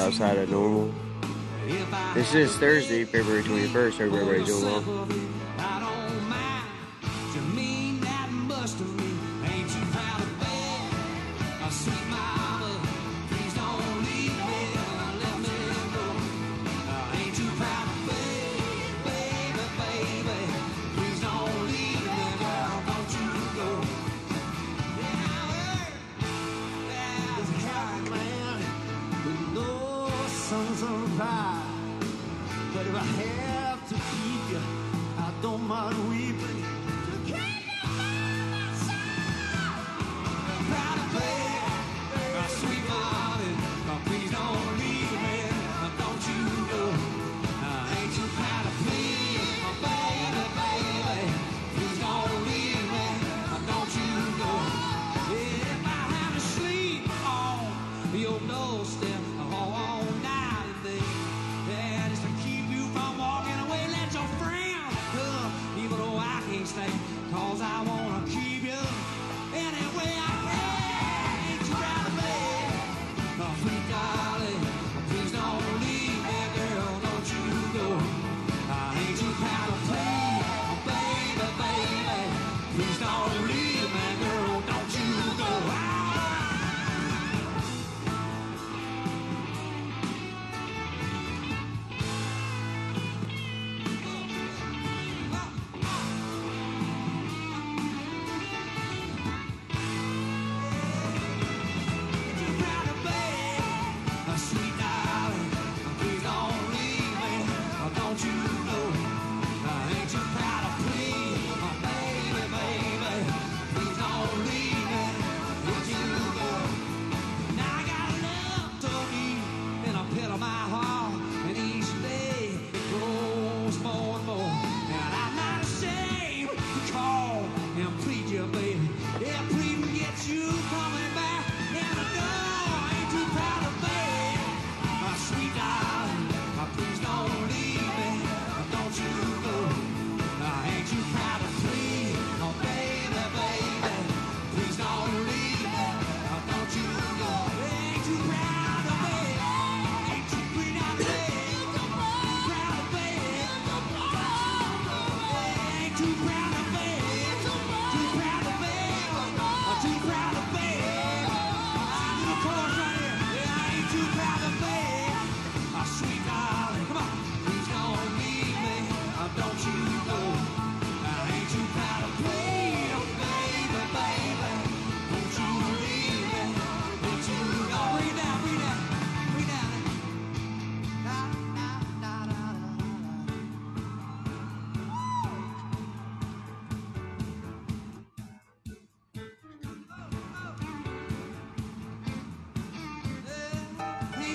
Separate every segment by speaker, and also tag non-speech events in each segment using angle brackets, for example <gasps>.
Speaker 1: outside of normal. This is Thursday, February 21st. Hope everybody's doing well.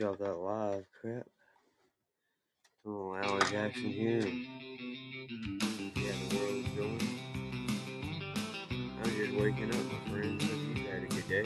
Speaker 1: Know, off that live crap. Oh, Alan Jackson here. Yeah, the world's going. I'm just waking up, my friends. Hope you had a good day.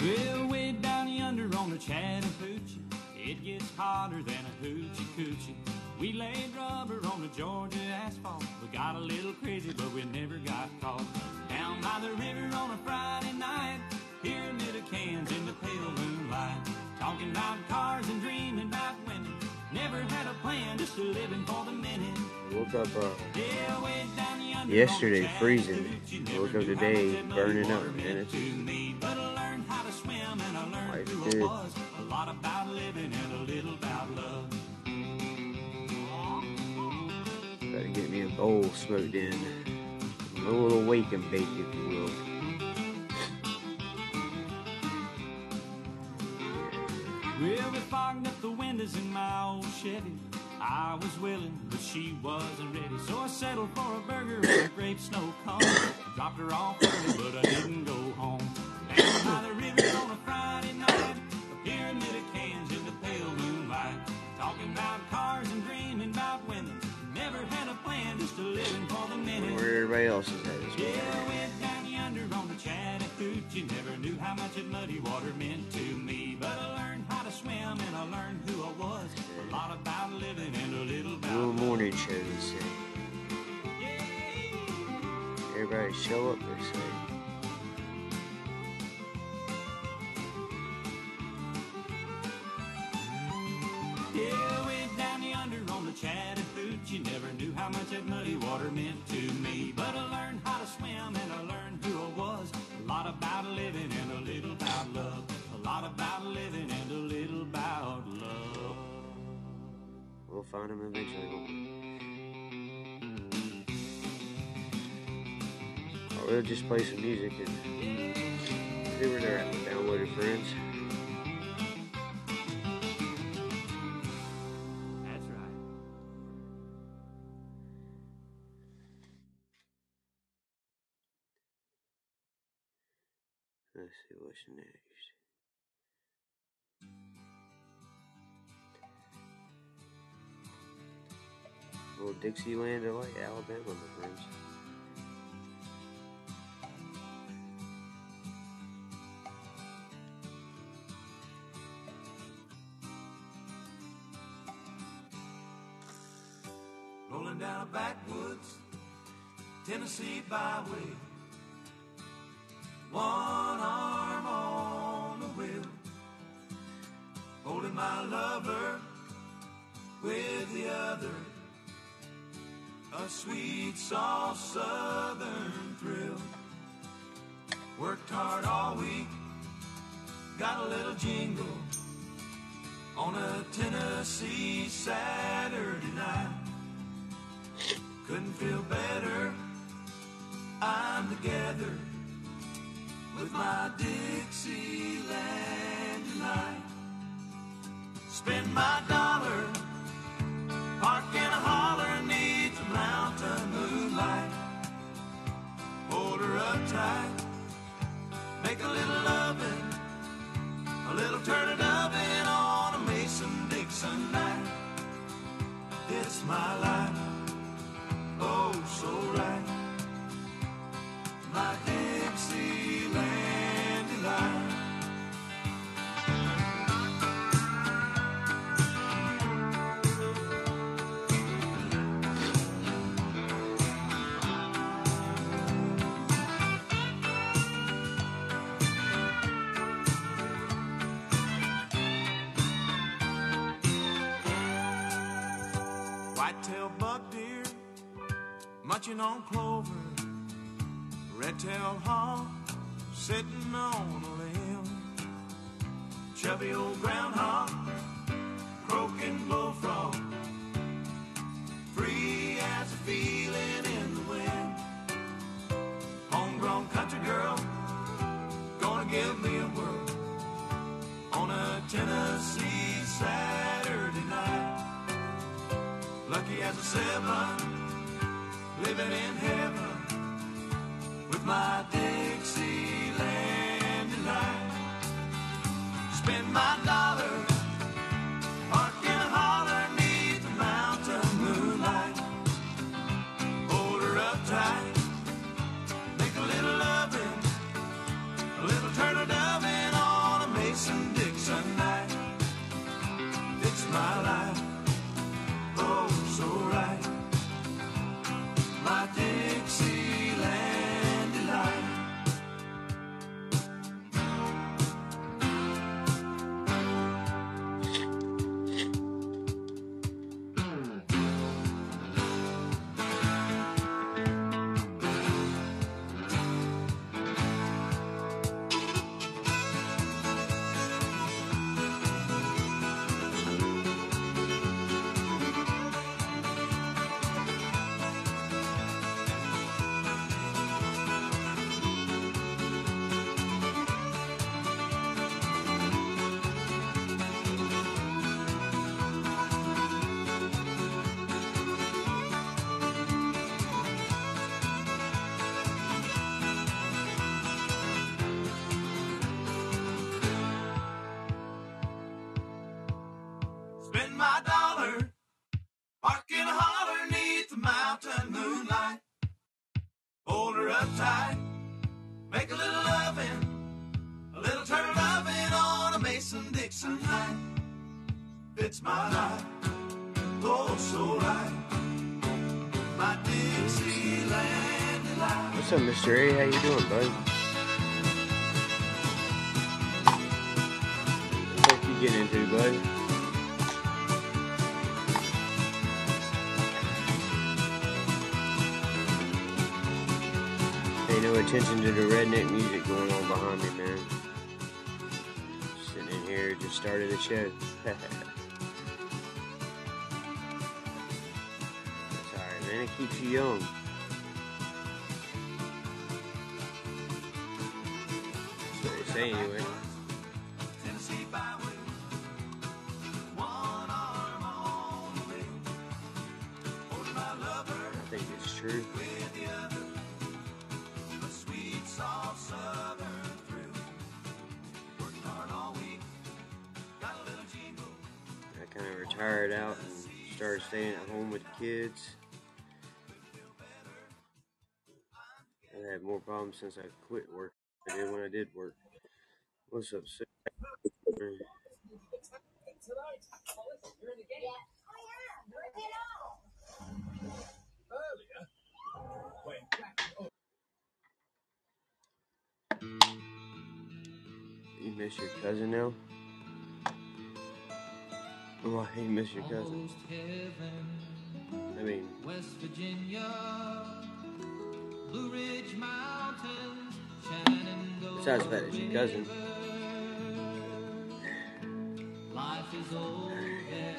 Speaker 2: Well, way down yonder on the Chattahoochee, it gets hotter than a hoochie coochie. We laid rubber on the Georgia asphalt. We got a little crazy, but we never got caught. Down by the river on a Friday night, hearing little cans in the pale moonlight. Talking about cars and dreaming about women. Never had a plan, just a living for the minute.
Speaker 1: Woke up uh,
Speaker 2: Yeah, way down yonder
Speaker 1: yesterday freezing. Woke up today burning up,
Speaker 2: a
Speaker 1: man. It's
Speaker 2: me. But
Speaker 1: bowl smoked in. A little wake and bake, if you will.
Speaker 2: Well, we fogged up the windows in my old Chevy. I was willing, but she wasn't ready. So I settled for a burger and a grape snow cone.
Speaker 1: dropped her off early, but I didn't go home. Down by the river on a Friday night, cans in the pale moonlight. Talking about
Speaker 2: Where everybody else is at this
Speaker 1: Yeah,
Speaker 2: morning.
Speaker 1: I went down yonder on the Chattahoochee. Never knew Yeah, down on the Chattahoochee. Never knew how much that muddy water meant to me. But I learned how to swim and I learned who I was. A lot about living and a little about love. A lot about living and a little about love.
Speaker 2: We'll find them eventually. we'll just play some music and see where they're at. Downloaded friends. See what's next. Little Dixieland, Delight, Alabama, my friends.
Speaker 1: Rolling down a backwoods Tennessee byway. One my lover with the other. A sweet, soft southern thrill. Worked hard all week, got a little jingle on a Tennessee Saturday night. Couldn't feel better. I'm together with my Dixieland delight. Spend my dollar, park in a holler neath the mountain moonlight. Hold her up tight, make a little loving, a little turn it oven on a Mason Dixon night. It's my life oh so right. On clover. Red-tailed hawk sitting on a limb. Chubby old groundhog Up,
Speaker 2: Mr. A? How you doing, bud? What you getting into, bud? Pay no attention to the redneck music going on behind me, man. Sitting in here, just started the show. <laughs> That's alright, man. It keeps you young.
Speaker 1: Got a little jingle.
Speaker 2: I kind of retired out and started staying at home with the kids. I had more problems since I quit work than when I did work. What's up, sir? You miss your cousin now? Oh, you miss your cousin. I mean,
Speaker 3: West Virginia, Blue Ridge Mountains, Shenandoah.
Speaker 2: besides that, it's your cousin.
Speaker 3: Life is old there,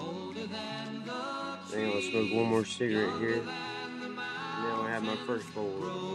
Speaker 3: older than the
Speaker 2: Hang on, I'll smoke one more cigarette here. And now I have my first bowl of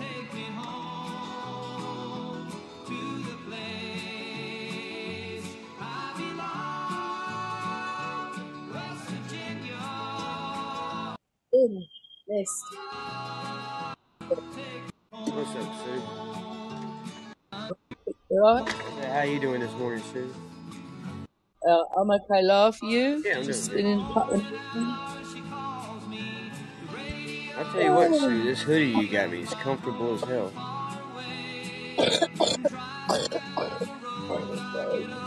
Speaker 3: take me home to the place I belong. West Virginia. in
Speaker 4: list.
Speaker 2: What's up, Sue?
Speaker 4: You alright?
Speaker 2: I How you doing this morning, Sue?
Speaker 4: Uh, I'm okay, love. You?
Speaker 2: Yeah, I'm
Speaker 4: Just
Speaker 2: doing
Speaker 4: in Putnam.
Speaker 2: I'll tell you what, Sue. This hoodie you got me is comfortable as hell.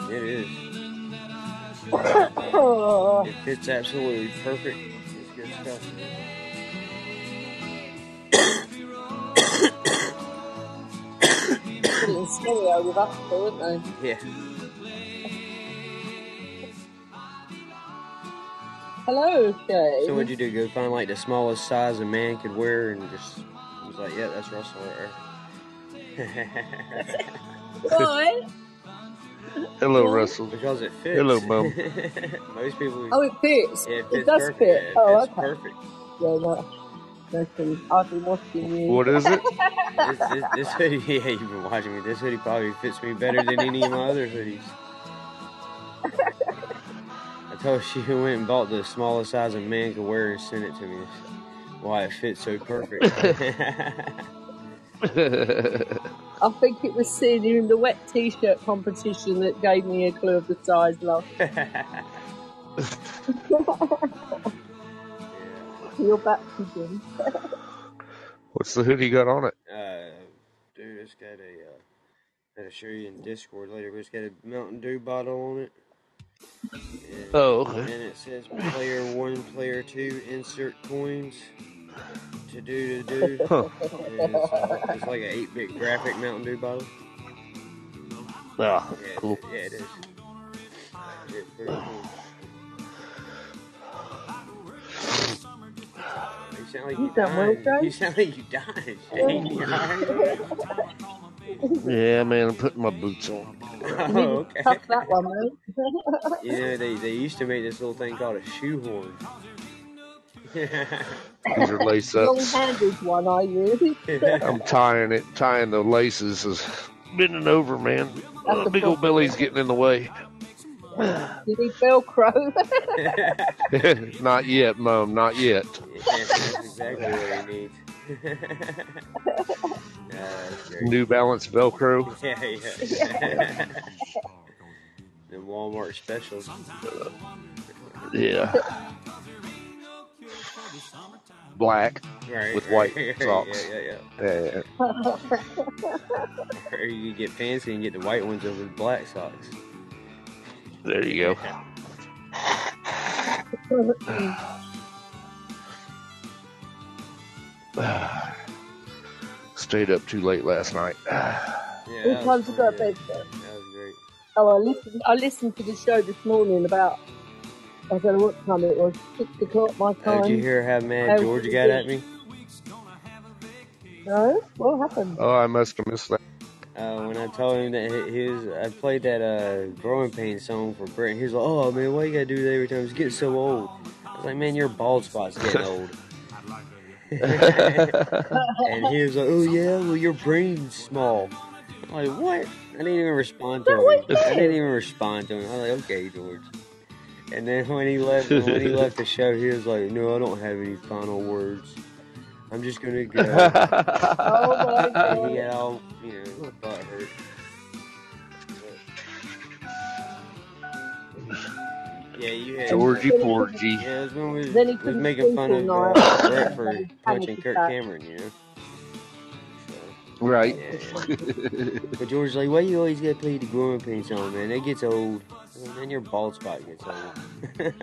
Speaker 2: It is. <coughs> It fits absolutely perfect. It's good stuff. <coughs>
Speaker 4: put it in stereo with us, wouldn't they?
Speaker 2: Yeah.
Speaker 4: Hello, Shay.
Speaker 2: So what'd you do? Go find like the smallest size a man could wear and just I was like, yeah, that's Russell right there. <laughs>
Speaker 5: Hello, Russell.
Speaker 2: because it fits.
Speaker 5: Hello, Mum. <laughs>
Speaker 2: Most people.
Speaker 4: Oh, it fits.
Speaker 2: yeah, it
Speaker 4: it does
Speaker 2: perfect.
Speaker 4: fit.
Speaker 2: Yeah, it
Speaker 4: oh,
Speaker 2: fits
Speaker 4: okay.
Speaker 2: perfect.
Speaker 4: Yeah, no. Listen, I've been watching you.
Speaker 5: What is it? <laughs>
Speaker 2: This, this, this hoodie, yeah, you've been watching me. This hoodie probably fits me better than any of my other hoodies. I she <laughs> went and bought the smallest size a man could wear and sent it to me. Why it fits so perfect. <laughs> <laughs>
Speaker 4: I think it was seeing you in the wet t-shirt competition that gave me a clue of the size, love. Your baptism.
Speaker 5: What's the hoodie got on it?
Speaker 2: Uh, dude, it's got a. Uh, I'll show you in Discord later, but it's got a Mountain Dew bottle on it. And,
Speaker 5: Oh, okay.
Speaker 2: And it says player one, player two, insert coins to do to do. <laughs>
Speaker 5: Huh.
Speaker 2: And it's, uh, it's like an 8 bit graphic Mountain Dew bottle.
Speaker 5: Ah,
Speaker 2: Yeah, it-
Speaker 5: cool.
Speaker 2: yeah, it is. It's pretty cool. They sound like
Speaker 4: You
Speaker 2: you
Speaker 4: sound well,
Speaker 2: dying. You sound like you dying, <laughs> Shane. You alright? <laughs>
Speaker 5: Yeah, man, I'm putting my boots on.
Speaker 4: You <laughs>
Speaker 2: Oh, okay.
Speaker 4: tough that one, mate.
Speaker 2: You know, they, they used to make this little thing called a shoehorn.
Speaker 5: These are <laughs> lace
Speaker 4: Long
Speaker 5: ups.
Speaker 4: handled one, I use. <laughs>
Speaker 5: I'm tying it, tying the laces, is bending over, man.
Speaker 4: That's
Speaker 5: Uh,
Speaker 4: the
Speaker 5: big old
Speaker 4: problem.
Speaker 5: belly's getting in the way.
Speaker 4: You need Velcro.
Speaker 5: not yet, Mom, not yet.
Speaker 2: that's exactly what he needs. Uh.
Speaker 5: New Balance Velcro. <laughs>
Speaker 2: Yeah, yeah. <laughs> the Walmart specials.
Speaker 5: Yeah. Black.
Speaker 2: Right.
Speaker 5: With
Speaker 2: right,
Speaker 5: white <laughs>
Speaker 2: right,
Speaker 5: socks.
Speaker 2: Yeah, yeah, yeah.
Speaker 5: Yeah.
Speaker 2: Or you can get fancy and get the white ones over the black socks.
Speaker 5: There you go. <sighs> <sighs> <sighs> Stayed up too late last night. <sighs>
Speaker 2: Yeah,
Speaker 4: All
Speaker 2: that
Speaker 4: time to go to bed. sir.
Speaker 2: that was great.
Speaker 4: Oh, I listened. I listened to the show this morning about. I don't know what time it was. Six o'clock my
Speaker 2: Oh, did you hear how mad
Speaker 4: How
Speaker 2: Georgia got at me?
Speaker 4: No, what happened?
Speaker 5: Oh, I must have missed that.
Speaker 2: Uh, when I told him that he, he was, I played that uh, growing pain song for Brent. He was like, "Oh man, why you gotta do that every time? It's getting so old." I was like, "Man, your bald spot's getting <laughs> old." And he was like, "Oh yeah, well your brain's small." I'm like, "What?" I didn't even respond to him. I didn't even respond to him. I was like, "Okay, George." And then when he left, when he <laughs> left the show, he was like, "No, I don't have any final words. I'm just gonna <laughs> go."
Speaker 4: Oh my
Speaker 2: And
Speaker 4: god!
Speaker 2: he got all, you know, butt yeah, you had.
Speaker 5: Georgie
Speaker 4: Then
Speaker 5: Porgy.
Speaker 2: Yeah, it was when we was,
Speaker 4: Then he
Speaker 2: was making fun of uh, Brett for punching Kirk
Speaker 4: attack.
Speaker 2: Cameron, you know.
Speaker 5: Right.
Speaker 2: So, yeah, yeah. <laughs> But George's like, why you always gotta play the growing pains song, man? It gets old. And then your bald spot gets old. <laughs>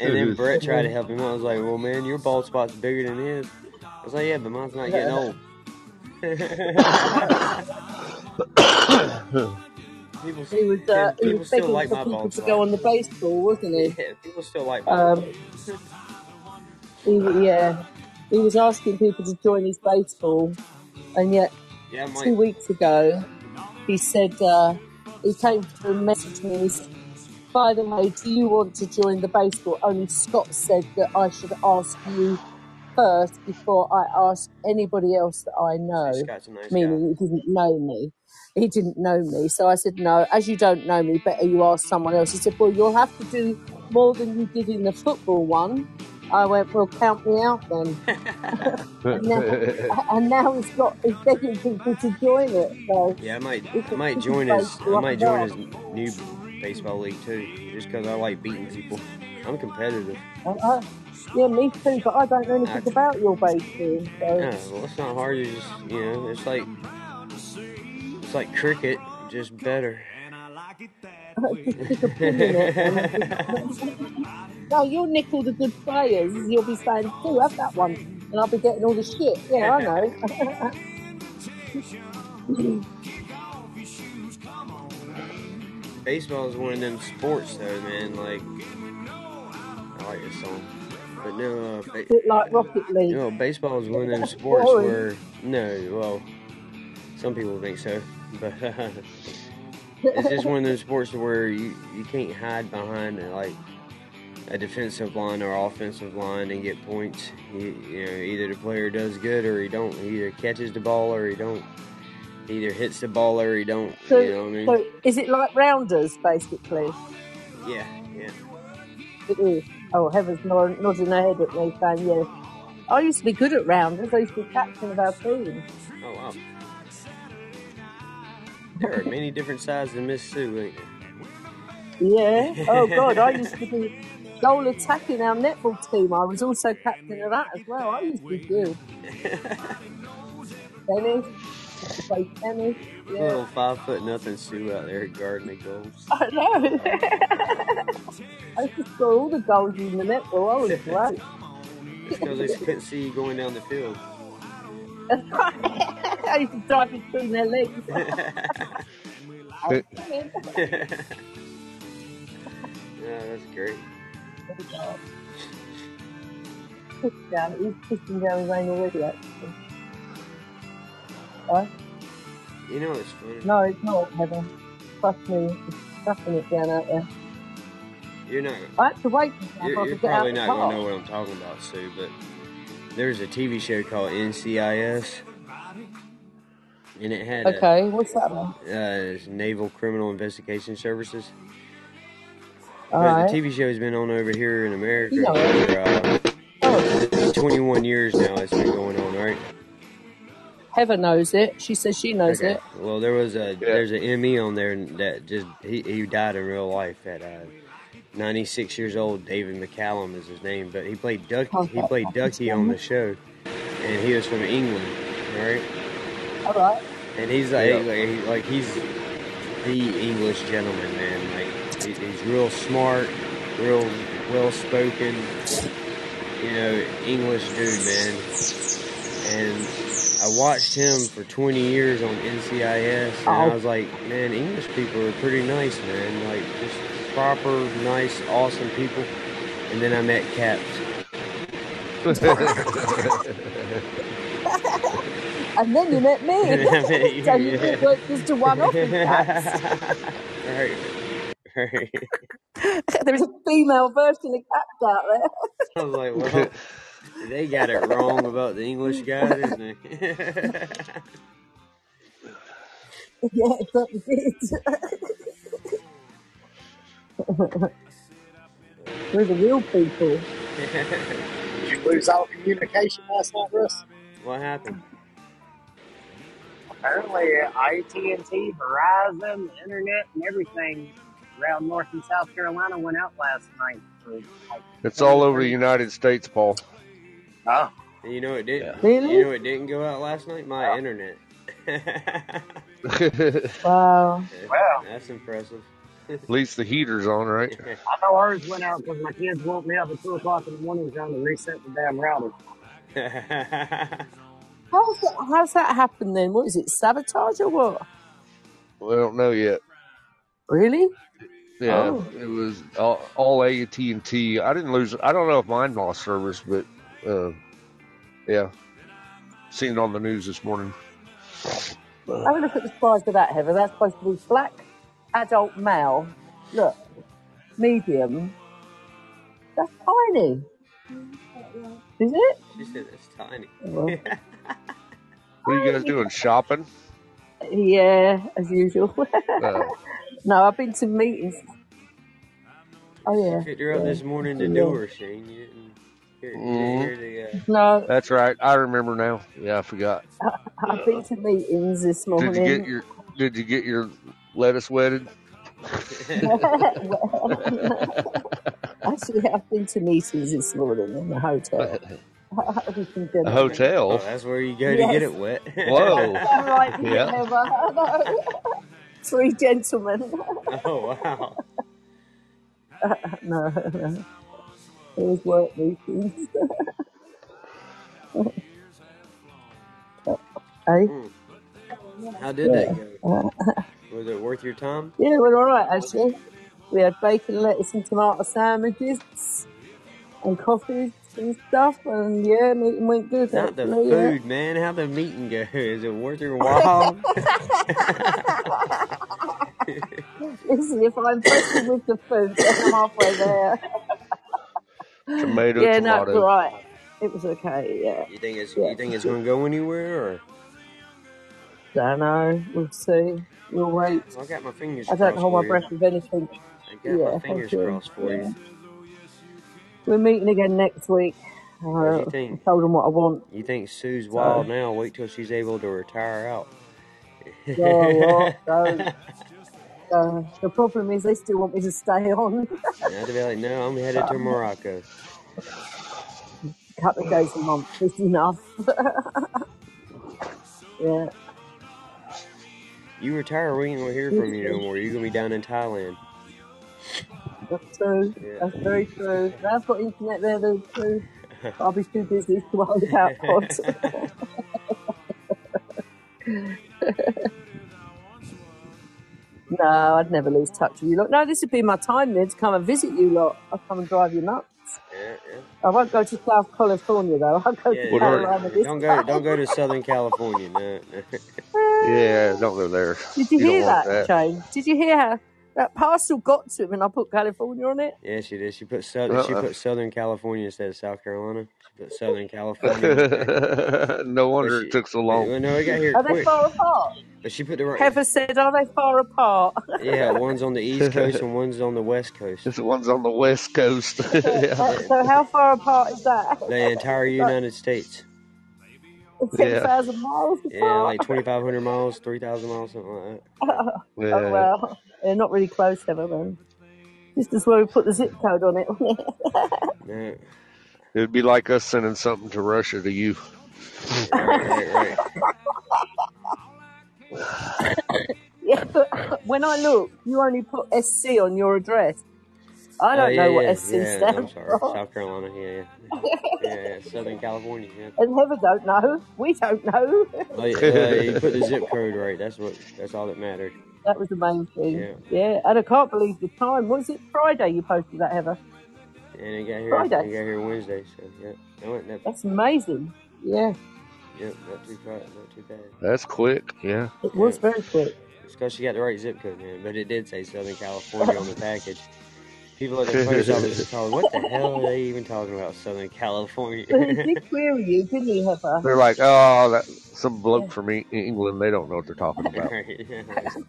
Speaker 2: and then Brett tried to help him out. I was like, well, man, your bald spot's bigger than his. I was like, yeah, but mine's not getting old. <laughs> <coughs> <coughs> <coughs> people,
Speaker 4: He was. Uh, he was begging
Speaker 2: like
Speaker 4: for people to go on the baseball, wasn't he?
Speaker 2: Yeah, people still like my
Speaker 4: Um, he, yeah, he was asking people to join his baseball, and yet
Speaker 2: Yeah, I
Speaker 4: two weeks ago he said uh, he came to message me. And he said, By the way, do you want to join the baseball? Only Scott said that I should ask you first before I ask anybody else that I know.
Speaker 2: Scott's a guy.
Speaker 4: Meaning he didn't know me. He didn't know me, so I said no. As you don't know me, better you ask someone else. He said, "Well, you'll have to do more than you did in the football one." I went, "Well, count me out then." <laughs> and, now, <laughs> and now he's got he's begging people to join it. So
Speaker 2: Yeah, I might, I might join his, I might join his new baseball league too, just because I like beating people. I'm competitive.
Speaker 4: And I, yeah, me too. But I don't know
Speaker 2: I,
Speaker 4: anything about your baseball, so
Speaker 2: yeah, well, it's not hard. You just, you know, it's like, it's like cricket, just better.
Speaker 4: just stick a pin in it. And no, <laughs> you'll nick all the good players. You'll be saying, "Do have that one," and I'll be getting all the shit. Yeah, I know. <laughs>
Speaker 2: Baseball is one of them sports, though, man. Like, I like this song, but no, uh, ba-
Speaker 4: bit like Rocket League.
Speaker 2: no, baseball is one of them sports where no, well, some people think so, but it's just one of those sports where you you can't hide behind uh, like a defensive line or offensive line and get points. You, you know, either the player does good or he don't. He either catches the ball or he don't. He either hits the ball or he don't.
Speaker 4: So,
Speaker 2: You know what I mean?
Speaker 4: so is it like rounders basically?
Speaker 2: Yeah, yeah.
Speaker 4: It is. Oh, Heather's nod- nodding her head at me, saying yes. I used to be good at rounders. I used to be captain of our team.
Speaker 2: Oh wow. There are many different sides Miss Sue, ain't there?
Speaker 4: Yeah. Oh God, I <laughs> used to be goal attacking our netball team. I was also captain of that as well. I used to be good. Tennis. I used play tennis. Yeah.
Speaker 2: Little five foot nothing Sue out there guarding the goals.
Speaker 4: I know. <laughs> I used to score all the goals in the netball. I was <laughs> great.
Speaker 2: Just because they couldn't see you going down the field.
Speaker 4: I used to drive between their legs.
Speaker 2: Yeah, that's great.
Speaker 4: down. He's pissing down the rain already, actually. Right?
Speaker 2: You know it's funny.
Speaker 4: No, it's not, Heather. Trust me, it's stuffing it down out there.
Speaker 2: You're not.
Speaker 4: I had to wait I
Speaker 2: You're, you're
Speaker 4: get out
Speaker 2: probably
Speaker 4: the
Speaker 2: not
Speaker 4: car.
Speaker 2: gonna know what I'm talking about, Sue. But there's a TV show called NCIS, and it had a,
Speaker 4: Okay, what's that one?
Speaker 2: uh, it's Naval Criminal Investigation Services.
Speaker 4: All
Speaker 2: but
Speaker 4: right.
Speaker 2: the TV show has been on over here in America
Speaker 4: You know
Speaker 2: for uh,
Speaker 4: Oh,
Speaker 2: 21 years now. It's been going on, right?
Speaker 4: Heather knows it. She says she knows
Speaker 2: Okay.
Speaker 4: it.
Speaker 2: Well, there was a
Speaker 5: Yeah.
Speaker 2: there's an ME on there that just he, he died in real life at uh, 96 years old. David McCallum is his name, but he played Ducky. Oh, he played Ducky on the show, and he was from England, right?
Speaker 4: All right.
Speaker 2: And he's like,
Speaker 5: Yeah.
Speaker 2: like, like he's the English gentleman, man. Like he, he's real smart, real well spoken. You know, English dude, man. And I watched him for 20 years on NCIS, and I
Speaker 4: Oh.
Speaker 2: was like, man, English people are pretty nice, man. Like just proper, nice, awesome people. And then I met Caps. <laughs>
Speaker 4: And then you met me. <laughs>
Speaker 2: Met you, <laughs>
Speaker 4: so you
Speaker 2: yeah.
Speaker 4: did work just to one off in cats.
Speaker 2: right, right.
Speaker 4: There's a female version of cats out there.
Speaker 2: I was like, well, they got it wrong about the English guy, didn't they?
Speaker 4: yeah, certainly did. <laughs> We're the real people.
Speaker 6: Did <laughs> you lose all communication last night, Russ?
Speaker 2: what happened?
Speaker 6: Apparently, uh, AT&T, Verizon, the internet, and everything around North and South Carolina went out last night. For like,
Speaker 5: it's all over the United States, Paul.
Speaker 6: oh,
Speaker 2: And you know it didn't.
Speaker 5: Yeah.
Speaker 4: Really?
Speaker 2: You know it didn't go out last night. My oh. internet. <laughs>
Speaker 4: Wow.
Speaker 6: Wow.
Speaker 2: That's impressive.
Speaker 5: At least the heater's on, right? <laughs>
Speaker 6: I know ours went out because my kids woke me up at 2 o'clock in the morning trying to reset the damn router. <laughs>
Speaker 4: How's that, how's that happen then? What is it, sabotage or what?
Speaker 5: We don't know yet.
Speaker 4: Really?
Speaker 5: Yeah,
Speaker 4: Oh.
Speaker 5: it was all, all AT and T. I didn't lose. I don't know if mine lost service, but uh, yeah, seen it on the news this morning.
Speaker 4: Have a look at the size of that, Heather. That's supposed to be black, adult male. Look, medium. That's tiny. Is it?
Speaker 2: she said it's tiny.
Speaker 4: Well, <laughs>
Speaker 5: What are you guys doing? Shopping?
Speaker 4: yeah, as usual.
Speaker 5: Uh, <laughs>
Speaker 4: no, I've been to meetings. Oh yeah.
Speaker 2: Picked her up this morning to
Speaker 4: Yeah.
Speaker 2: do her, Shane. You didn't hear, you hear the. Uh,
Speaker 4: No,
Speaker 5: that's right. I remember now. Yeah, I forgot. <laughs>
Speaker 4: I've been to meetings this morning.
Speaker 5: Did
Speaker 4: morning.
Speaker 5: you get your Did you get your lettuce wetted? <laughs>
Speaker 4: Actually, I've been to meetings this morning in the hotel. <laughs> With
Speaker 5: A
Speaker 4: gentlemen.
Speaker 2: oh,
Speaker 5: hotel.
Speaker 2: that's where you go to get it wet. <laughs>
Speaker 5: Whoa.
Speaker 4: All right,
Speaker 5: Yeah.
Speaker 4: Uh, three gentlemen.
Speaker 2: oh wow.
Speaker 4: no, no. It was work meetings. hey? Hmm. Eh?
Speaker 2: How did that go? Was it worth your time?
Speaker 4: Yeah, it went all right actually. We had bacon, lettuce, and tomato sandwiches, and coffees and stuff. And yeah, meeting went good.
Speaker 2: Not the
Speaker 4: actually, yeah.
Speaker 2: food, man. How the meeting go? <laughs> Is it worth your while? <laughs> <laughs>
Speaker 4: Listen, if I'm impressed with the food, then I'm halfway there.
Speaker 5: Tomato,
Speaker 4: yeah, no,
Speaker 5: tomato.
Speaker 4: right. It was okay. Yeah,
Speaker 2: you think it's
Speaker 4: Yeah.
Speaker 2: you think it's gonna go anywhere or?
Speaker 4: don't know. We'll see. We'll wait.
Speaker 2: I got my fingers
Speaker 4: I don't hold my
Speaker 2: for you.
Speaker 4: breath with anything.
Speaker 2: I got
Speaker 4: Yeah,
Speaker 2: my fingers
Speaker 4: you.
Speaker 2: crossed for you.
Speaker 4: We're meeting again next week.
Speaker 2: What
Speaker 4: Uh,
Speaker 2: do you
Speaker 4: I
Speaker 2: think?
Speaker 4: told them what I want.
Speaker 2: You think Sue's wild now? Wait till she's able to retire out.
Speaker 4: Oh, well, so, <laughs> uh, the problem is they still want me to stay on.
Speaker 2: I'd be like, no, I'm headed to Morocco.
Speaker 4: a couple of days a month is enough. <laughs> yeah.
Speaker 2: You retire, we ain't gonna hear from you no more. You're gonna be down in Thailand.
Speaker 4: That's true.
Speaker 2: Yeah.
Speaker 4: That's very true. I've got internet there though too. <laughs> I'll be too busy to worry about pods. <laughs> No, I'd never lose touch with you lot. No, this would be my time then to come and visit you lot. I'll come and drive you nuts.
Speaker 2: Yeah, yeah.
Speaker 4: I won't go to South California though. I'll go
Speaker 2: Yeah,
Speaker 4: to Carolina
Speaker 2: Don't go. Don't go to Southern California. <laughs> No.
Speaker 5: Yeah, don't go there.
Speaker 4: Did you,
Speaker 5: You
Speaker 4: hear that,
Speaker 5: that.
Speaker 4: Shane? Did you hear how that parcel got to him and I put California on it?
Speaker 2: Yeah, she did. She put Southern. She
Speaker 5: Uh-uh.
Speaker 2: put Southern California instead of South Carolina. She put Southern California. <laughs>
Speaker 5: no wonder
Speaker 2: she-
Speaker 5: it took so long.
Speaker 2: well, no, it got here
Speaker 4: Are they
Speaker 2: quick.
Speaker 4: far apart?
Speaker 2: But she put the right.
Speaker 4: Heather said, "Are they far apart?" <laughs>
Speaker 2: Yeah, one's on the east coast and one's on the west coast.
Speaker 5: This one's on the west coast. <laughs> yeah.
Speaker 4: so, so how far apart is that?
Speaker 2: The entire United States. <laughs>
Speaker 4: Ten thousand miles apart.
Speaker 2: Yeah, like 2,500 miles, 3,000 miles, something like that. <laughs>
Speaker 4: Oh
Speaker 5: Yeah.
Speaker 4: well, they're not really close, Heather. Then just as well we put the zip code on it. <laughs>
Speaker 2: No,
Speaker 5: It'd be like us sending something to Russia to you.
Speaker 2: right, right.
Speaker 4: yeah, but when I look, you only put SC on your address. I
Speaker 2: Oh,
Speaker 4: don't
Speaker 2: yeah,
Speaker 4: know what
Speaker 2: yeah,
Speaker 4: SC
Speaker 2: yeah, I'm
Speaker 4: stands
Speaker 2: sorry.
Speaker 4: for.
Speaker 2: South Carolina, yeah, yeah. Yeah, yeah, Southern California, yeah.
Speaker 4: And Heather don't know. We don't know.
Speaker 2: Like, uh, you put the zip code right. That's what. That's all that mattered.
Speaker 4: that was the main thing.
Speaker 2: Yeah.
Speaker 4: Yeah, and I can't believe the time. Was it Friday you posted that, Heather?
Speaker 2: And it got here.
Speaker 4: Friday.
Speaker 2: It got here Wednesday. So yeah, that went that.
Speaker 4: That's amazing. Yeah,
Speaker 2: Yep, not too far, not too bad.
Speaker 5: That's quick. Yeah.
Speaker 4: it was very quick.
Speaker 2: It's because she got the right zip code, man. But it did say Southern California on the package. People at the post office are calling, what the hell are they even talking about Southern California?
Speaker 4: But did query you, didn't he, Heather?
Speaker 5: They're like, oh, that some bloke from E- England. They don't know what they're talking about. <laughs>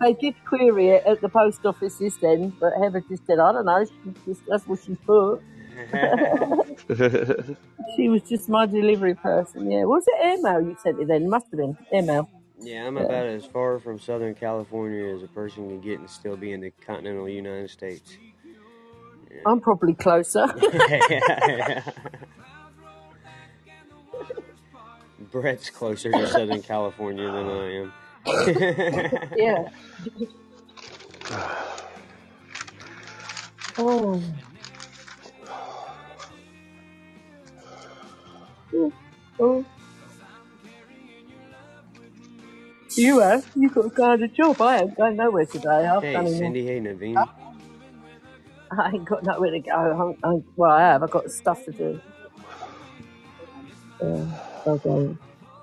Speaker 4: They did query it at the post office this end, but Heather just said, I don't know. Just, that's what she put. <laughs> She was just my delivery person. Yeah. Was it email you sent me then? Must have been email.
Speaker 2: yeah, I'm about as far from Southern California as a person can get and still be in the continental United States.
Speaker 4: I'm probably closer. <laughs>
Speaker 2: Brett's closer to Southern California than I am. <laughs>
Speaker 4: yeah. <sighs> Oh. Oh. You have? You got to go on a job. I ain't going nowhere today. I've
Speaker 2: Hey,
Speaker 4: done.
Speaker 2: Cindy. Hey, Naveen. <laughs>
Speaker 4: I ain't got nowhere to go. I, I, well, I have. I've got stuff to do. Yeah, I'll go.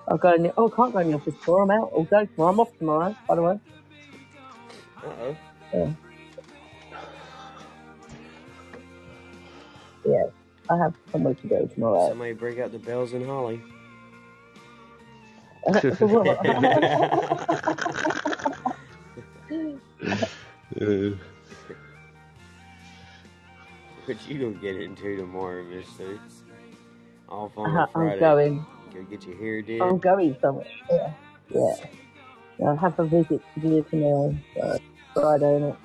Speaker 4: I'll go in the, oh, I can't go in the office tomorrow. I'm out all day tomorrow. I'm off tomorrow, by the way.
Speaker 2: Uh oh.
Speaker 4: Yeah. Yeah, I have somewhere to go tomorrow.
Speaker 2: Somebody break out the bells and holly. <laughs>
Speaker 5: Uh, <laughs>
Speaker 2: What you gonna get into tomorrow, Mister? Off on
Speaker 4: Uh,
Speaker 2: Friday.
Speaker 4: I'm going.
Speaker 2: Go get your hair did.
Speaker 4: I'm going somewhere. Yeah. Yeah. I'll have a visit to do tomorrow. So Friday, innit?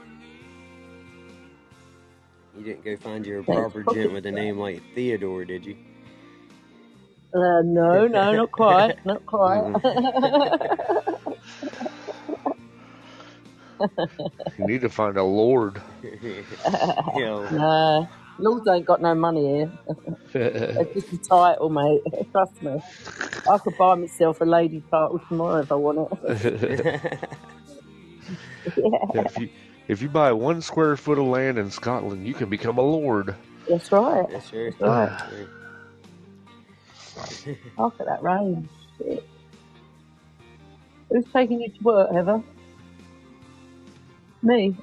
Speaker 2: You didn't go find your proper gent with a name like Theodore, did you?
Speaker 4: Uh, no, no, not quite. Not <laughs> quite. <laughs>
Speaker 5: you need to find a lord. <laughs>
Speaker 2: Hell,
Speaker 4: nah. Lords ain't got no money here. <laughs> It's just a title, mate. <laughs> Trust me. I could buy myself a lady title tomorrow if I want it.
Speaker 5: if you if you buy one square foot of land in Scotland, you can become a lord.
Speaker 4: That's right.
Speaker 2: that's right.
Speaker 4: right. Ah. Look at that rain. Shit. Who's taking you to work, Heather? Me.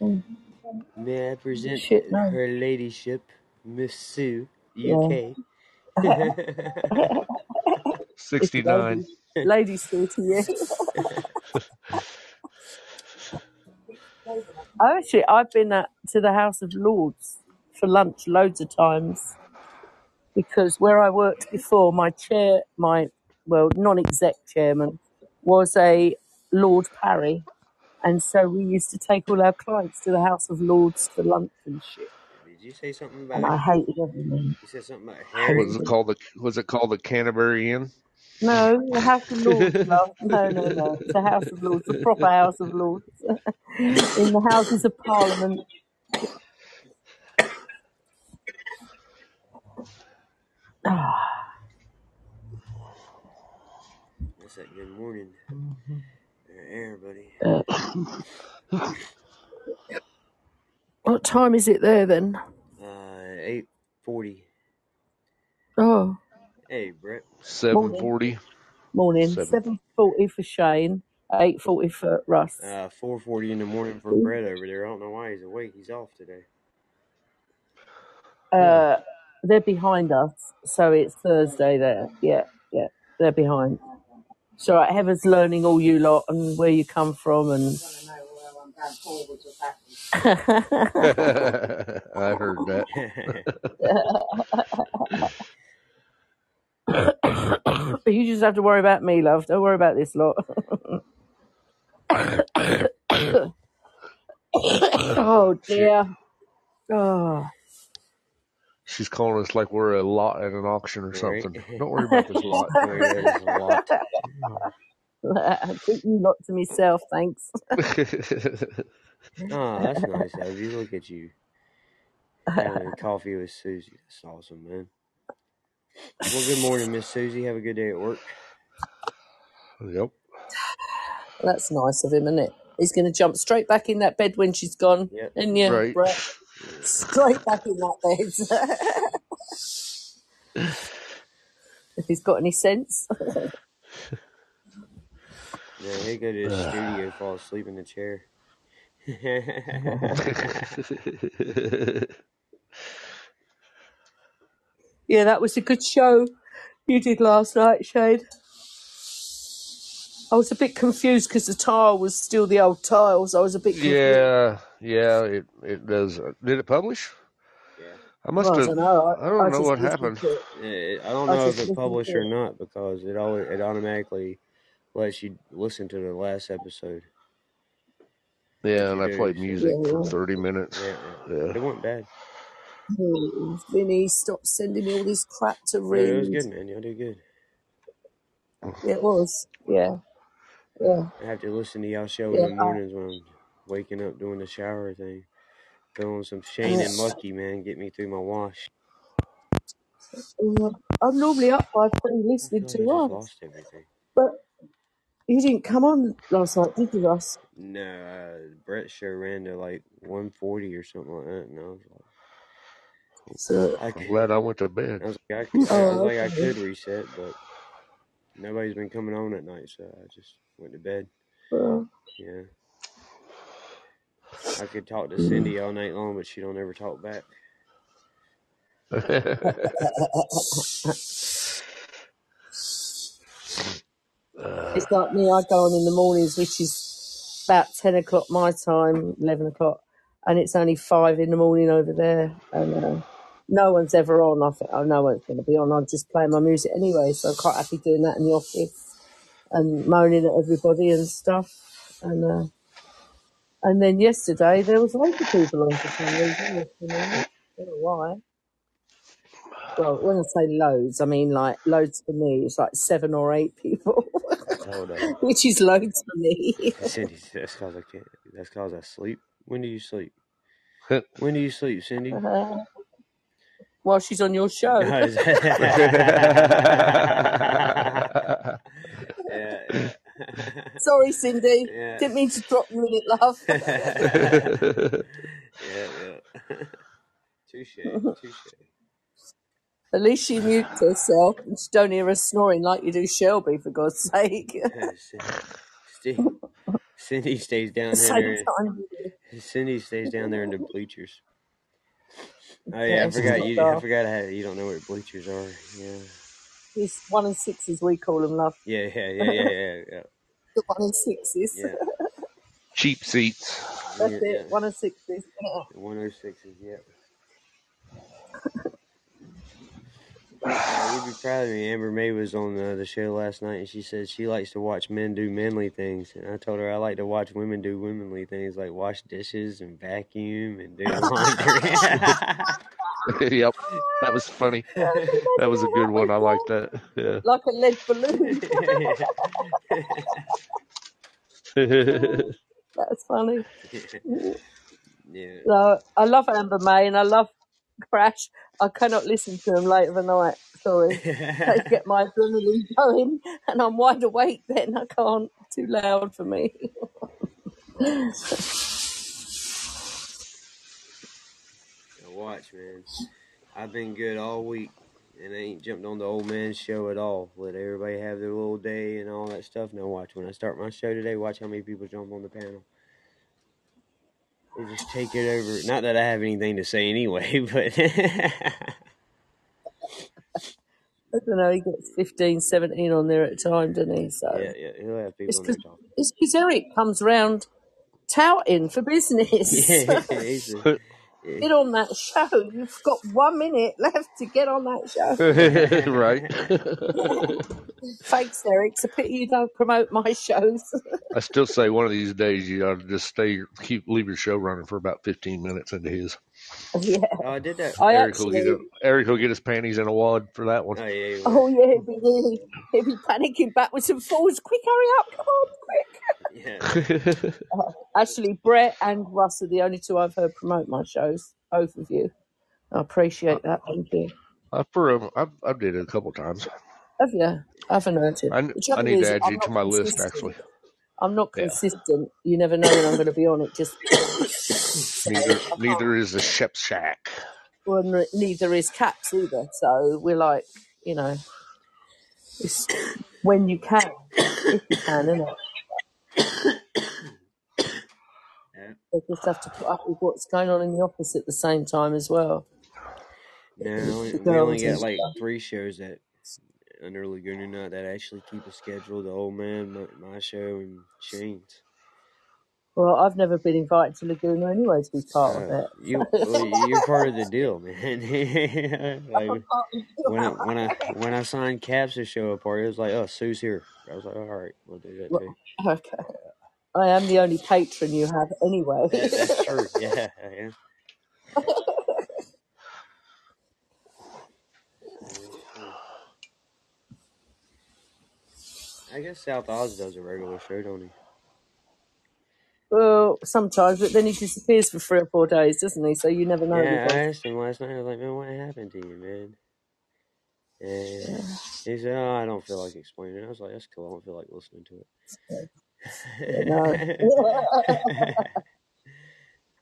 Speaker 4: <laughs>
Speaker 2: May I present
Speaker 4: Shit, no.
Speaker 2: her ladyship, Miss Sue,
Speaker 4: Yeah.
Speaker 2: UK.
Speaker 5: Sixty nine.
Speaker 4: Lady Scooty, yeah. Oh, actually, I've been at, to the House of Lords for lunch loads of times because where I worked before, my chair, my well, non-exec chairman, was a Lord Parry, and so we used to take all our clients to the House of Lords for lunch and shit.
Speaker 2: Did you say something
Speaker 4: And I hated everything.
Speaker 2: You said something about <laughs>
Speaker 5: Was
Speaker 2: Harry?
Speaker 5: it called the Was it called the Canterbury Inn?
Speaker 4: No, the House of Lords, <laughs> love. No, no, no. It's the House of Lords, the proper House of Lords. <laughs> In the Houses of Parliament.
Speaker 2: I said good morning. <sighs> Mm-hmm. Air, buddy.
Speaker 4: Uh, what time is it there then?
Speaker 2: Uh, eight forty.
Speaker 4: Oh,
Speaker 2: Hey, Brett.
Speaker 5: Seven
Speaker 4: morning.
Speaker 5: forty.
Speaker 4: Morning.
Speaker 5: Seven.
Speaker 4: Seven forty for Shane. Eight forty for Russ.
Speaker 2: Uh, four forty in the morning for Brett over there. I don't know why he's awake. He's off today.
Speaker 4: Uh, they're behind us, so it's Thursday there. Yeah, yeah, they're behind. So right, Heather's learning all you lot and where you come from, and <laughs>
Speaker 5: I heard that. <laughs>
Speaker 4: but you just have to worry about me, love. Don't worry about this lot. <coughs> <coughs> oh dear. Oh.
Speaker 5: She's calling us like we're a lot at an auction or
Speaker 2: right?
Speaker 5: something. Don't worry about this <laughs> lot.
Speaker 2: Oh, yeah, there's a lot. <laughs>
Speaker 4: You lot to myself, thanks. <laughs>
Speaker 2: Oh, that's nice of you. Look at you having coffee with Susie. That's awesome, man. Well, good morning, Miss Susie. Have a good day at work.
Speaker 5: yep. <sighs>
Speaker 4: That's nice of him, isn't it? He's going to jump straight back in that bed when she's gone.
Speaker 2: Yep.
Speaker 4: And yeah,
Speaker 5: Right.
Speaker 4: Brett, straight back in that bed. if he's got any sense.
Speaker 2: Yeah, he'd go to his studio, fall asleep in the chair. <laughs>
Speaker 4: Yeah, that was a good show you did last night, Shane. I was a bit confused because the tile was still the old tiles. I was a bit confused.
Speaker 5: yeah, yeah. It it does. Did it publish?
Speaker 2: yeah.
Speaker 5: I must
Speaker 4: Well, I
Speaker 5: have.
Speaker 4: don't know. I,
Speaker 5: I don't
Speaker 4: I
Speaker 5: know what happened.
Speaker 4: to it.
Speaker 2: Eh, I don't
Speaker 4: I
Speaker 2: know if it published
Speaker 4: to
Speaker 2: or not because it always it automatically lets you listen to the last episode
Speaker 5: Yeah, and I played
Speaker 2: So
Speaker 5: music for
Speaker 4: Yeah.
Speaker 5: thirty minutes.
Speaker 2: yeah, yeah.
Speaker 5: Yeah.
Speaker 2: but it wasn't bad.
Speaker 4: Hmm. Vinny, stop sending me all this crap to
Speaker 2: No, it was good, man. Y'all did good.
Speaker 4: It was. Yeah. Yeah.
Speaker 2: I have to listen to y'all show
Speaker 4: Yeah.
Speaker 2: in the mornings when I'm waking up doing the shower thing. Throw on some Shane and Lucky, man. Get me through my wash.
Speaker 4: Uh, I'm normally up by three
Speaker 2: I
Speaker 4: listening
Speaker 2: feel like I
Speaker 4: to
Speaker 2: just
Speaker 4: us.
Speaker 2: lost everything.
Speaker 4: But you didn't come on last night, did you, Russ?
Speaker 2: No, uh, Brett's show ran to like 140 or something like that, and I was like,
Speaker 4: So,
Speaker 2: I
Speaker 5: I'm glad I went to
Speaker 2: I
Speaker 5: bed.
Speaker 2: was like, I, <laughs> could, I was
Speaker 4: oh,
Speaker 2: like, I could reset, but nobody's been coming on at night, so I just went to bed.
Speaker 4: Well,
Speaker 2: Yeah, I could talk to Cindy all night long, but she don't ever talk back.
Speaker 4: it's like me, I go on in the mornings, which is about 10 o'clock my time, 11 o'clock, and it's only 5 in the morning over there. And uh, no one's ever on. I think, oh, no one's going to be on. I'm just playing my music anyway, so I'm quite happy doing that in the office and moaning at everybody and stuff. And uh, and then yesterday, there was loads of people on for some reason. yesterday. I don't know why. Well, when I say loads, I mean like loads for me. It's like seven or eight people,
Speaker 2: Hold <laughs> on,
Speaker 4: which is loads for me.
Speaker 2: Cindy. That's cause I can't. That's cause I sleep. When do you sleep? <laughs> When do you sleep, Cindy?
Speaker 4: Uh, while she's on your show.
Speaker 2: No, is that- yeah, yeah. <laughs>
Speaker 4: Sorry, Cindy.
Speaker 2: Yeah.
Speaker 4: Didn't mean to drop you in it, love. <laughs>
Speaker 2: yeah, yeah. <laughs> touche, touche.
Speaker 4: At least she mutes herself and she don't hear her snoring like you do Shelby, for God's sake.
Speaker 2: Cindy, Cindy stays down
Speaker 4: Same
Speaker 2: there. Cindy stays down there in the bleachers. Oh yeah, I forgot you. I forgot how you don't know what bleachers are. Yeah,
Speaker 4: It's one and sixes, we call them, love.
Speaker 2: yeah, yeah, yeah, yeah, yeah, yeah.
Speaker 4: The one and sixes.
Speaker 2: yeah. <laughs>
Speaker 5: Cheap seats.
Speaker 4: That's
Speaker 2: yeah,
Speaker 4: it, one and sixes. Yeah.
Speaker 2: One oh sixes. Yep. Uh, you'd be proud of me. Amber May was on uh, the show last night, and she said she likes to watch men do manly things. And I told her I like to watch women do womanly things, like wash dishes and vacuum and do <laughs> laundry. <laughs> <laughs>
Speaker 5: yep, that was funny. That was a good one. I like that. Yeah.
Speaker 4: Like a lead balloon. <laughs> <laughs> That's funny.
Speaker 2: yeah.
Speaker 4: No, I love Amber May and I love Crash. I cannot listen to them late of the night. Sorry. They get my adrenaline going and I'm wide awake then. I can't too loud for me.
Speaker 2: Watch, man. I've been good all week, and I ain't jumped on the old man's show at all. Let everybody have their little day and all that stuff. Now watch when I start my show today. Watch how many people jump on the panel. They just take it over. Not that I have anything to say anyway, <laughs> but
Speaker 4: I don't know, he gets 15, 17 on there at a time, doesn't he? So
Speaker 2: yeah, yeah, he'll have
Speaker 4: it's
Speaker 2: people in there
Speaker 4: because
Speaker 2: talking.
Speaker 4: it's 'cause Eric comes round touting for business. <laughs>
Speaker 2: Yeah, <laughs> he's a,
Speaker 4: get on that show. You've got one minute left to get on that show. <laughs>
Speaker 5: right. <laughs>
Speaker 4: Thanks, Eric. It's a pity you don't promote my shows.
Speaker 5: I still say one of these days you ought to just stay, keep leave your show running for about fifteen minutes into his. <laughs>
Speaker 4: yeah,
Speaker 2: oh, I did that.
Speaker 4: I
Speaker 5: Eric will get
Speaker 4: actually.
Speaker 5: Eric will get his panties in a wad for that one.
Speaker 2: Oh yeah, he
Speaker 4: Oh yeah, he'd be really, he'd be panicking backwards and forwards. Quick, hurry up! Come on, quick!
Speaker 2: Yeah, <laughs>
Speaker 4: Actually, Brett and Russ are the only two I've heard promote my shows. Both of you. I appreciate that. Thank you.
Speaker 5: I for um, I I did it a couple times.
Speaker 4: Have you? I haven't heard it.
Speaker 5: I,
Speaker 4: The
Speaker 5: I
Speaker 4: trouble
Speaker 5: need
Speaker 4: is,
Speaker 5: to add
Speaker 4: I'm
Speaker 5: you to
Speaker 4: not
Speaker 5: my list
Speaker 4: consistent.
Speaker 5: actually.
Speaker 4: I'm not
Speaker 5: Yeah.
Speaker 4: consistent. You never know when I'm going to be on it. Just so <laughs>
Speaker 5: Neither neither is the ship Shack.
Speaker 4: Well, neither is Caps either. So we're like, you know, it's when you can, if you can, isn't it?
Speaker 2: yeah.
Speaker 4: They just have to put up with what's going on in the office at the same time as well.
Speaker 2: No, we we only got like
Speaker 4: stuff.
Speaker 2: three shows that under Laguna Nut that actually keep a schedule. The old man, my, my show, and Shane's.
Speaker 4: Well, I've never been invited to Laguna anyway to be part of
Speaker 2: Uh,
Speaker 4: it.
Speaker 2: you, well, you're part of the deal, man. <laughs> like when I when I when I signed Caps to show up party, it was like, oh, Sue's here. I was like, all right, we'll do that too. <laughs>
Speaker 4: okay. I am the only patron you have anyway.
Speaker 2: That, that's true. <laughs> Yeah, yeah. I guess South Oz does a regular show, don't he?
Speaker 4: Well, sometimes, but then he disappears for three or four days, doesn't he? So you never know
Speaker 2: Yeah, I asked him last night. I was like, man, what happened to you, man? And
Speaker 4: Yeah. <sighs>
Speaker 2: he said, oh, I don't feel like explaining it. I was like, that's cool. I don't feel like listening to it.
Speaker 4: no. <laughs>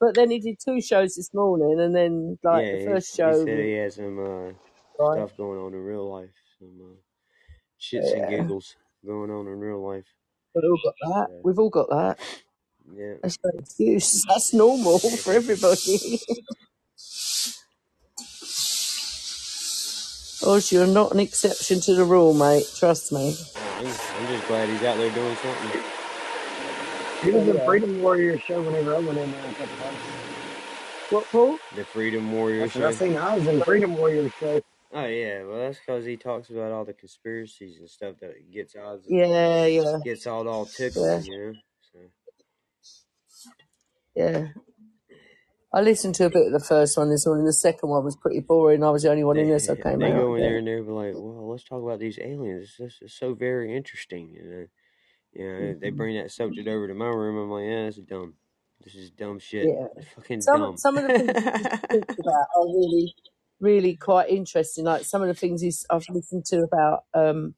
Speaker 4: but then he did two shows this morning, and then <laughs> like
Speaker 2: yeah,
Speaker 4: the first
Speaker 2: he
Speaker 4: show
Speaker 2: he
Speaker 4: said
Speaker 2: he had some uh,
Speaker 4: right.
Speaker 2: stuff going on in real life, some uh, shits and
Speaker 4: Yeah,
Speaker 2: giggles going on in real life.
Speaker 4: we all got that.
Speaker 2: So,
Speaker 4: We've all got that.
Speaker 2: Yeah.
Speaker 4: That's no excuse. That's normal <laughs> for everybody. Oz, you're not an exception to the rule, mate. Trust me.
Speaker 2: Oh, I'm, I'm just glad he's out there doing something.
Speaker 6: He was
Speaker 4: Oh
Speaker 6: a
Speaker 4: yeah.
Speaker 6: Freedom Warrior show whenever I went in there a couple times.
Speaker 4: What, Paul?
Speaker 2: The Freedom Warrior
Speaker 6: I said, I
Speaker 2: show.
Speaker 6: seen I was in Freedom Warrior show.
Speaker 2: Oh yeah, well that's because he talks about all the conspiracies and stuff that gets odds
Speaker 4: Yeah, yeah,
Speaker 2: gets all all
Speaker 4: yeah,
Speaker 2: tickling, you know.
Speaker 4: Yeah. I listened to a bit of the first one this morning. The second one was pretty boring. I was the only one in there, so I
Speaker 2: they
Speaker 4: came
Speaker 2: they
Speaker 4: out
Speaker 2: go in there and they're like, well, let's talk about these aliens. This is so very interesting, and uh, you know they
Speaker 4: Mhm.
Speaker 2: bring that subject over to my room. I'm like, yeah, this is dumb. This is dumb shit.
Speaker 4: Yeah.
Speaker 2: It's fucking
Speaker 4: Some
Speaker 2: dumb.
Speaker 4: some of the things he <laughs> about are really, really quite interesting. Like some of the things he's I've listened to about um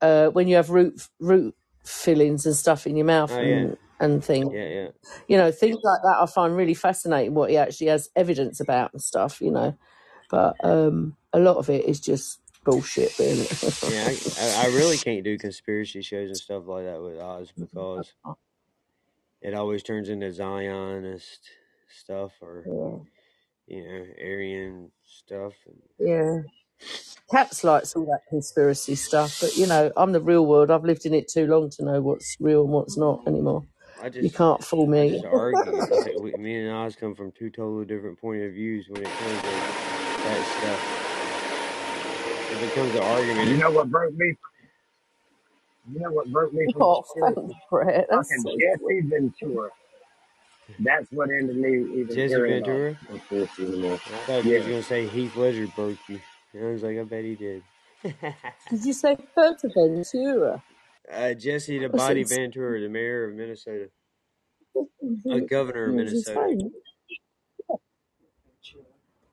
Speaker 4: uh when you have root root fillings and stuff in your mouth
Speaker 2: oh yeah,
Speaker 4: and things.
Speaker 2: yeah, yeah.
Speaker 4: You know, things like that I find really fascinating what he actually has evidence about and stuff, you know. But um a lot of it is just bullshit really.
Speaker 2: Yeah, I, I really can't do conspiracy shows and stuff like that with Oz <laughs> because it always turns into Zionist stuff or you know Aryan stuff.
Speaker 4: Yeah. Cats likes all that conspiracy stuff, but you know, I'm the real world. I've lived in it too long to know what's real and what's not anymore.
Speaker 2: I
Speaker 4: You can't fool
Speaker 2: I
Speaker 4: me.
Speaker 2: just argue. Like, <laughs> we, me and Oz come from two totally different point of views when it comes to that stuff. It becomes an argument.
Speaker 6: You know what broke me? You know what broke me <laughs> from
Speaker 4: Oh,
Speaker 6: conspiracy?
Speaker 4: thanks, <laughs> Brett. That's
Speaker 6: Fucking
Speaker 4: so
Speaker 6: Jesse Ventura. That's what ended me even
Speaker 2: Jesse
Speaker 6: hearing about
Speaker 2: Ventura.
Speaker 6: conspiracy anymore.
Speaker 2: I thought you was
Speaker 6: Yeah.
Speaker 2: gonna say Heath Ledger broke you. And I was like, I bet he did.
Speaker 4: Did you say Fuerteventura?
Speaker 2: Uh, Jesse the Body Ventura, the mayor of Minnesota, a governor of Minnesota.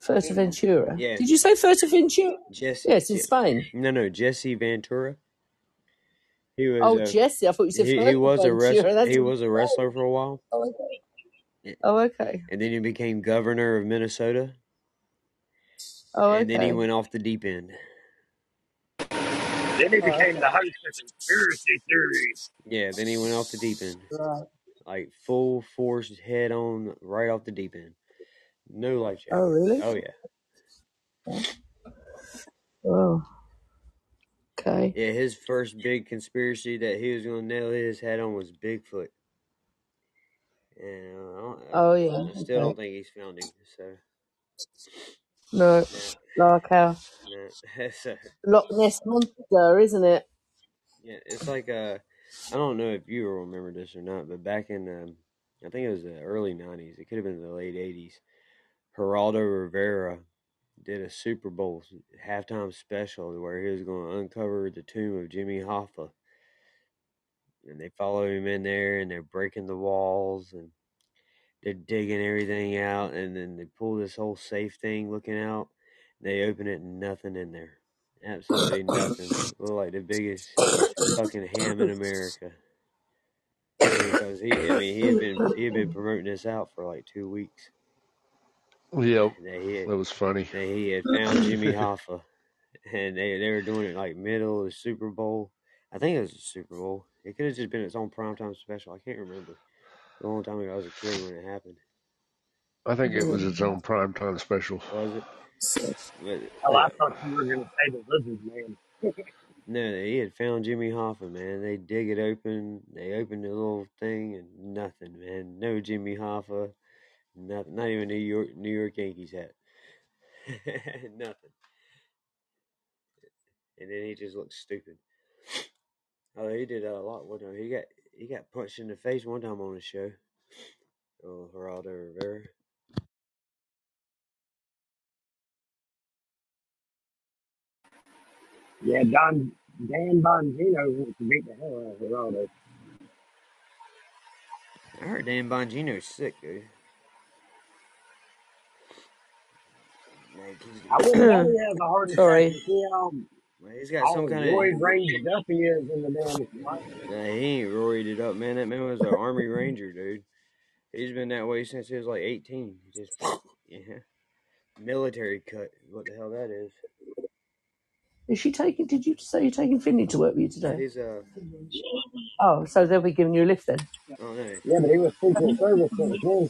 Speaker 4: Fuerteventura.
Speaker 2: Yeah,
Speaker 4: Did you say Fuerteventura?
Speaker 2: Jesse.
Speaker 4: Yes, in
Speaker 2: Je-
Speaker 4: Spain.
Speaker 2: no, no, Jesse Ventura. He was
Speaker 4: Oh,
Speaker 2: a
Speaker 4: Jesse. I thought you said
Speaker 2: he, he was a wrestler.
Speaker 4: That's
Speaker 2: He was a wrestler for a while.
Speaker 4: Oh, okay. Oh, okay.
Speaker 2: and then he became governor of Minnesota,
Speaker 4: Oh,
Speaker 2: and then he went off the deep end.
Speaker 6: Then he became the host of Conspiracy Theories.
Speaker 2: Yeah, then he went off the deep end,
Speaker 4: Right.
Speaker 2: like full force, head on, right off the deep end. No life jacket.
Speaker 4: Oh, really?
Speaker 2: Oh yeah,
Speaker 4: Oh. Okay.
Speaker 2: yeah. His first big conspiracy that he was gonna nail his head on was Bigfoot, and uh, I, don't,
Speaker 4: Oh, yeah.
Speaker 2: I still don't think he's found him. So
Speaker 4: No,
Speaker 2: nah,
Speaker 4: like how
Speaker 2: so, <laughs>
Speaker 4: Loch Ness monster, isn't it?
Speaker 2: yeah, it's like uh, I don't know if you remember this or not, but back in um, I think it was the early '90s. It could have been the late '80s. Geraldo Rivera did a Super Bowl halftime special where he was going to uncover the tomb of Jimmy Hoffa. And they follow him in there and they're breaking the walls and they're digging everything out. And then they pull this whole safe thing looking out. They open it and nothing in there. Absolutely nothing. Look like the biggest fucking ham in America. Because he, I mean, he had been he had been promoting this out for like two weeks.
Speaker 5: Yep,
Speaker 2: That had
Speaker 5: that was funny.
Speaker 2: he had found Jimmy Hoffa, and they they were doing it like middle of the Super Bowl. I think it was the Super Bowl. It could have just been its own primetime special. I can't remember. A long time ago, I was a kid when it happened.
Speaker 5: I think it was its own primetime special.
Speaker 2: Was it? But,
Speaker 6: Oh, I
Speaker 2: uh,
Speaker 6: thought you were going to say the Lizard Man.
Speaker 2: no, he had found Jimmy Hoffa, man. They dig it open. They open the little thing, and nothing, man. No Jimmy Hoffa. Nothing. Not even New York New York Yankees hat. <laughs> nothing. And then he just looked stupid. Oh, he did that a lot one time. He got he got punched in the face one time on the show. Oh, Geraldo Rivera.
Speaker 6: Yeah, Don Dan Bongino wants to beat the hell out of Geraldo.
Speaker 2: I heard Dan Bongino's sick, dude. Like he's,
Speaker 6: I wouldn't know he has a heart attack
Speaker 4: Sorry.
Speaker 6: to see how,
Speaker 2: well, he's got
Speaker 6: how
Speaker 2: some kind
Speaker 6: Roy
Speaker 2: of.
Speaker 6: ranged up he is in the damn fight.
Speaker 2: Nah, he ain't roided it up, man. That man was an Army Ranger, dude. He's been that way since he was like 18. Just <laughs> yeah, military cut. What the hell that is?
Speaker 4: Is she taking? Did you say you're taking Finley to work with you today?
Speaker 2: He's uh
Speaker 4: Oh, so they'll be giving you a lift then.
Speaker 2: oh no,
Speaker 6: Yeah, but he was Secret Service at the time.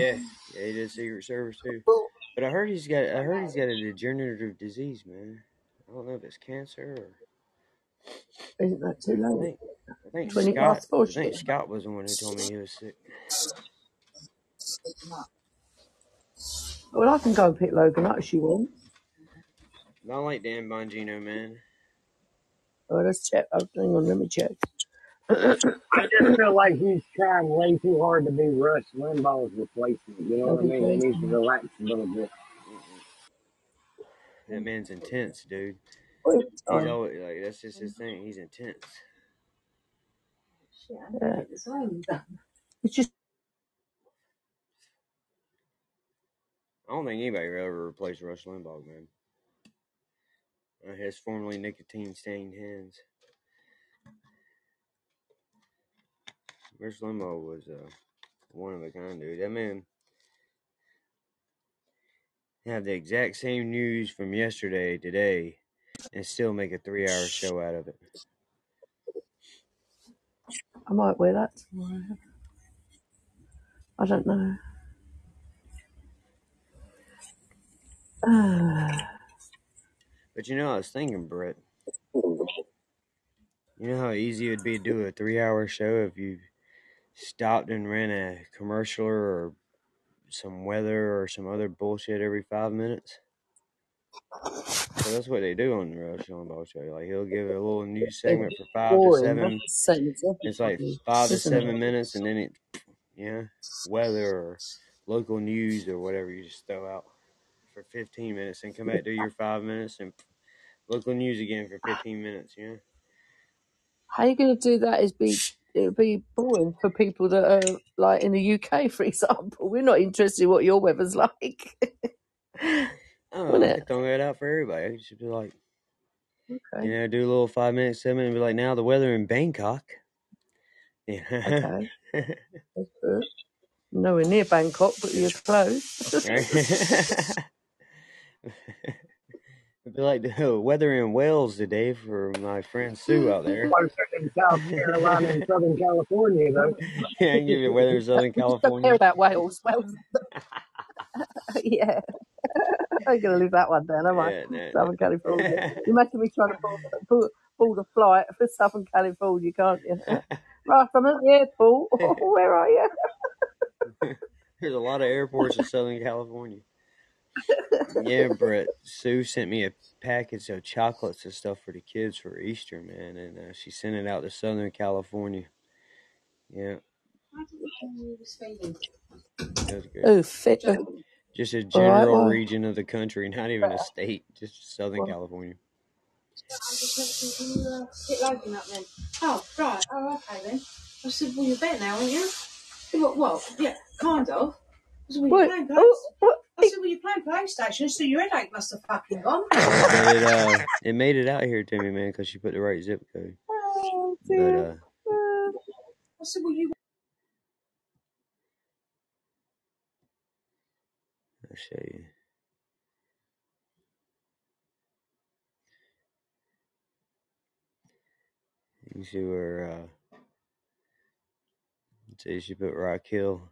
Speaker 2: yeah, yeah, he did Secret Service too. But I heard he's got I heard he's got a degenerative disease, man. I don't know if it's cancer or
Speaker 4: Isn't that too
Speaker 2: I
Speaker 4: late?
Speaker 2: think I think
Speaker 4: Twenty
Speaker 2: Scott
Speaker 4: past four.
Speaker 2: I think Scott was the one who told me he was sick.
Speaker 4: Well, I can go and pick Logan up if you want.
Speaker 2: I like Dan Bongino, man.
Speaker 4: Oh, let's check. Oh, hang on, let me check.
Speaker 6: I just feel like he's trying way too hard to be Rush Limbaugh's replacement. You know what I mean? He needs to relax a little bit.
Speaker 2: That man's intense, dude.
Speaker 4: Wait,
Speaker 2: He's always like that's just his thing. He's intense.
Speaker 4: yeah. It's just
Speaker 2: I don't think anybody will ever replace Rush Limbaugh, man. Uh, his formerly nicotine stained hands. Rush Limbaugh was uh, one of a kind, dude. That man have the exact same news from yesterday today and still make a three hour show out of it.
Speaker 4: I might wear that tomorrow. I don't know. <sighs> <sighs> Ah,
Speaker 2: But you know, I was thinking, Brett, you know how easy it would be to do a three hour show if you stopped and ran a commercial or some weather or some other bullshit every five minutes? So that's what they do on the Rush Limbaugh show. Like he'll give a little news segment for five to seven.
Speaker 4: That's the same as
Speaker 2: It's like five to seven minutes, and then it, yeah, weather or local news or whatever you just throw out for fifteen minutes, and come back do your five minutes and local news again for fifteen minutes. You know.
Speaker 4: How you going to do that? Is be it'll be boring for people that are like in the UK, <laughs> for example. We're not interested in what your weather's <laughs> like,
Speaker 2: I don't know.
Speaker 4: wouldn't it?
Speaker 2: throw that out for everybody. It should be like,
Speaker 4: Okay.
Speaker 2: You know, do a little five minute segment and be like, now the weather in Bangkok. Yeah.
Speaker 4: Okay. <laughs> That's good. Nowhere near Bangkok, but you're close. <laughs>
Speaker 2: It'd be like the weather in Wales today for my friend Sue <laughs> out there.
Speaker 6: Closer than South Carolina and Southern California, though. <laughs>
Speaker 2: yeah, I can give you weather in Southern
Speaker 4: You don't care
Speaker 2: California.
Speaker 4: about Wales. Wales. yeah. I'm going to leave that one down, am I?
Speaker 2: Yeah, no,
Speaker 4: Southern California. You imagine me trying to board, board, board a flight for Southern California, can't you? right, I'm at the airport. Where are you?
Speaker 2: There's a lot of airports in Southern California. Yeah, Brett. Sue sent me a package of chocolates and stuff for the kids for Easter, man, and uh, she sent it out to Southern California. Yeah, it was great.
Speaker 4: Oh, fit.
Speaker 2: Just a
Speaker 4: all right,
Speaker 2: general
Speaker 4: well,
Speaker 2: region of the country, not even a state, just Southern
Speaker 4: well,
Speaker 2: California.
Speaker 7: Hit Logan up then. Oh, right. Oh, okay then. I said, well, you're better now, aren't you? He went, well, yeah, kind of. I said, well, you're
Speaker 4: what?
Speaker 7: playing
Speaker 4: Oh,
Speaker 7: PlayStation.
Speaker 4: what?
Speaker 7: I said, well, you're playing PlayStation, so your headache must have fucking gone.
Speaker 2: It uh, it made it out here to me, man, because she put the right zip code.
Speaker 4: Oh,
Speaker 2: But uh,
Speaker 4: Uh,
Speaker 7: I said, well, you
Speaker 2: I'll show you. You can see where uh, it says she put Rock Hill,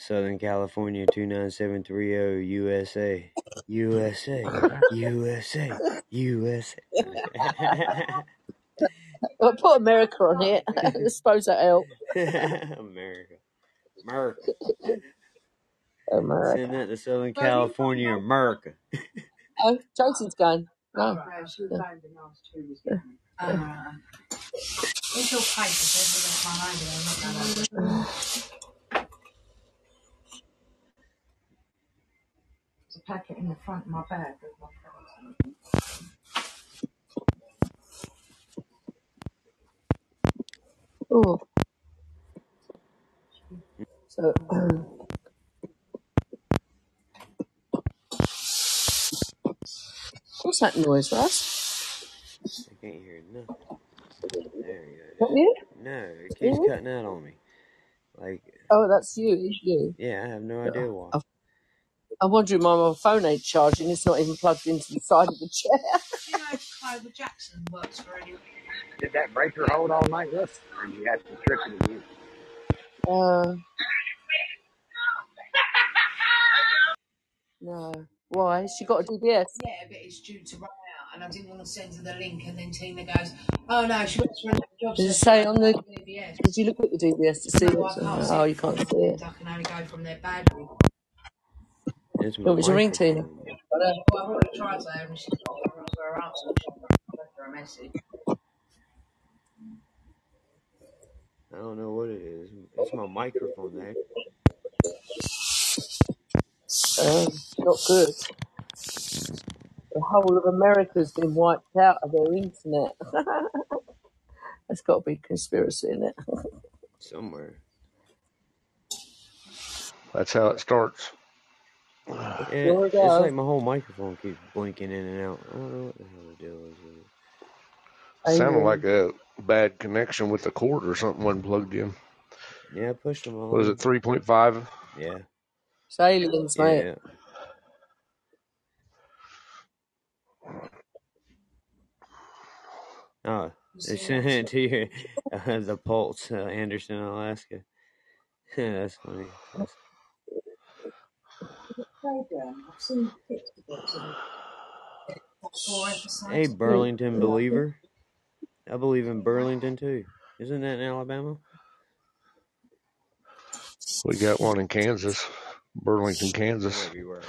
Speaker 2: Southern California, two nine seven three oh, zero, USA, USA, USA, USA. <laughs>
Speaker 4: well, put America on it. I suppose that helps. <laughs>
Speaker 2: America, America. America. Send
Speaker 4: America.
Speaker 2: that to Southern California, America. <laughs>
Speaker 4: Oh, Josie's gone.
Speaker 7: Oh, oh.
Speaker 4: No.
Speaker 7: no, she was
Speaker 4: Yeah.
Speaker 7: going to last two was getting it. Oh. Uh, where's your paper? There's <sighs> <sighs> <sighs> my name there. I'm not going over it. There's a packet in the front of my bag with my cards.
Speaker 4: Oh, so what's that noise, Russ?
Speaker 2: I can't hear nothing. There you
Speaker 4: Not
Speaker 2: go.
Speaker 4: you?
Speaker 2: No, it keeps
Speaker 4: You?
Speaker 2: cutting out on me. Like,
Speaker 4: Oh, that's you. It's you.
Speaker 2: yeah, I have no idea why.
Speaker 4: I- I'm wondering why my phone ain't charging. It's not even plugged into the side of the chair. <laughs>
Speaker 7: Do you know <laughs> if Clover Jackson works for anyone?
Speaker 6: Did that breaker hold all night, Russ? Or did you have to trip it again?
Speaker 4: Uh, no. Why? She got a DBS.
Speaker 7: Yeah, but it's due to run out, and I didn't want to send her the link, and then Tina goes, "Oh no, she works for another job."
Speaker 4: Does
Speaker 7: So
Speaker 4: it say on the?
Speaker 7: DBS.
Speaker 4: Did you look at the DBS to see
Speaker 7: No, I
Speaker 4: what's on
Speaker 7: can't
Speaker 4: there?
Speaker 7: see
Speaker 4: Oh,
Speaker 7: it
Speaker 4: you
Speaker 7: from
Speaker 4: can't
Speaker 7: the
Speaker 4: see it.
Speaker 7: End. I can only go from their battery.
Speaker 2: It's my
Speaker 4: want me to ring Tina?
Speaker 2: microphone.
Speaker 7: But uh, well, I've already tried to, and she's not going to her answer. She left her a message.
Speaker 2: I don't know what it is. It's my microphone there.
Speaker 4: Um, not good. The whole of America's been wiped out of their internet. <laughs> That's got to be conspiracy in it. <laughs>
Speaker 2: Somewhere.
Speaker 5: That's how it starts.
Speaker 2: Yeah,
Speaker 4: There we
Speaker 2: it's like my whole microphone keeps blinking in and out. I don't know what the hell the deal is with it.
Speaker 5: Sounded like a bad connection with the cord or something wasn't plugged in.
Speaker 2: Yeah, I pushed them all Was
Speaker 5: it, 3.5?
Speaker 2: Yeah,
Speaker 4: It's aliens,
Speaker 2: yeah,
Speaker 4: mate.
Speaker 2: Oh,
Speaker 7: You
Speaker 2: they
Speaker 7: see
Speaker 2: sent it to you, uh, the Pulse, uh, Anderson, Alaska. Yeah, <laughs> That's funny. That's,
Speaker 7: program. I've seen clips of it. sort of Four
Speaker 2: hey. Burlington believer. I believe in Burlington too. Isn't that in Alabama?
Speaker 5: We got one in Kansas, Burlington, Kansas.
Speaker 2: where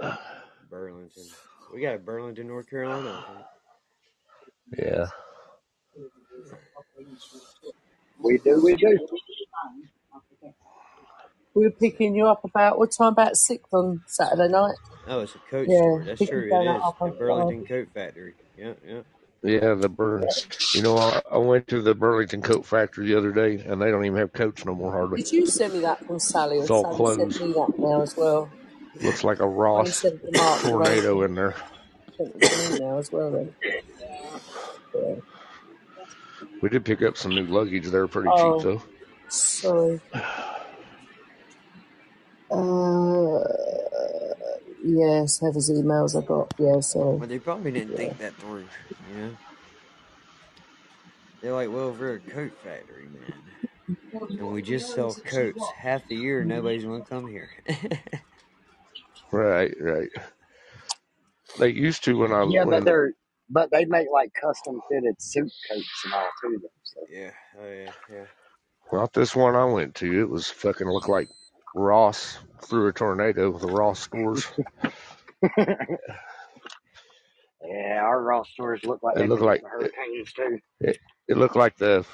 Speaker 2: I'm. <sighs> Burlington. We got a Burlington, North Carolina.
Speaker 5: Yeah.
Speaker 6: We do, we do.
Speaker 4: We were picking you up about what time? About six on Saturday night.
Speaker 2: Oh, it's a coat
Speaker 4: Yeah,
Speaker 2: store. That's
Speaker 4: pick
Speaker 2: true.
Speaker 4: you
Speaker 2: It
Speaker 4: down at
Speaker 2: is the
Speaker 4: past
Speaker 2: Burlington Coat Factory. Yeah, yeah.
Speaker 5: Yeah, the Burns. You know, I, I went to the Burlington Coat Factory the other day, and they don't even have coats no more, hardly.
Speaker 4: Did you send me that from Sally?
Speaker 5: It's all
Speaker 4: Sally
Speaker 5: closed.
Speaker 4: sent me that now as well.
Speaker 5: Looks like a Ross
Speaker 4: said the Mark
Speaker 5: tornado in there.
Speaker 4: sent it to me now as well then. Yeah.
Speaker 5: We did pick up some new luggage there pretty
Speaker 4: Oh.
Speaker 5: cheap though.
Speaker 4: Sorry. Uh, yes, have his emails I got. Yeah, sorry.
Speaker 2: Well, they probably didn't
Speaker 4: Yeah.
Speaker 2: think that through, you know? They're like, well, we're a coat factory, man. And we just sell coats half the year, nobody's gonna come here. <laughs>
Speaker 5: Right, right. They used to when I
Speaker 6: Yeah, but they're but they make like custom fitted suit coats and all too. Though, so.
Speaker 2: yeah, oh yeah, yeah.
Speaker 5: not this one I went to. It was fucking looked like Ross through a tornado with the Ross stores. <laughs>
Speaker 6: Yeah, our raw stores look like
Speaker 5: It
Speaker 6: they've
Speaker 5: looked like
Speaker 6: getting hurricanes too.
Speaker 5: it, it looked like the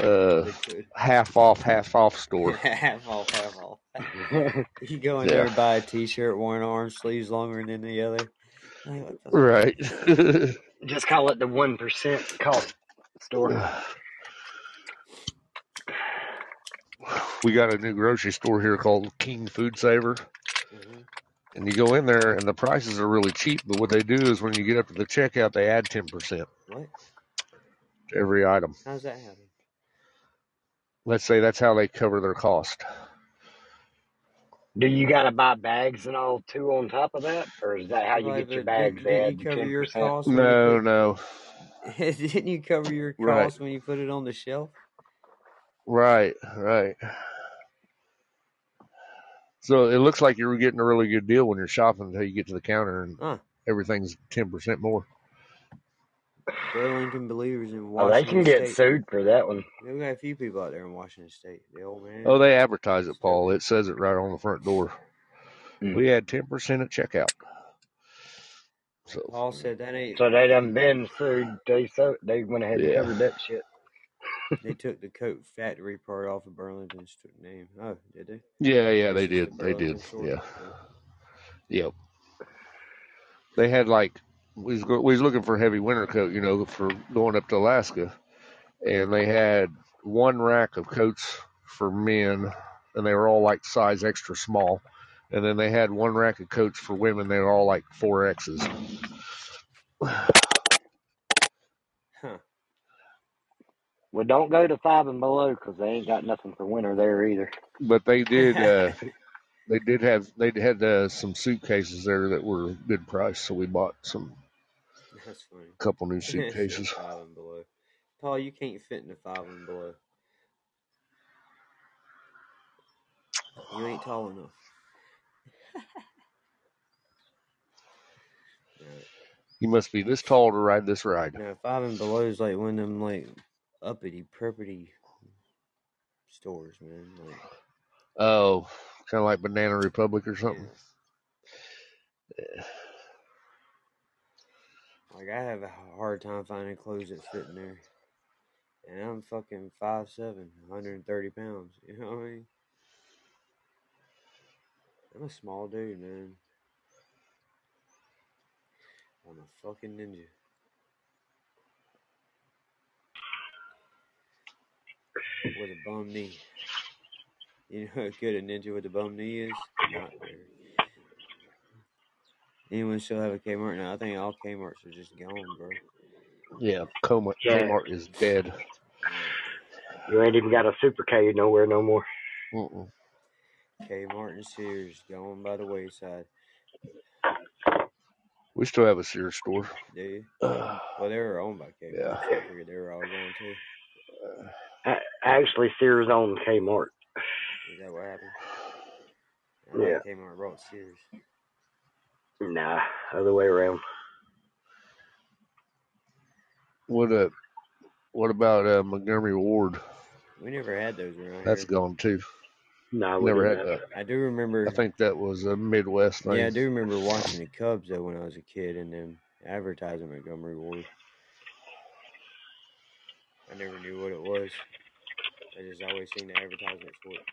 Speaker 5: uh half off half off store. <laughs>
Speaker 2: half off, half off. <laughs> You go in there and buy a t-shirt, one arm sleeves longer than the other. Like, what the fuck?
Speaker 5: Right.
Speaker 6: Just call it the one percent cost store. <sighs>
Speaker 5: we got a new grocery store here called King Food Saver.
Speaker 2: Mhm.
Speaker 5: And you go in there and the prices are really cheap, but what they do is when you get up to the checkout they add ten percent
Speaker 2: What?
Speaker 5: to every item.
Speaker 2: How's that happen?
Speaker 5: Let's say that's how they cover their cost.
Speaker 6: Do you got to buy bags and all too on top of that, or is that how you
Speaker 2: Right,
Speaker 6: get your
Speaker 2: but didn't,
Speaker 6: bags? They
Speaker 2: didn't
Speaker 6: add
Speaker 2: you
Speaker 6: the
Speaker 2: cover
Speaker 6: ten
Speaker 2: your
Speaker 6: percent.
Speaker 2: costs when you
Speaker 5: No,
Speaker 2: put?
Speaker 5: no. <laughs>
Speaker 2: didn't you cover your
Speaker 5: Right.
Speaker 2: costs when you put it on the shelf?
Speaker 5: Right, right. So it looks like you're getting a really good deal when you're shopping until you get to the counter and
Speaker 2: Huh.
Speaker 5: everything's ten percent more.
Speaker 2: Burlington Believers in
Speaker 6: Oh, they
Speaker 2: Washington
Speaker 6: can get
Speaker 2: State.
Speaker 6: sued for that one.
Speaker 2: We got a few people out there in Washington State. The old man.
Speaker 5: Oh, they advertise it. Paul. It says it right on the front door.
Speaker 6: Mm.
Speaker 5: We had ten percent at checkout. So
Speaker 2: Paul said that ain't.
Speaker 6: So they done been sued. They so they went ahead and
Speaker 5: yeah,
Speaker 6: covered that shit.
Speaker 2: They took the coat factory part off of Burlington's name. Oh, did they?
Speaker 5: yeah, yeah. They did. They did. Yeah, yep. They had like we was we was looking for a heavy winter coat, you know, for going up to Alaska, and they had one rack of coats for men, and they were all like size extra small, and then they had one rack of coats for women. They were all like four X's.
Speaker 2: Huh.
Speaker 6: Well, don't go to five and below because they ain't got nothing for winter there either.
Speaker 5: But they did. <laughs> Uh, they did have. They had uh, some suitcases there that were good price, so we bought some
Speaker 2: That's funny.
Speaker 5: couple new <laughs> suitcases.
Speaker 2: five and below. Paul, you can't fit in the five and below. You ain't tall enough. <laughs>
Speaker 5: You must be this tall to ride this ride.
Speaker 2: no, five and below is like one of them like uppity, preppity stores, man. Like,
Speaker 5: Oh, kind of like Banana Republic or
Speaker 2: yeah.
Speaker 5: something.
Speaker 2: Like I have a hard time finding clothes that fit in there. And I'm fucking 5'7", 130 pounds. <laughs> You know what I mean? I'm a small dude, man. I'm a fucking ninja. With a bum knee. You know how good a ninja with a bum knee is? Not very. Anyone still have a Kmart? No, I think all Kmarts are just gone, bro.
Speaker 5: Yeah, Kmart,
Speaker 6: Yeah,
Speaker 5: Kmart is dead.
Speaker 6: You ain't even got a super K nowhere no more.
Speaker 5: Mm-mm.
Speaker 2: Kmart and Sears gone by the wayside.
Speaker 5: We still have a Sears store.
Speaker 2: Do you?
Speaker 5: Uh, <sighs>
Speaker 2: Well, they were owned by
Speaker 5: yeah.
Speaker 2: Kmart, so I figured they were all gone too.
Speaker 6: A- Actually, Sears owned Kmart.
Speaker 2: Is that what happened? I
Speaker 6: Yeah.
Speaker 2: Kmart brought Sears.
Speaker 6: Nah, other way around.
Speaker 5: What uh, what about uh, Montgomery Ward?
Speaker 2: We never had those around
Speaker 5: That's
Speaker 2: here.
Speaker 5: gone too.
Speaker 6: No, we
Speaker 5: Never had that.
Speaker 2: I do remember.
Speaker 5: I think that was a Midwest thing.
Speaker 2: Yeah, I do remember watching the Cubs though when I was a kid and them advertising Montgomery Ward. I never knew what it was. I just always seen the advertisement for it.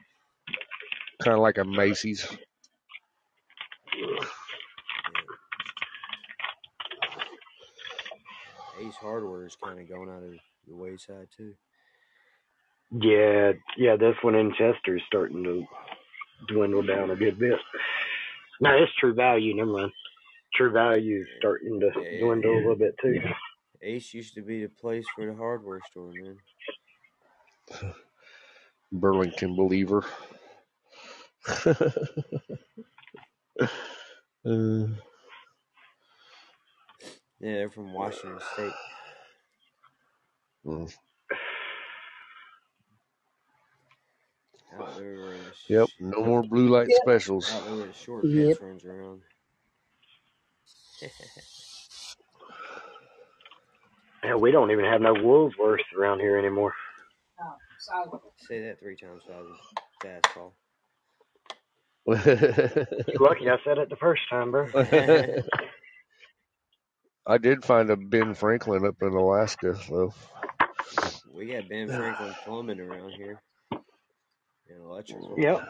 Speaker 5: Kind of like a Macy's.
Speaker 2: Yeah. Ace Hardware is kind of going out of the wayside too.
Speaker 6: Yeah, yeah, this one in Chester is starting to dwindle down a good bit. No, it's True Value. Never mind. True Value is starting to
Speaker 2: Yeah,
Speaker 6: dwindle a little bit too.
Speaker 2: Ace used to be the place for the hardware store, man. <laughs>
Speaker 5: Burlington believer. <laughs> Uh,
Speaker 2: Yeah, they're from Washington State.
Speaker 5: mm.
Speaker 2: Out there where the sh-
Speaker 5: Yep, no more blue light
Speaker 4: Yep.
Speaker 5: specials.
Speaker 2: out there where the short
Speaker 4: Yep.
Speaker 2: runs around. <laughs>
Speaker 6: Hell, we don't even have no Woolworths around here anymore.
Speaker 7: Oh,
Speaker 2: Say that three times fast, fast Paul. <laughs>
Speaker 6: You're lucky I said it the first time, bro. <laughs>
Speaker 5: I did find a Ben Franklin up in Alaska, so
Speaker 2: we got Ben Franklin plumbing around here. And electrical.
Speaker 6: Yep,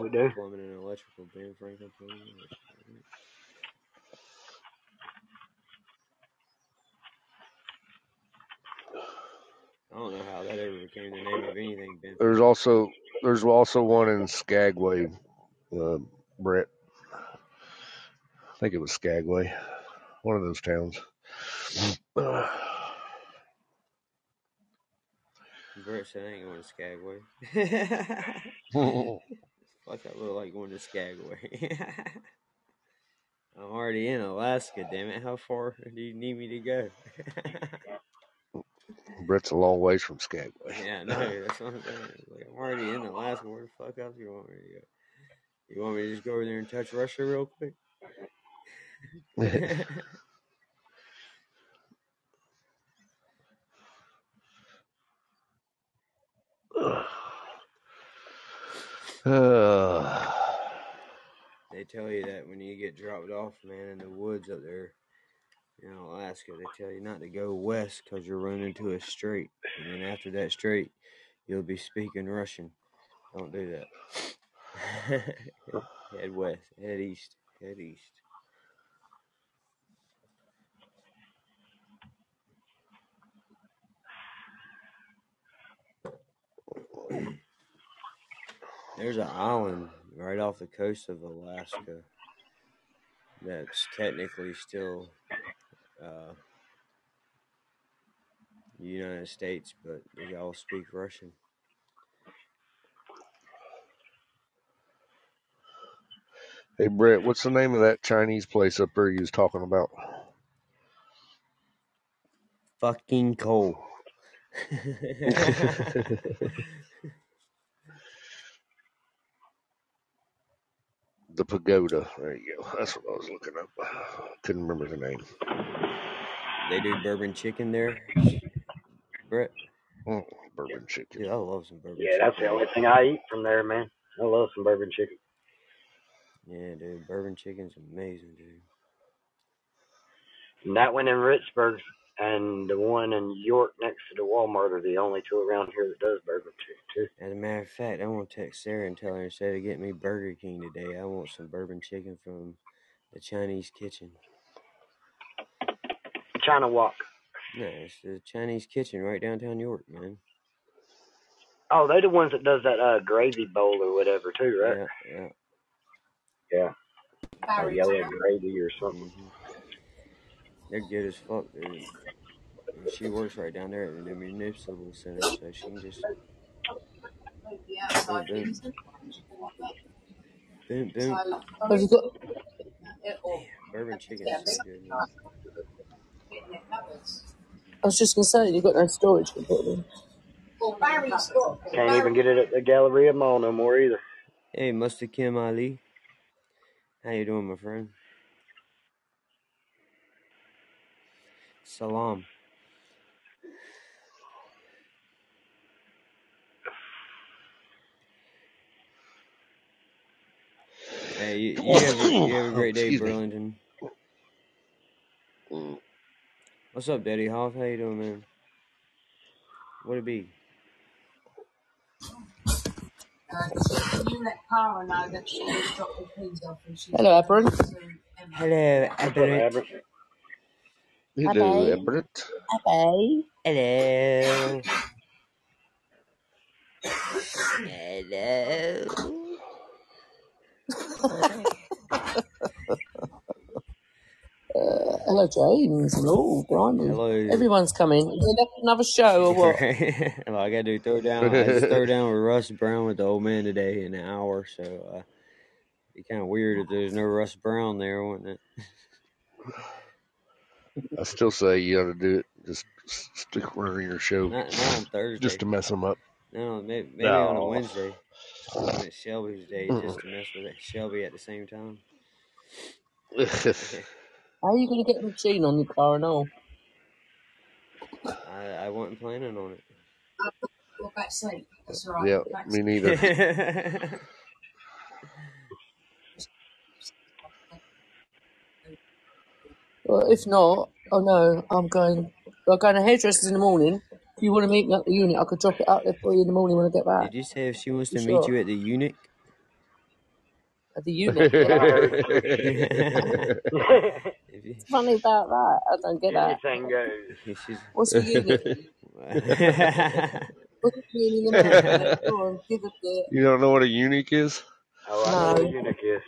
Speaker 6: we do.
Speaker 2: Plumbing and electrical. Ben Franklin plumbing and electrical. I don't know how that ever became the name of anything, Ben.
Speaker 5: there's also there's also one in Skagway, uh, Brett. I think it was Skagway, one of those towns. Uh,
Speaker 2: Brett said I ain't going to Skagway. <laughs> Fuck, I look like going to Skagway. <laughs> I'm already in Alaska, damn it. How far do you need me to go? <laughs>
Speaker 5: Brett's a long ways from Skagway.
Speaker 2: yeah, no, that's what I'm saying. Like, I'm already in Alaska. Where the fuck else you want me to go? You want me to just go over there and touch Russia real quick? <laughs> <sighs> <sighs> <sighs> They tell you that when you get dropped off, man, in the woods up there in Alaska, they tell you not to go west because you're running into a strait. And then after that strait, you'll be speaking Russian. Don't do that. <laughs> head west, head east, head east. There's an island right off the coast of Alaska that's technically still uh, United States, but they all speak Russian.
Speaker 5: hey Brett, what's the name of that Chinese place up there you was talking about?
Speaker 2: Fucking cold. <laughs> <laughs> <laughs>
Speaker 5: the pagoda. There you go. That's what I was looking up. <sighs> Couldn't remember the name.
Speaker 2: they do bourbon chicken there, Brett.
Speaker 5: Mm, bourbon chicken.
Speaker 2: Yeah, I love some bourbon.
Speaker 6: Yeah,
Speaker 2: chicken.
Speaker 6: that's the only thing I eat from there, man. I love some bourbon chicken.
Speaker 2: Yeah, dude, bourbon chicken's amazing, dude.
Speaker 6: And that one in Richburg and the one in York next to the Walmart are the only two around here that does bourbon chicken too.
Speaker 2: As a matter of fact, I want to text Sarah and tell her instead of getting me Burger King today, I want some bourbon chicken from the Chinese kitchen.
Speaker 6: China Walk.
Speaker 2: No, it's the Chinese kitchen right downtown York, man.
Speaker 6: Oh, they're the ones that does that uh gravy bowl or whatever too, right?
Speaker 2: Yeah, yeah.
Speaker 6: Yeah. Or yellow gravy or something.
Speaker 2: hmm They're good as fuck, dude. And she works right down there at the municipal center, so she can just
Speaker 7: the outside
Speaker 2: boom, boom,
Speaker 7: things.
Speaker 2: boom,
Speaker 7: So,
Speaker 2: boom.
Speaker 7: I
Speaker 4: Have you
Speaker 7: mean,
Speaker 4: got?
Speaker 7: it or
Speaker 2: Bourbon chicken
Speaker 7: yeah,
Speaker 2: is so good, man.
Speaker 7: getting.
Speaker 4: I was just gonna say you've got no storage to put them.
Speaker 7: Well, Barry's got.
Speaker 6: Can't even get it at the Galleria Mall no more either.
Speaker 2: Hey, Mustard Kim Ali. How you doing, my friend? Salam. Hey, you, you have a, you have a great day,
Speaker 5: Excuse me.
Speaker 2: Burlington.
Speaker 5: Mm,
Speaker 2: What's up, Daddy Hoff? How you doing, man? What it be?
Speaker 7: can you let Cara know that she needs to drop the keys off and she's
Speaker 4: Hello, Aaron.
Speaker 7: to Emma?
Speaker 2: Hello,
Speaker 6: What's up,
Speaker 2: Aberrant.
Speaker 6: Abbott?
Speaker 5: Hello,
Speaker 4: Abby.
Speaker 5: Everett.
Speaker 4: Abby.
Speaker 2: Hello. Hello.
Speaker 4: Uh, Hello, James. Hello, blimey.
Speaker 2: Hello.
Speaker 4: Everyone's coming. Is there another show or what? <laughs>
Speaker 2: well, I got to <laughs> throw down. I just throw down with Russ Brown with the old man today in an hour, so uh, it'd be kind of weird if there's no Russ Brown there, wouldn't it? <laughs>
Speaker 5: I still say you ought to do it. Just s- stick running your show
Speaker 2: Not, not on Thursday.
Speaker 5: just to mess them up.
Speaker 2: no, maybe, maybe on a Wednesday. When it's Shelby's day, just to mess with it. Shelby at the same time. <laughs>
Speaker 4: How are you going to get the machine on your car and all?
Speaker 2: I, I wasn't planning on it.
Speaker 7: Go back to sleep. That's all right.
Speaker 5: yeah,
Speaker 7: Go back to
Speaker 5: me neither. <laughs>
Speaker 4: Well, if not, oh no, I'm going. I'm going to hairdressers in the morning. If you want to meet me at the unit, I could drop it out there for you in the morning when I get back.
Speaker 2: Did you say if she wants to
Speaker 4: You
Speaker 2: meet
Speaker 4: sure?
Speaker 2: you at the eunuch?
Speaker 4: At the unit. <laughs>
Speaker 2: If you-
Speaker 4: What's funny about that? I don't get that.
Speaker 6: Anything goes.
Speaker 2: if she's-
Speaker 4: What's the unit? Look at me in the morning. Go on, give it
Speaker 5: you don't know what a unique is?
Speaker 6: Oh, I know what
Speaker 4: No.
Speaker 6: a eunuch is.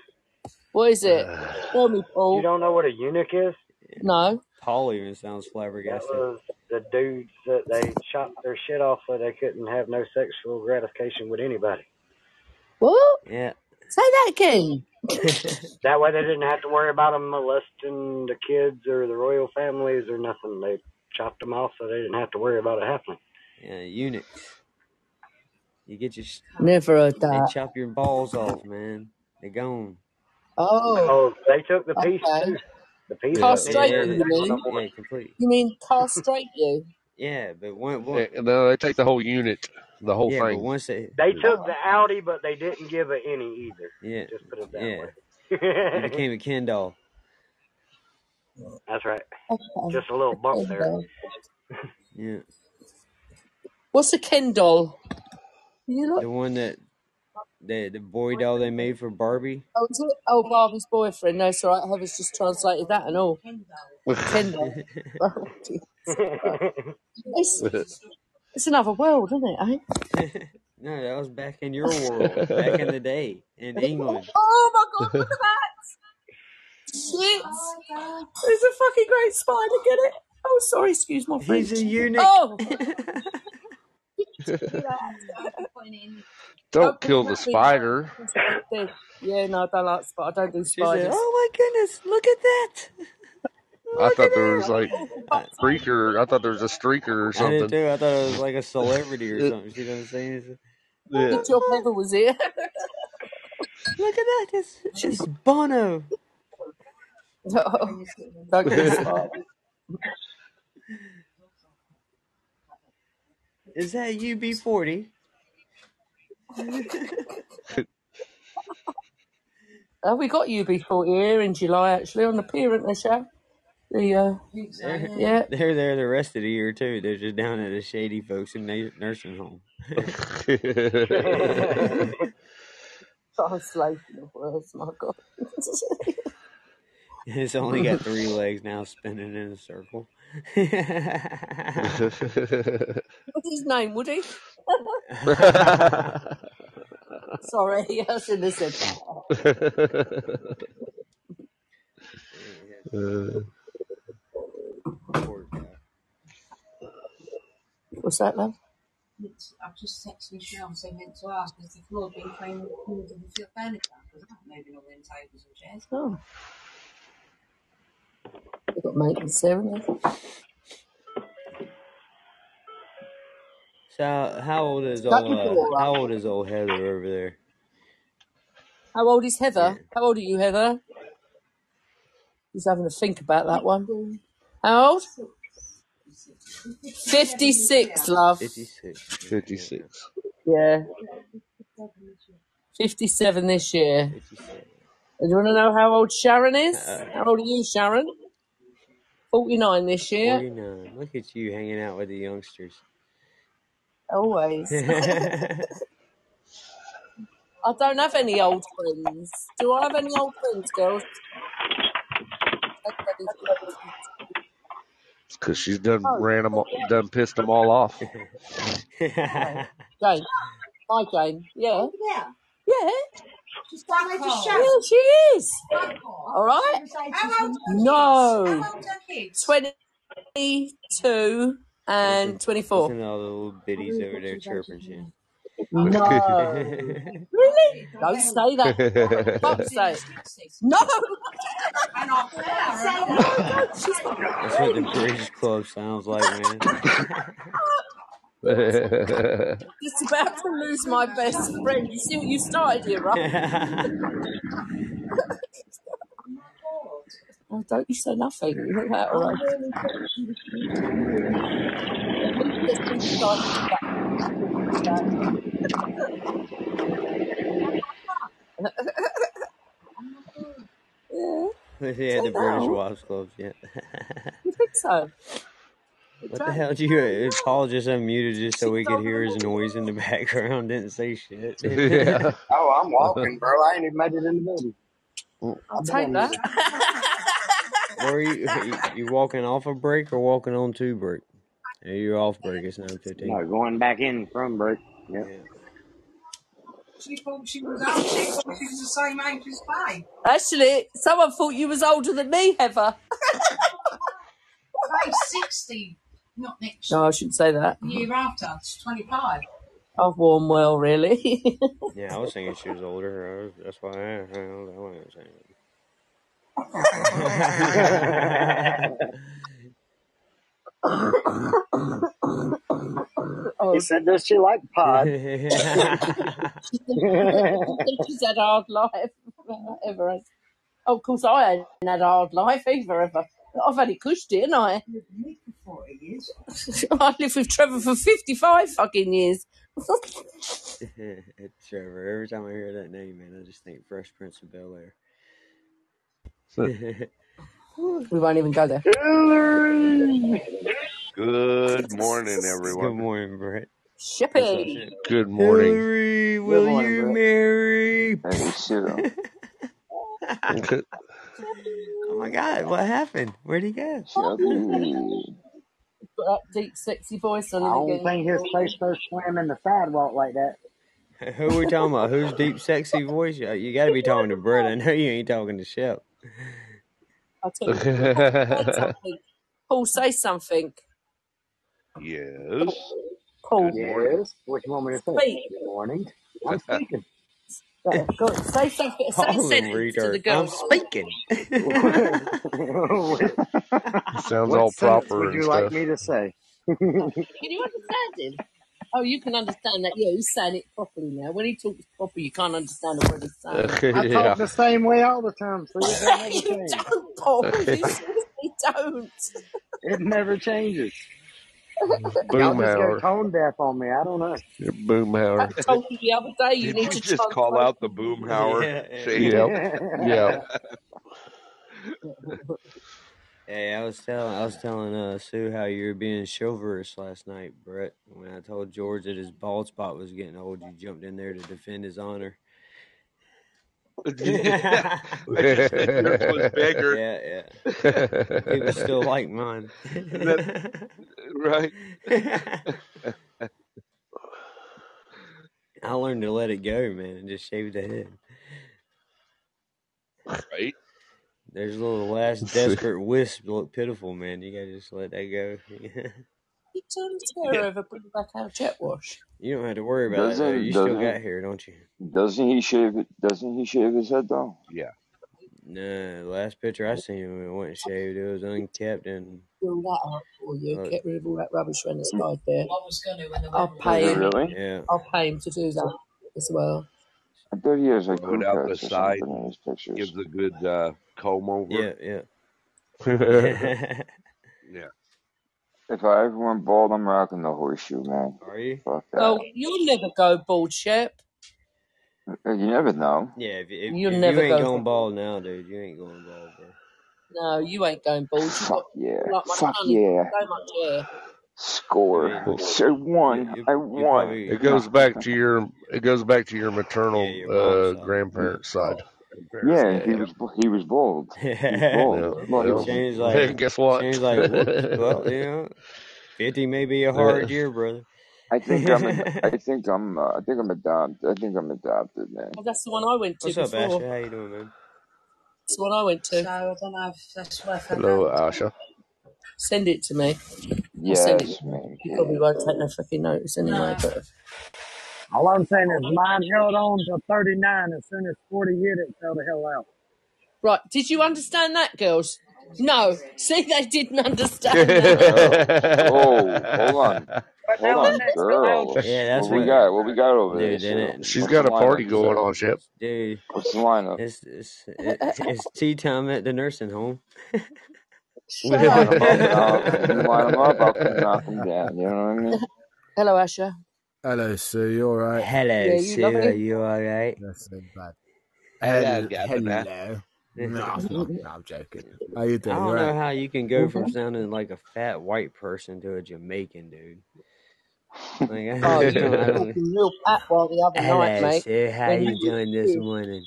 Speaker 4: What is it? Tell me, Paul.
Speaker 6: You
Speaker 4: Paul.
Speaker 6: don't know what a eunuch is? <sighs>
Speaker 4: No.
Speaker 2: Paul even sounds
Speaker 6: That
Speaker 2: flabbergasted.
Speaker 6: was the dudes that they chopped their shit off so they couldn't have no sexual gratification with anybody.
Speaker 4: What?
Speaker 2: Yeah.
Speaker 4: Say that again. <laughs>
Speaker 6: That way they didn't have to worry about them molesting the kids or the royal families or nothing. They chopped them off so they didn't have to worry about it happening.
Speaker 2: Yeah, eunuchs. You get your, sh-
Speaker 4: Never heard
Speaker 2: they chop your balls off, man. They're gone.
Speaker 4: Oh,
Speaker 6: Oh, they took the piece
Speaker 4: Okay.
Speaker 6: too. The piece.
Speaker 4: Castrate
Speaker 2: Yeah,
Speaker 4: you, you mean?
Speaker 2: Yeah, complete.
Speaker 4: You mean castrate <laughs> you?
Speaker 2: Yeah, but one, one
Speaker 5: Eh, No, they take the whole unit, the whole
Speaker 2: yeah,
Speaker 5: thing.
Speaker 2: once they,
Speaker 6: They took the Audi, but they didn't give it any either.
Speaker 2: yeah,
Speaker 6: Just put it that
Speaker 2: yeah,
Speaker 6: way.
Speaker 2: it became a <laughs> Ken doll.
Speaker 6: That's right.
Speaker 4: Okay.
Speaker 6: Just a little bump there.
Speaker 2: Yeah,
Speaker 4: What's a Ken doll? You look.
Speaker 2: the one that the the boy doll they made for Barbie.
Speaker 4: Oh, is it? Oh, Barbie's boyfriend. No, it's all right. Heather's just translated that and all. Ken doll. Oh, it's, it's another world, isn't it? Eh? <laughs>
Speaker 2: no, that was back in your world, back in the day in <laughs> England.
Speaker 4: Oh my god, look at that! Shit! There's a fucking great spider, get it? Oh, sorry, excuse my French.
Speaker 2: He's a eunuch.
Speaker 4: Oh! <laughs>
Speaker 5: Don't oh, kill the spider.
Speaker 4: yeah, no, I don't like spiders. I don't do
Speaker 2: She said,
Speaker 4: spiders.
Speaker 2: "Oh my goodness, look at that!" <laughs>
Speaker 5: I thought there was like streaker. I thought there was a streaker or
Speaker 2: I did
Speaker 5: something.
Speaker 2: too. I thought it was like a celebrity or <laughs> something. See what I'm saying?
Speaker 5: Yeah.
Speaker 4: Good job Heather was here. <laughs>
Speaker 2: Look at that! It's, it's Bono.
Speaker 4: Oh, don't get started.
Speaker 2: Is that UB40? <laughs>
Speaker 4: Oh, we got UB40 here in July, actually, on the pier, isn't there, Shav? The, uh,
Speaker 2: They're,
Speaker 4: yeah.
Speaker 2: they're there the rest of the year too. They're just down at the shady folks in na- nursing home.
Speaker 4: Translation of words, my God. <laughs>
Speaker 2: It's only got three <laughs> legs now, spinning in a circle.
Speaker 4: What's his name, Woody? <laughs> Sorry, I shouldn't have said that.
Speaker 5: Uh,
Speaker 4: What's that, love?
Speaker 7: I've just texted Michelle saying meant to ask has the floor been cleaned with the furniture? Because I'm moving all them tables and chairs.
Speaker 4: Oh. We've got maintenance there, haven't they?
Speaker 2: So how, how old is old? Uh, how old is old Heather over there?
Speaker 4: How old is Heather?
Speaker 2: Yeah.
Speaker 4: How old are you, Heather? He's having to think about that one. How old? 56, love.
Speaker 2: Fifty-six.
Speaker 5: 56.
Speaker 4: Yeah. 57 this year.
Speaker 2: Fifty-six.
Speaker 4: And do you want to know how old Sharon is?
Speaker 2: Uh,
Speaker 4: How old are you, Sharon? 49 this year.
Speaker 2: Forty-nine. Look at you hanging out with the youngsters.
Speaker 4: Always. <laughs> I don't have any old friends. Do I have any old friends, girls? Everybody's got-
Speaker 5: It's because she's done
Speaker 4: Oh,
Speaker 5: ran them, all, done pissed them all off.
Speaker 4: Jane. Hi, Jane. Yeah.
Speaker 7: Oh, yeah.
Speaker 4: Yeah.
Speaker 7: She's done to oh. show.
Speaker 4: Yeah, she is. All right.
Speaker 7: How old are
Speaker 4: No.
Speaker 7: How old are kids?
Speaker 4: 22 and
Speaker 2: Listen
Speaker 4: 24.
Speaker 2: to all the little biddies over there chirping shit.
Speaker 4: No. <laughs> really? <laughs> <laughs> Don't say that. Fuck's sake. No.
Speaker 7: There.
Speaker 4: No, don't. She's not
Speaker 2: That's what the British Club sounds like, man.
Speaker 4: just about to lose my best friend. You see what you started here, right? Oh, don't you say nothing. You look that all right. <laughs> yeah, <laughs>
Speaker 2: they had the British Wives Clubs yet. <laughs>
Speaker 4: you think so?
Speaker 2: What the hell? Did you uh, Paul just unmuted just so we could hear his noise in the background? Didn't say shit.
Speaker 5: yeah.
Speaker 6: Oh, I'm walking, bro. I ain't even made it in the building.
Speaker 4: I'll take that.
Speaker 2: Or are you, <laughs> you you walking off a break or walking on to break? Yeah, you're off break. It's nine fifteen.
Speaker 6: No, going back in from break. Yeah.
Speaker 7: She thought she was old. She thought she was the same age as Faye.
Speaker 4: Actually, someone thought you was older than me, Heather. <laughs>
Speaker 7: Faye's 60. Not next
Speaker 4: No, I shouldn't say that.
Speaker 7: year after. She's 25.
Speaker 4: I've worn well, really. <laughs>
Speaker 2: Yeah, I was thinking she was older. I was, that's why I, I, I wasn't saying
Speaker 4: oh, Oh,
Speaker 6: he said, does she like pod?
Speaker 2: it. <laughs>
Speaker 4: she's had a hard life. Ever has. Oh, of course, I ain't had a hard life either, ever. I've had it cushy, didn't I?
Speaker 7: Me for 40 years.
Speaker 4: I lived with Trevor for 55 fucking years. <laughs> <laughs>
Speaker 2: Trevor. Every time I hear that name, man, I just think Fresh Prince of Bel Air. <laughs>
Speaker 4: we won't even go there.
Speaker 5: Good morning, everyone.
Speaker 2: Good
Speaker 5: everyone.
Speaker 2: morning, Brett.
Speaker 4: Shippy.
Speaker 5: Good morning.
Speaker 2: Hillary, will
Speaker 6: morning,
Speaker 2: you
Speaker 6: Brett.
Speaker 2: marry?
Speaker 8: Hey, sit up. <laughs>
Speaker 2: Oh my God, what happened? Where'd he go?
Speaker 8: Chubby.
Speaker 4: Got that deep, sexy voice on
Speaker 6: I
Speaker 4: him
Speaker 6: don't
Speaker 4: again.
Speaker 6: think his face first swam in the sidewalk like that.
Speaker 2: Who are we talking about? Who's deep, sexy voice? You, you got to be talking to Brett. I know you ain't talking to Shep. <laughs>
Speaker 4: I'll tell you. <laughs> Say something. Paul, say something.
Speaker 5: yes.
Speaker 4: Paul,
Speaker 6: Yes. What you want me to say?
Speaker 4: Speak.
Speaker 6: Good morning. I'm <laughs> speaking.
Speaker 4: Go, go, say something. Say a
Speaker 2: Paul's a
Speaker 4: sentence to
Speaker 2: retard.
Speaker 4: the
Speaker 2: I'm
Speaker 4: girls.
Speaker 2: speaking.
Speaker 5: Sounds
Speaker 6: what
Speaker 5: all
Speaker 6: sentence
Speaker 5: proper
Speaker 6: would
Speaker 5: and
Speaker 6: you like
Speaker 5: stuff.
Speaker 6: me to say?
Speaker 4: Can you understand him? Oh, you can understand that. Yeah, he's saying it properly now. When he talks proper, you can't understand a word he's saying. <laughs>
Speaker 6: I
Speaker 5: yeah.
Speaker 6: talk the same way all the time, so it <laughs> don't
Speaker 4: you
Speaker 6: change.
Speaker 4: don't, Paul. <laughs> You seriously don't.
Speaker 6: It never changes. Y'all just go
Speaker 5: Boomhauer.
Speaker 6: tone deaf on me. I don't know.
Speaker 5: You're Boomhauer.
Speaker 4: I told you the other day you
Speaker 9: Did
Speaker 4: need
Speaker 9: you
Speaker 4: to
Speaker 9: just
Speaker 4: try
Speaker 9: call out the Boomhauer?
Speaker 2: Yeah,
Speaker 9: See?
Speaker 5: Yep. Yeah.
Speaker 2: Hey, I was telling I was telling uh, Sue how you were being chivalrous last night, Brett. When I told George that his bald spot was getting old, you jumped in there to defend his honor. <laughs>
Speaker 9: Said was bigger, <laughs>
Speaker 2: Yeah, yeah. People still like mine. <laughs>
Speaker 9: right?
Speaker 2: I learned to let it go, man, and just shave the head.
Speaker 9: Right?
Speaker 2: There's a little last <laughs> desperate wisp look pitiful, man. You gotta just let that go. <laughs>
Speaker 4: You tell Sarah ever bring back our jet wash.
Speaker 2: you don't have to worry about that.
Speaker 8: Doesn't
Speaker 2: You still got hair, don't you?
Speaker 8: doesn't he shave it? Doesn't he shave his head though?
Speaker 9: Yeah.
Speaker 2: Nah, the last picture I seen him, it wasn't shaved. It was unkept and
Speaker 4: Fill that up for you.
Speaker 2: uh,
Speaker 4: Get rid of all that rubbish on the side there.
Speaker 7: I was going to when the
Speaker 4: I'll pay him.
Speaker 8: really?
Speaker 2: yeah.
Speaker 4: I'll pay him to do that as well.
Speaker 8: I bet he has like
Speaker 9: Go
Speaker 8: crew
Speaker 9: out the
Speaker 8: cuts or
Speaker 9: side
Speaker 8: something in his pictures.
Speaker 9: gives a good uh, comb over.
Speaker 2: Yeah, yeah. <laughs>
Speaker 9: Yeah.
Speaker 8: If I ever went bald, I'm rocking the horseshoe, man.
Speaker 2: Are you?
Speaker 8: Fuck
Speaker 4: Oh,
Speaker 8: that.
Speaker 4: you'll never go bald, Shep.
Speaker 8: Uh, You never know.
Speaker 2: Yeah, if, if,
Speaker 4: You'll
Speaker 2: if
Speaker 4: never
Speaker 2: you ain't
Speaker 4: go
Speaker 2: going
Speaker 4: bald.
Speaker 2: bald now, dude, you ain't going bald, bro.
Speaker 4: No, you ain't going bald. You got
Speaker 8: Fuck yeah.
Speaker 4: like my
Speaker 8: Fuck
Speaker 4: son.
Speaker 8: Yeah.
Speaker 4: so much hair.
Speaker 2: I
Speaker 8: Score.
Speaker 2: mean,
Speaker 8: So
Speaker 2: you,
Speaker 8: won.
Speaker 2: you,
Speaker 8: I won.
Speaker 2: probably,
Speaker 5: It goes <laughs> back to your it goes back to your
Speaker 2: yeah,
Speaker 5: maternal
Speaker 2: your
Speaker 5: uh
Speaker 2: mom's side.
Speaker 5: side.
Speaker 8: Yeah,
Speaker 5: Yeah,
Speaker 8: he was he was bold. He was
Speaker 2: Yeah.
Speaker 8: bold.
Speaker 5: Yeah.
Speaker 8: Well, he
Speaker 5: yeah.
Speaker 8: was
Speaker 2: Shane's
Speaker 5: Hey,
Speaker 2: like,
Speaker 5: guess what?
Speaker 2: Shane's like, <laughs> whoops. Well, you know, 50 may be a hard year, brother.
Speaker 8: I think I'm. ad- <laughs> I think I'm. Uh, I think I'm adopted. I think I'm adopted, man.
Speaker 4: Oh, that's the one I went to
Speaker 2: What's up,
Speaker 4: before.
Speaker 2: Asher? How you doing, man?
Speaker 4: That's the one I went
Speaker 7: So
Speaker 4: to.
Speaker 7: I don't know if that's worth a
Speaker 5: Hello,
Speaker 7: go.
Speaker 5: Asha.
Speaker 4: Send it to me. I'll send it
Speaker 8: Yes,
Speaker 4: you.
Speaker 8: man.
Speaker 4: You probably won't take no fucking notice anyway.
Speaker 7: No.
Speaker 4: But
Speaker 10: All I'm saying is mine held on to 39. As soon as 40 hit, it fell the hell out.
Speaker 4: right, did you understand that, girls? No. <laughs> See, they didn't understand that. <laughs>
Speaker 8: Oh, hold on.
Speaker 10: But
Speaker 8: Hold
Speaker 10: now
Speaker 8: on,
Speaker 10: the next
Speaker 8: girls.
Speaker 2: Yeah, that's
Speaker 8: What we
Speaker 2: what.
Speaker 8: got? What we got over there?
Speaker 2: Dude,
Speaker 8: So,
Speaker 2: didn't it?
Speaker 5: She's
Speaker 8: what's
Speaker 5: got
Speaker 8: the
Speaker 5: a party
Speaker 8: lineup?
Speaker 5: going
Speaker 8: So,
Speaker 5: on, Shep.
Speaker 2: Dude,
Speaker 8: what's the lineup?
Speaker 2: it's it's it, it's tea time at the nursing home. <laughs>
Speaker 4: Shut
Speaker 8: You
Speaker 4: up.
Speaker 8: them up, and <laughs> I'll, you line them up, I'll knock them down. You know what I mean? <laughs>
Speaker 4: Hello, Asher.
Speaker 11: Hello, Sue. You all right?
Speaker 2: Hello,
Speaker 4: Yeah, you
Speaker 2: Sue. Are you all right?
Speaker 11: That's so bad.
Speaker 9: Hello,
Speaker 11: Hel-
Speaker 9: Governor.
Speaker 11: hello. No, I'm not. No, I'm joking. How you
Speaker 2: I
Speaker 11: doing? You
Speaker 2: don't
Speaker 11: all
Speaker 2: know
Speaker 11: right?
Speaker 2: how you can go from mm-hmm. sounding like a fat white person to a Jamaican dude. <laughs> Like, oh, I
Speaker 4: Oh, you
Speaker 2: don't,
Speaker 4: were
Speaker 2: don't.
Speaker 4: talking real pat while the other night,
Speaker 2: Hello,
Speaker 4: mate.
Speaker 2: Sue. How
Speaker 4: When
Speaker 2: you
Speaker 4: you
Speaker 2: doing this morning?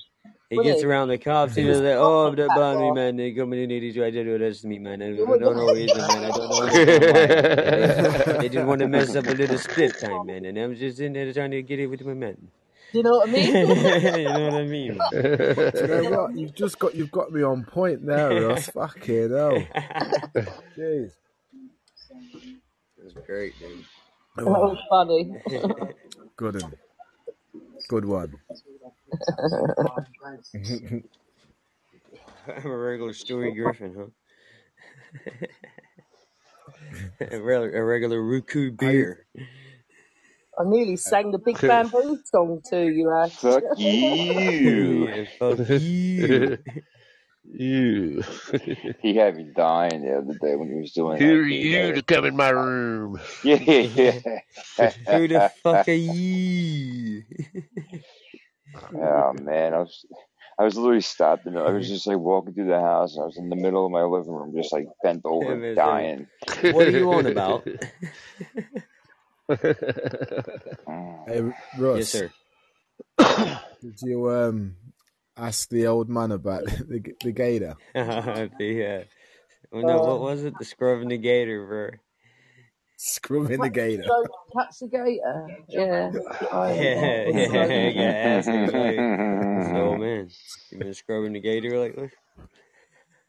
Speaker 2: He gets
Speaker 4: it?
Speaker 2: around the cops. He
Speaker 4: He
Speaker 2: was
Speaker 4: was
Speaker 2: like, "Oh,
Speaker 4: proper
Speaker 2: that
Speaker 4: pat
Speaker 2: bother me, man. They come in and they try to do this to me, man. I don't
Speaker 4: were
Speaker 2: don't know reason, man. I don't know understand why. They, they just want to mess up a little split time, man. And I'm just in there trying to get it with my man.
Speaker 4: You know what I mean? <laughs>
Speaker 2: you know what I mean?
Speaker 11: Do you know what? You've just got you've got me on point there, Ross. Fucking hell. <laughs> Jeez.
Speaker 2: That's great, dude.
Speaker 4: That oh, was funny. <laughs>
Speaker 11: Good one. Good one.
Speaker 2: I'm a regular Stewie Griffin, huh? <laughs> a, regular, a regular Ruku beer.
Speaker 4: I nearly sang the Big Bamboo <laughs> song to you, Ash.
Speaker 8: Fuck you. <laughs>
Speaker 2: yeah, fuck you.
Speaker 5: you.
Speaker 8: He had me dying the other day when he was doing
Speaker 5: Who are you
Speaker 8: dude.
Speaker 5: to come in my room?
Speaker 8: Yeah, Yeah, yeah.
Speaker 2: Who the fuck are you?
Speaker 8: Oh <laughs> man, I was I was literally stopped in the, I was just like walking through the house and I was in the middle of my living room just like bent over
Speaker 2: man, so
Speaker 8: dying.
Speaker 2: what are you on about? <laughs>
Speaker 8: Mm.
Speaker 11: Hey,
Speaker 2: yes,
Speaker 11: Ross,
Speaker 2: sir.
Speaker 11: did you um ask the old man about <laughs> the the gator?
Speaker 2: the, uh, oh no, what was it? The scrub and the gator, bro.
Speaker 11: Scrubbing the gator.
Speaker 4: Catch the gator. Yeah. I, <laughs>
Speaker 2: Yeah, yeah,
Speaker 4: spoke
Speaker 2: you gotta ask him. It's like, it's the old man. <laughs> You been scrubbing the gator lately?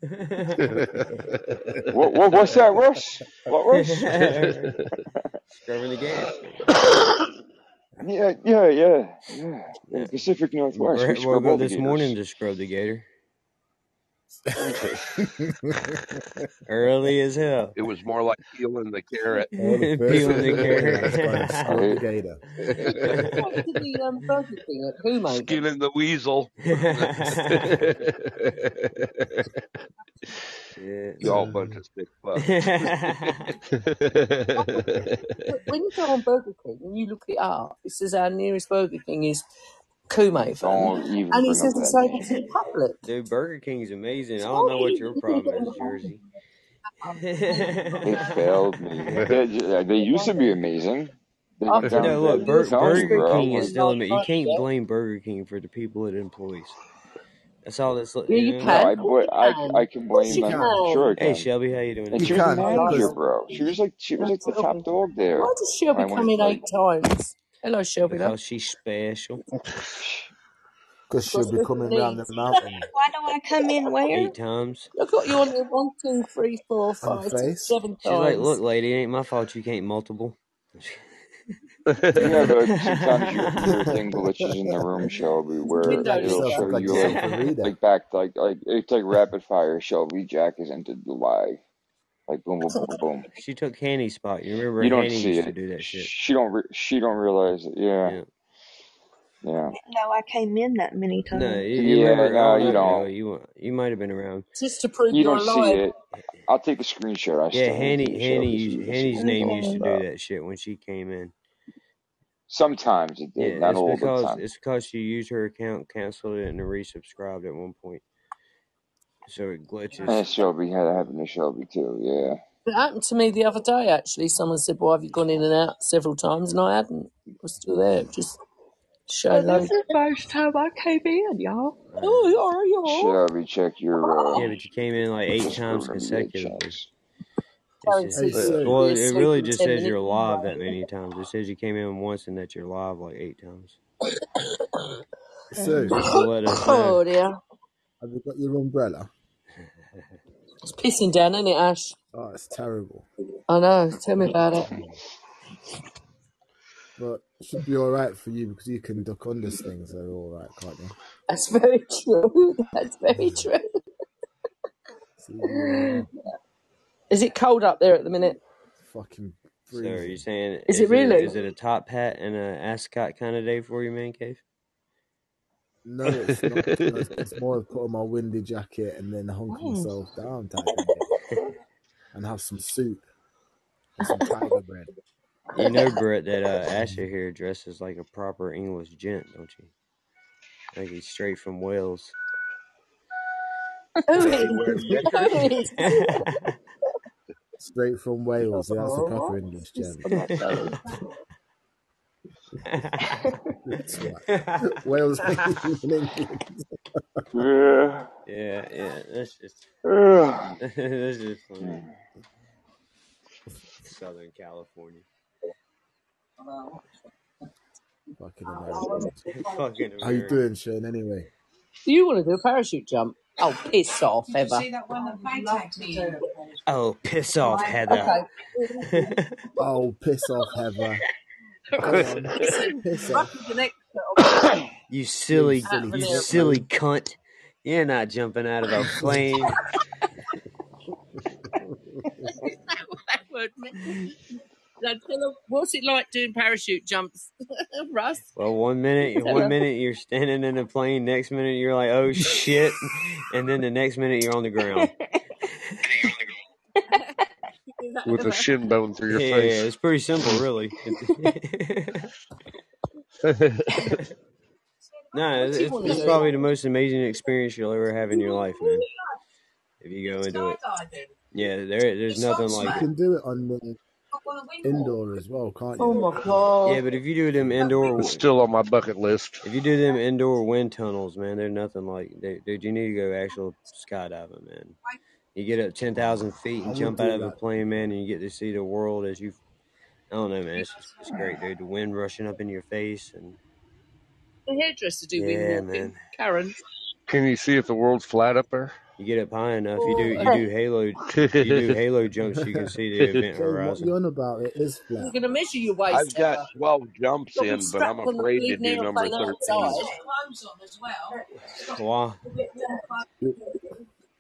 Speaker 2: <laughs>
Speaker 8: what, what what's that, Russ? What Russ?
Speaker 2: scrubbing the gator.
Speaker 8: Yeah, yeah, yeah, yeah.
Speaker 2: Yeah.
Speaker 8: Pacific Northwest. We
Speaker 2: Woke
Speaker 8: scrub
Speaker 2: up
Speaker 8: all the
Speaker 2: this morning to scrub the gator. <laughs> Early as hell.
Speaker 9: It was more like peeling the carrot.
Speaker 11: The <laughs> first
Speaker 2: Peeling the
Speaker 11: when <laughs>
Speaker 2: carrot.
Speaker 11: scrubbed the gator.
Speaker 4: What did the um, Burger King at who?
Speaker 9: Skinning the weasel.
Speaker 2: yeah.
Speaker 9: Y'all bunch of sick fucks.
Speaker 4: When you go on Burger King and you look it up, it says our nearest Burger King is Kumaven.
Speaker 8: Don't
Speaker 4: And it
Speaker 8: bring
Speaker 4: says
Speaker 8: up
Speaker 4: it's
Speaker 8: that
Speaker 4: over to the public.
Speaker 2: Dude, Burger King's amazing. I don't know what your problem is, Jersey.
Speaker 8: They failed me. <laughs> They, they used to be amazing. They went
Speaker 4: After
Speaker 2: You
Speaker 8: down
Speaker 2: know,
Speaker 8: to
Speaker 2: look, Bur- Burger
Speaker 8: bro.
Speaker 2: King is still amazing. You can't blame Burger King for the people it employs. That's all that's,
Speaker 4: Yeah,
Speaker 2: you
Speaker 4: you
Speaker 2: know.
Speaker 8: no,
Speaker 4: can.
Speaker 8: I,
Speaker 4: Of course
Speaker 8: but
Speaker 4: you
Speaker 8: I,
Speaker 4: can.
Speaker 8: I can blame
Speaker 4: you
Speaker 11: You
Speaker 8: them. Sure, I
Speaker 2: Hey. Shelby, how you doing?
Speaker 8: And
Speaker 11: You
Speaker 8: she was the
Speaker 11: can
Speaker 8: manager, bro. She was like, she was like the top dog there.
Speaker 4: Why does Shelby come in eight times? Hello, Shelby. Love.
Speaker 2: Because she's special.
Speaker 11: because she'll be coming round the mountain <laughs>
Speaker 7: Why do I come in where?
Speaker 2: Eight times.
Speaker 4: I've got you on here one, two, three, four,
Speaker 11: on
Speaker 4: five,
Speaker 11: the
Speaker 4: six,
Speaker 11: face.
Speaker 4: seven
Speaker 2: She's like, look, lady, it ain't my fault you can't multiple.
Speaker 8: yeah, but like, <laughs> sometimes your your thing glitches in the room, Shelby, where
Speaker 4: Window
Speaker 11: Got
Speaker 8: it'll
Speaker 11: yourself,
Speaker 8: show
Speaker 11: got
Speaker 8: you
Speaker 11: yourself
Speaker 8: like,
Speaker 11: a reader.
Speaker 8: like back, like, like it's like rapid fire. Shelby Jack has entered the live, like boom, boom, boom, boom, boom. <laughs>
Speaker 2: She took Hanny's spot. You remember
Speaker 8: You don't
Speaker 2: Hanny
Speaker 8: see
Speaker 2: used to do that shit.
Speaker 8: She don't. Re- she don't realize it. Yeah,
Speaker 2: Yeah.
Speaker 8: yeah.
Speaker 7: No, I came in that many
Speaker 2: No,
Speaker 7: times.
Speaker 2: you, you
Speaker 8: Yeah,
Speaker 2: remember?
Speaker 8: No, you don't.
Speaker 2: You you might have been around.
Speaker 4: Just to prove
Speaker 8: You
Speaker 4: you're
Speaker 8: don't see it. I'll take a screenshot. I
Speaker 2: Yeah,
Speaker 8: still
Speaker 2: Hanny,
Speaker 8: a
Speaker 2: Hanny,
Speaker 8: selfie so
Speaker 2: used,
Speaker 8: you can see
Speaker 2: Hanny's name used to do that shit when she came in.
Speaker 8: Sometimes it
Speaker 2: Yeah,
Speaker 8: did, not
Speaker 2: it's
Speaker 8: all the
Speaker 2: because
Speaker 8: time.
Speaker 2: it's because she used her account, canceled it, and then resubscribed at one point, so it
Speaker 8: And
Speaker 2: glitches.
Speaker 8: Shelby had it happen to Shelby too. Yeah.
Speaker 4: It happened to me the other day, actually. Someone said, Well, have you gone in and out several times? And I hadn't. I was still there. Just show
Speaker 7: Well,
Speaker 4: low.
Speaker 7: this is the first time I came in, y'all.
Speaker 2: Right.
Speaker 4: Oh, yeah, yeah.
Speaker 8: Shelby, check your uh,
Speaker 2: Yeah, but you came in like eight
Speaker 8: just for
Speaker 2: times consecutively.
Speaker 8: checks.
Speaker 4: Karen
Speaker 2: It's
Speaker 4: said
Speaker 2: just,
Speaker 4: you'll
Speaker 2: well,
Speaker 4: be
Speaker 2: it
Speaker 4: asleep
Speaker 2: really
Speaker 4: in
Speaker 2: just
Speaker 4: 10
Speaker 2: says you're
Speaker 4: minutes.
Speaker 2: live that many times. It says you came in once and that you're live like eight times.
Speaker 11: Sue,
Speaker 2: Just to let us
Speaker 4: Oh
Speaker 2: know.
Speaker 4: dear.
Speaker 11: Have you got your umbrella?
Speaker 4: It's pissing down, isn't it, Ash?
Speaker 11: Oh, it's terrible.
Speaker 4: I know. Tell me about it.
Speaker 11: But it should be all right for you because you can duck under things. They're all right, can't you?
Speaker 4: That's very true. <laughs> That's very true.
Speaker 11: See, you're
Speaker 4: Is it cold up there at the minute?
Speaker 11: fucking
Speaker 2: So are you
Speaker 11: freezing.
Speaker 2: saying
Speaker 4: Is
Speaker 2: is
Speaker 4: it
Speaker 2: it
Speaker 4: really?
Speaker 2: is it a top hat and a ascot kind of day for you, man cave?
Speaker 11: No, it's not. It's, it's more of put on my windy jacket and then hunker
Speaker 4: Oh.
Speaker 11: myself down type thing. <laughs> And have some soup and some tiger bread.
Speaker 2: You know, Brett, that uh, Asher here dresses like a proper English gent, don't you? Like he's straight from Wales.
Speaker 4: Who
Speaker 9: Does he
Speaker 4: is?
Speaker 9: wear
Speaker 4: Who
Speaker 9: knickers?
Speaker 4: is?
Speaker 11: Straight from Wales. Yeah, that's a
Speaker 4: Oh,
Speaker 11: proper? English gent. <laughs>
Speaker 4: for my belly.
Speaker 11: That's right. Wales England.
Speaker 8: Yeah.
Speaker 2: yeah, yeah, that's just <laughs> that's just funny. Southern California.
Speaker 11: Fucking <laughs> Americans.
Speaker 2: Fucking
Speaker 11: How you doing, Shane? Anyway,
Speaker 4: Do you want to do a parachute jump? Oh, piss off,
Speaker 7: Did
Speaker 4: Heather.
Speaker 7: see that one that they tagged me? <laughs>
Speaker 2: Oh, piss off, Heather.
Speaker 11: Oh, piss off, Heather. Go on,
Speaker 4: Listen,
Speaker 11: piss
Speaker 4: right
Speaker 11: off.
Speaker 4: to the next little
Speaker 2: you
Speaker 11: You
Speaker 2: silly,
Speaker 4: out
Speaker 11: silly
Speaker 2: you silly cunt. You're not jumping out of a plane.
Speaker 4: that word meant. Now tell her, what's it like doing parachute jumps, <laughs> Russ?
Speaker 2: Well, one minute, one minute you're standing in a plane. Next minute you're like, oh shit, <laughs> and then the next minute you're on the ground.
Speaker 4: Do that,
Speaker 5: with a shin bone through your
Speaker 2: Yeah,
Speaker 5: face.
Speaker 2: Yeah, it's pretty simple, really. <laughs> no,
Speaker 4: What
Speaker 2: it's, it's
Speaker 4: want to
Speaker 2: it's
Speaker 4: do?
Speaker 2: probably the most amazing experience you'll ever have in your life, man. If you go into it, yeah, there, there's nothing
Speaker 7: on
Speaker 2: like
Speaker 11: You can do it on the
Speaker 7: Up on a windwall.
Speaker 11: indoor as well, can't you?
Speaker 4: Oh
Speaker 11: you?
Speaker 4: my
Speaker 2: Yeah, but if you do them indoor,
Speaker 5: It's still on my bucket list.
Speaker 2: if you do them indoor wind tunnels, man, they're nothing like. They, dude, you need to go actual skydiving, man. You get up ten thousand feet and
Speaker 11: would
Speaker 2: jump out of a plane, man, and you get to see the world as you. I don't know, man. It's just, it's great, dude. The wind rushing up in your face, and
Speaker 4: The hairdresser do wind
Speaker 2: yeah,
Speaker 4: walking.
Speaker 2: man.
Speaker 4: Karen.
Speaker 5: Can you see if the world's flat up there?
Speaker 2: You get up high enough, you do you do halo you do <laughs> halo jumps, you can see the event
Speaker 11: Shane, what
Speaker 2: horizon.
Speaker 11: you on about? It is
Speaker 4: You're going to measure your waist.
Speaker 9: I've
Speaker 4: waist,
Speaker 9: got
Speaker 4: Heather.
Speaker 9: 12 jumps in, but I'm afraid to do number
Speaker 4: aeroplane
Speaker 9: 13.
Speaker 4: outside.
Speaker 7: Clothes on as well.
Speaker 2: Wow.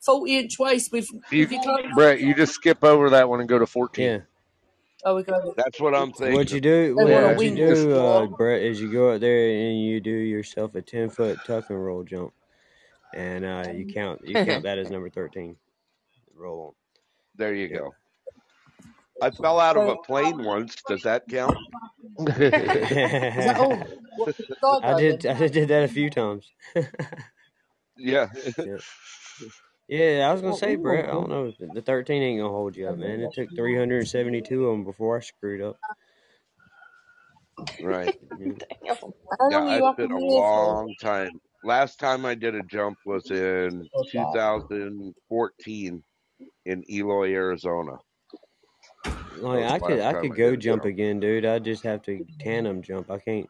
Speaker 4: 40 inch waist with,
Speaker 5: You,
Speaker 4: with your.
Speaker 5: Brett, you just skip over that one and go to 14.
Speaker 2: Yeah.
Speaker 4: Oh, we go.
Speaker 9: That's what I'm
Speaker 2: So what you do, what,
Speaker 4: want
Speaker 5: Yeah,
Speaker 2: what you do, uh. Brett, is you go out there and you do yourself a ten foot tuck and roll jump, and uh, you count you count that as number thirteen. Roll
Speaker 9: There you
Speaker 2: on. Yep.
Speaker 9: go. I fell out of a plane once. Does that count? <laughs>
Speaker 4: is that all? What,
Speaker 2: I did? I did that a few times. <laughs>
Speaker 9: Yeah. <laughs>
Speaker 2: yeah. Yeah, I was gonna say,
Speaker 4: wing
Speaker 2: Brett. I don't know. The thirteen ain't gonna hold you up, man. It took three hundred and seventy-two of them before I screwed up.
Speaker 9: Right. <laughs>
Speaker 2: Yeah.
Speaker 4: Damn. How
Speaker 9: Yeah,
Speaker 4: long are you
Speaker 9: it's
Speaker 4: up
Speaker 9: been a
Speaker 4: the air
Speaker 9: long time. Last time I did a jump was in 2014 in Eloy, Arizona.
Speaker 2: Like I could I could
Speaker 9: I
Speaker 2: go
Speaker 9: did
Speaker 2: jump
Speaker 9: jump.
Speaker 2: again, dude. I just have to tandem jump. I can't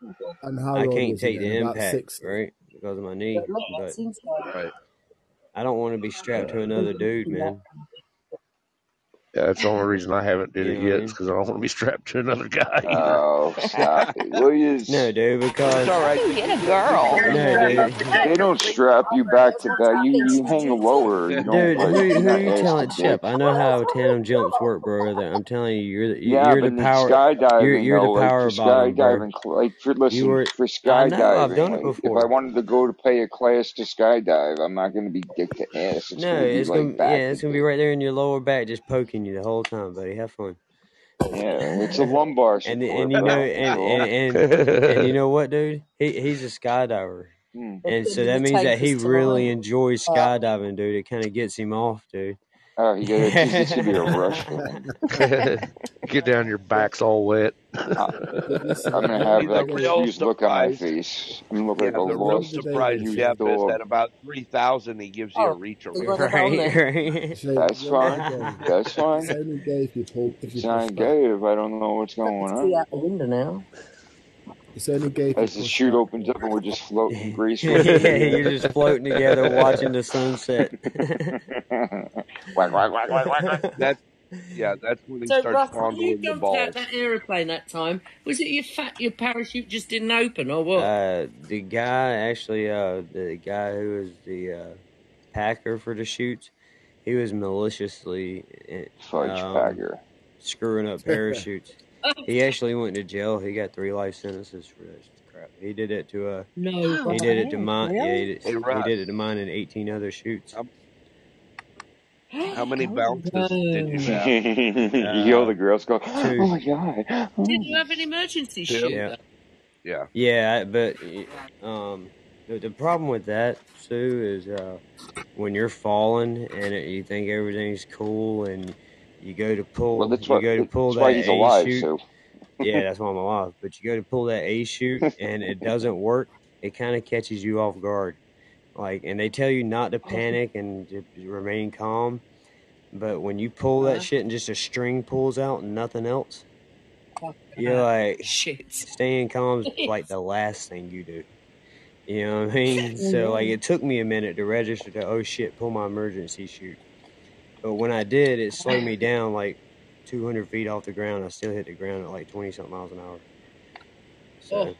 Speaker 2: I can't take the
Speaker 11: then? About
Speaker 2: impact,
Speaker 11: 60.
Speaker 2: right? Because of my knee.
Speaker 4: But look,
Speaker 2: But
Speaker 4: that's inside.
Speaker 9: Right.
Speaker 2: I don't want to be strapped to another dude, man.
Speaker 5: Yeah, that's the only <laughs> reason I haven't did
Speaker 2: You
Speaker 5: it
Speaker 2: know what I
Speaker 5: yet. Is because I don't want to be strapped to another guy.
Speaker 8: Oh, <laughs> stop it. Well, you <laughs>
Speaker 2: No, dude,
Speaker 9: It's
Speaker 2: because
Speaker 9: all right.
Speaker 12: Get a girl.
Speaker 2: no, dude,
Speaker 8: they don't strap you back to back. You you hang lower. You
Speaker 2: dude,
Speaker 8: like
Speaker 2: who
Speaker 8: you're
Speaker 2: you telling,
Speaker 8: to
Speaker 2: Shep? I know how tandem jumps work, bro. That I'm telling you, you're the, you-
Speaker 8: Yeah,
Speaker 2: you're
Speaker 8: but
Speaker 2: the
Speaker 8: in
Speaker 2: power, you're
Speaker 8: skydiving
Speaker 2: you're
Speaker 8: though,
Speaker 2: the
Speaker 8: like
Speaker 2: power
Speaker 8: for
Speaker 2: bottom,
Speaker 8: skydiving, cl- like for
Speaker 2: You
Speaker 8: listen
Speaker 2: were,
Speaker 8: for
Speaker 2: I know, I've
Speaker 8: skydiving,
Speaker 2: done it
Speaker 8: like if I wanted to go to pay a class to skydive, I'm not gonna be dick to ass. It's
Speaker 2: No,
Speaker 8: gonna be
Speaker 2: it's
Speaker 8: like
Speaker 2: gonna, yeah, it's gonna be right there in your lower back, just poking you the whole time, buddy. Have fun.
Speaker 8: Yeah, it's a lumbar
Speaker 2: And
Speaker 8: support,
Speaker 2: and you know, <laughs> and and and, and you know what, dude? He he's a skydiver.
Speaker 8: Hmm.
Speaker 2: And so that means that he
Speaker 4: tankers
Speaker 2: really enjoys
Speaker 4: Uh,
Speaker 2: skydiving, dude. It kind of gets him off, dude.
Speaker 8: Oh, he got it's, it's gonna be a rush for him. <laughs>
Speaker 5: get down, your back's all wet.
Speaker 8: I'm gonna <laughs> have that
Speaker 9: real
Speaker 8: confused look on my face. I'm gonna look
Speaker 9: yeah,
Speaker 8: like a
Speaker 9: the real
Speaker 8: lost,
Speaker 9: surprise,
Speaker 8: confused
Speaker 9: Jeff, is
Speaker 8: dog.
Speaker 9: that about three thousand he gives you a
Speaker 4: Oh,
Speaker 9: reach around.
Speaker 4: got it on
Speaker 2: Right,
Speaker 4: there. <laughs>
Speaker 2: right.
Speaker 8: That's fine. That's fine.
Speaker 11: only gay if you pull if
Speaker 8: It's
Speaker 11: you push
Speaker 8: not gay if I don't know what's going
Speaker 4: can see
Speaker 8: on.
Speaker 4: out the window now.
Speaker 11: It's only gay
Speaker 8: As the chute opens up and we're just floating <laughs> gracefully
Speaker 2: yeah, you're just floating together watching the sunset.
Speaker 8: air. whack, whack, whack, whack, whack, whack.
Speaker 9: That's yeah, that's when he
Speaker 4: So,
Speaker 9: starts
Speaker 4: Russ, when you
Speaker 9: fondling the
Speaker 4: jumped out that aeroplane that time, was it your fat your parachute just didn't open or what?
Speaker 2: Uh, the guy actually, uh, the guy who was the uh, packer for the chutes, he was maliciously
Speaker 8: Fudge
Speaker 2: um,
Speaker 8: packer.
Speaker 2: screwing up <laughs> parachutes. he actually went to jail. He got three life sentences for this crap. He did it to a
Speaker 4: no
Speaker 2: he did it to mine. Yeah, he did,
Speaker 9: Hey
Speaker 2: he did it to mine and 18 other chutes.
Speaker 9: how, <gasps> how many
Speaker 4: Oh
Speaker 9: bounces did you
Speaker 4: no.
Speaker 9: have? <laughs>
Speaker 8: you hear the girls go, <gasps> oh my god.
Speaker 4: Did you have an emergency
Speaker 9: Two?
Speaker 4: chute
Speaker 2: Yeah.
Speaker 9: Yeah.
Speaker 2: yeah, but um, the, the problem with that Sue is uh, when you're falling and it, you think everything's cool and you go to
Speaker 8: Well,
Speaker 2: pull,
Speaker 8: that's
Speaker 2: you
Speaker 8: what.
Speaker 2: go to pull
Speaker 8: That's why
Speaker 2: that
Speaker 8: he's
Speaker 2: A
Speaker 8: alive.
Speaker 2: chute.
Speaker 8: So
Speaker 2: Yeah, <laughs> that's why I'm alive. But you go to pull that A chute and it doesn't work. It kind of catches you off guard. Like, and they tell you not to panic and to remain calm. But when you pull that
Speaker 4: Uh,
Speaker 2: shit and just a string pulls out and nothing else,
Speaker 4: fuck
Speaker 2: you're like,
Speaker 4: Shit.
Speaker 2: staying calm is <laughs> like the last thing you do. You know what I mean? <laughs> So like, it took me a minute to register to oh shit, pull my emergency chute. But when I did, it slowed me <laughs> down like 200 feet off the ground. I still hit the ground at like 20 something miles an hour.
Speaker 4: Oh,
Speaker 2: So,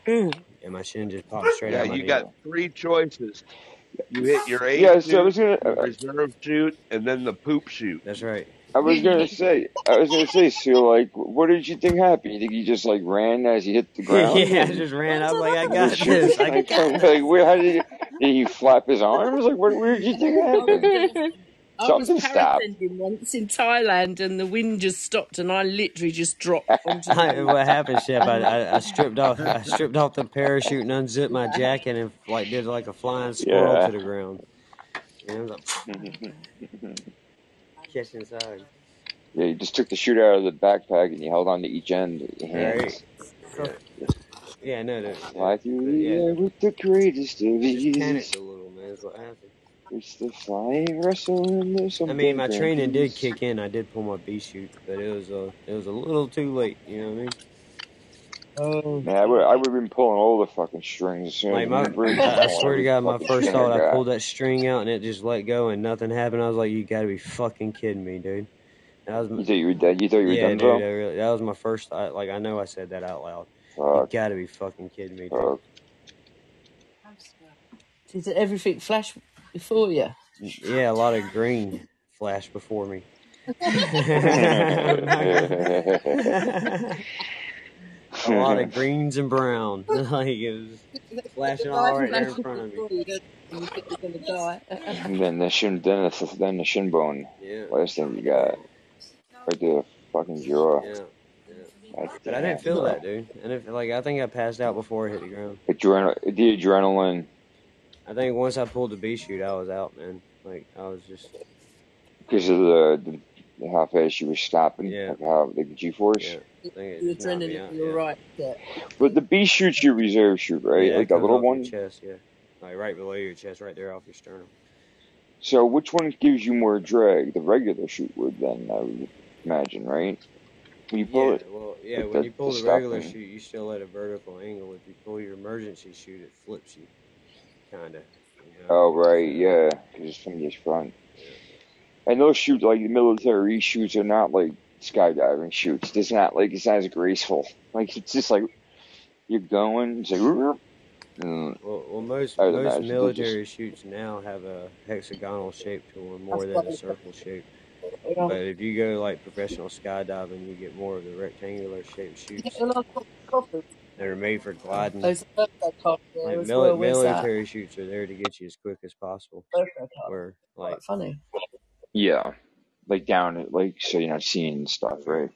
Speaker 2: and my shin just popped straight
Speaker 9: Yeah,
Speaker 2: out my
Speaker 9: you
Speaker 2: knee.
Speaker 9: got three choices. You hit your A
Speaker 8: yeah. So I was gonna.
Speaker 9: your
Speaker 8: Uh,
Speaker 9: reserve chute, and then the poop shoot.
Speaker 2: That's right.
Speaker 8: I was gonna say. I was gonna say. So like, what did you think happened? You think you just like ran as he hit the <laughs> ground?
Speaker 2: yeah, I
Speaker 8: And
Speaker 2: just ran. I
Speaker 4: That's
Speaker 2: was like, I <laughs>
Speaker 4: I
Speaker 2: got
Speaker 4: was
Speaker 2: this. I
Speaker 8: like,
Speaker 2: got
Speaker 8: like, like where? How did you? Did he flap his arms? Like, what? Where did you think happened? <laughs>
Speaker 4: doing I was
Speaker 8: Something stopped.
Speaker 4: paragliding once in Thailand and the wind just stopped and I literally just dropped <laughs> onto the
Speaker 2: I,
Speaker 4: beach.
Speaker 2: what happened, Shep? I, I, I stripped off, I <laughs> stripped off the parachute and unzipped my jacket and like did like a flying squirrel
Speaker 8: Yeah.
Speaker 2: to the ground. And I was like, <laughs> catch inside.
Speaker 8: Yeah, you just took the chute out of the backpack and you held on to each end with your hands.
Speaker 2: Right? Yeah. Yeah, no, no.
Speaker 8: Fly through
Speaker 2: But
Speaker 8: the
Speaker 2: yeah,
Speaker 8: air with the greatest of
Speaker 2: just
Speaker 8: ease.
Speaker 2: panicked a little, man. That's what happened.
Speaker 8: It's the flying wrestle and there's
Speaker 2: I mean, my
Speaker 8: big
Speaker 2: training did kick in. I did pull my B chute, but it was uh, it was a little too late. You know what I mean?
Speaker 4: Oh,
Speaker 8: Man, I would I would have been pulling all the fucking strings as soon
Speaker 2: Like my,
Speaker 8: bridge <laughs>
Speaker 2: I, I swear to God, my first thought, I pulled that string out and it just let go and nothing happened. I was like, you got to be fucking kidding me, dude. That was,
Speaker 8: You
Speaker 2: my,
Speaker 8: thought you were dead? You thought you were
Speaker 2: yeah,
Speaker 8: done,
Speaker 2: dude.
Speaker 8: Bro?
Speaker 2: really, that was my first thought. Like I know I said that out loud. You got to be fucking kidding me, dude.
Speaker 8: fuck.
Speaker 4: did everything flash Oh, before you?
Speaker 2: Yeah, a lot of green flashed before me. <laughs> a lot of greens and brown. <laughs> like it was flashing all right there in front of me.
Speaker 4: before you, don't you you think you're gonna die.
Speaker 8: and then the shin, then the, then the shin bone.
Speaker 2: Yeah,
Speaker 8: Last thing you got right there, fucking jaw.
Speaker 2: yeah, yeah. But I didn't feel
Speaker 8: bro.
Speaker 2: that, dude. And didn't like I think I passed out before I hit the ground.
Speaker 8: Adrenal, the adrenaline,
Speaker 2: I think once I pulled the B chute, I was out, man. Like I was just
Speaker 8: because of the, the how fast you were stopping,
Speaker 2: yeah,
Speaker 8: like how like the G force.
Speaker 2: yeah. I think it
Speaker 4: The
Speaker 2: just knocked me
Speaker 4: adrenaline,
Speaker 2: out.
Speaker 4: you're
Speaker 2: Yeah,
Speaker 4: right. Yeah.
Speaker 8: But the B shoots your reserve chute, right?
Speaker 2: yeah. It
Speaker 8: Like that little one.
Speaker 2: chest. Yeah, like right below your chest, right there off your sternum.
Speaker 8: So which one gives you more drag? The regular chute would then, I would imagine, right? When you pull
Speaker 2: Yeah,
Speaker 8: it,
Speaker 2: well, yeah.
Speaker 8: like
Speaker 2: When
Speaker 8: the,
Speaker 2: you pull
Speaker 8: the
Speaker 2: the regular
Speaker 8: stuffing.
Speaker 2: chute, you still at a vertical angle. If you pull your emergency chute, it flips you, kinda. You know.
Speaker 8: Oh right,
Speaker 2: So
Speaker 8: yeah, because it's from your front. And those chutes, like the military chutes, are not like skydiving chutes. It's not like it's not as graceful. Like it's just like you're going, it's like,
Speaker 2: Well, well, most most
Speaker 8: imagine they just
Speaker 2: military chutes now have a hexagonal shape to them more
Speaker 4: That's
Speaker 2: than a circle shape. But if you go like professional skydiving, you get more of the rectangular shaped
Speaker 4: You
Speaker 2: chutes
Speaker 4: a lot of coffee.
Speaker 2: that are made for gliding.
Speaker 4: There's a birthday card there
Speaker 2: Like
Speaker 4: as
Speaker 2: mili-
Speaker 4: well. Where's that?
Speaker 2: military chutes are there to get you as quick as possible.
Speaker 4: Birthday card.
Speaker 2: Where like
Speaker 4: Quite funny.
Speaker 8: yeah, like down it, like so you're not seeing stuff, right?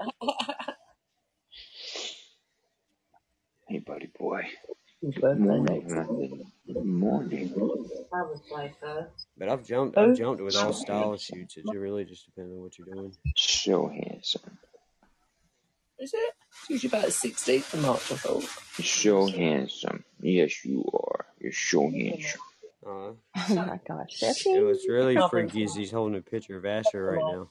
Speaker 8: <laughs> Hey, buddy boy. Good morning,
Speaker 4: next.
Speaker 8: London. Good morning.
Speaker 7: Father's Day first.
Speaker 2: But I've jumped I've jumped with all
Speaker 8: So
Speaker 2: style of
Speaker 8: handsome.
Speaker 2: chutes. It really just depends on what you're doing.
Speaker 8: So handsome.
Speaker 4: Is it? It's usually about the 16th of March, I thought.
Speaker 8: You're so handsome. Yes, you are. You're so handsome.
Speaker 2: Uh,
Speaker 12: Oh my <laughs> gosh,
Speaker 2: and
Speaker 12: Jesse.
Speaker 2: what's really freaky is he's holding a picture of Asher right now.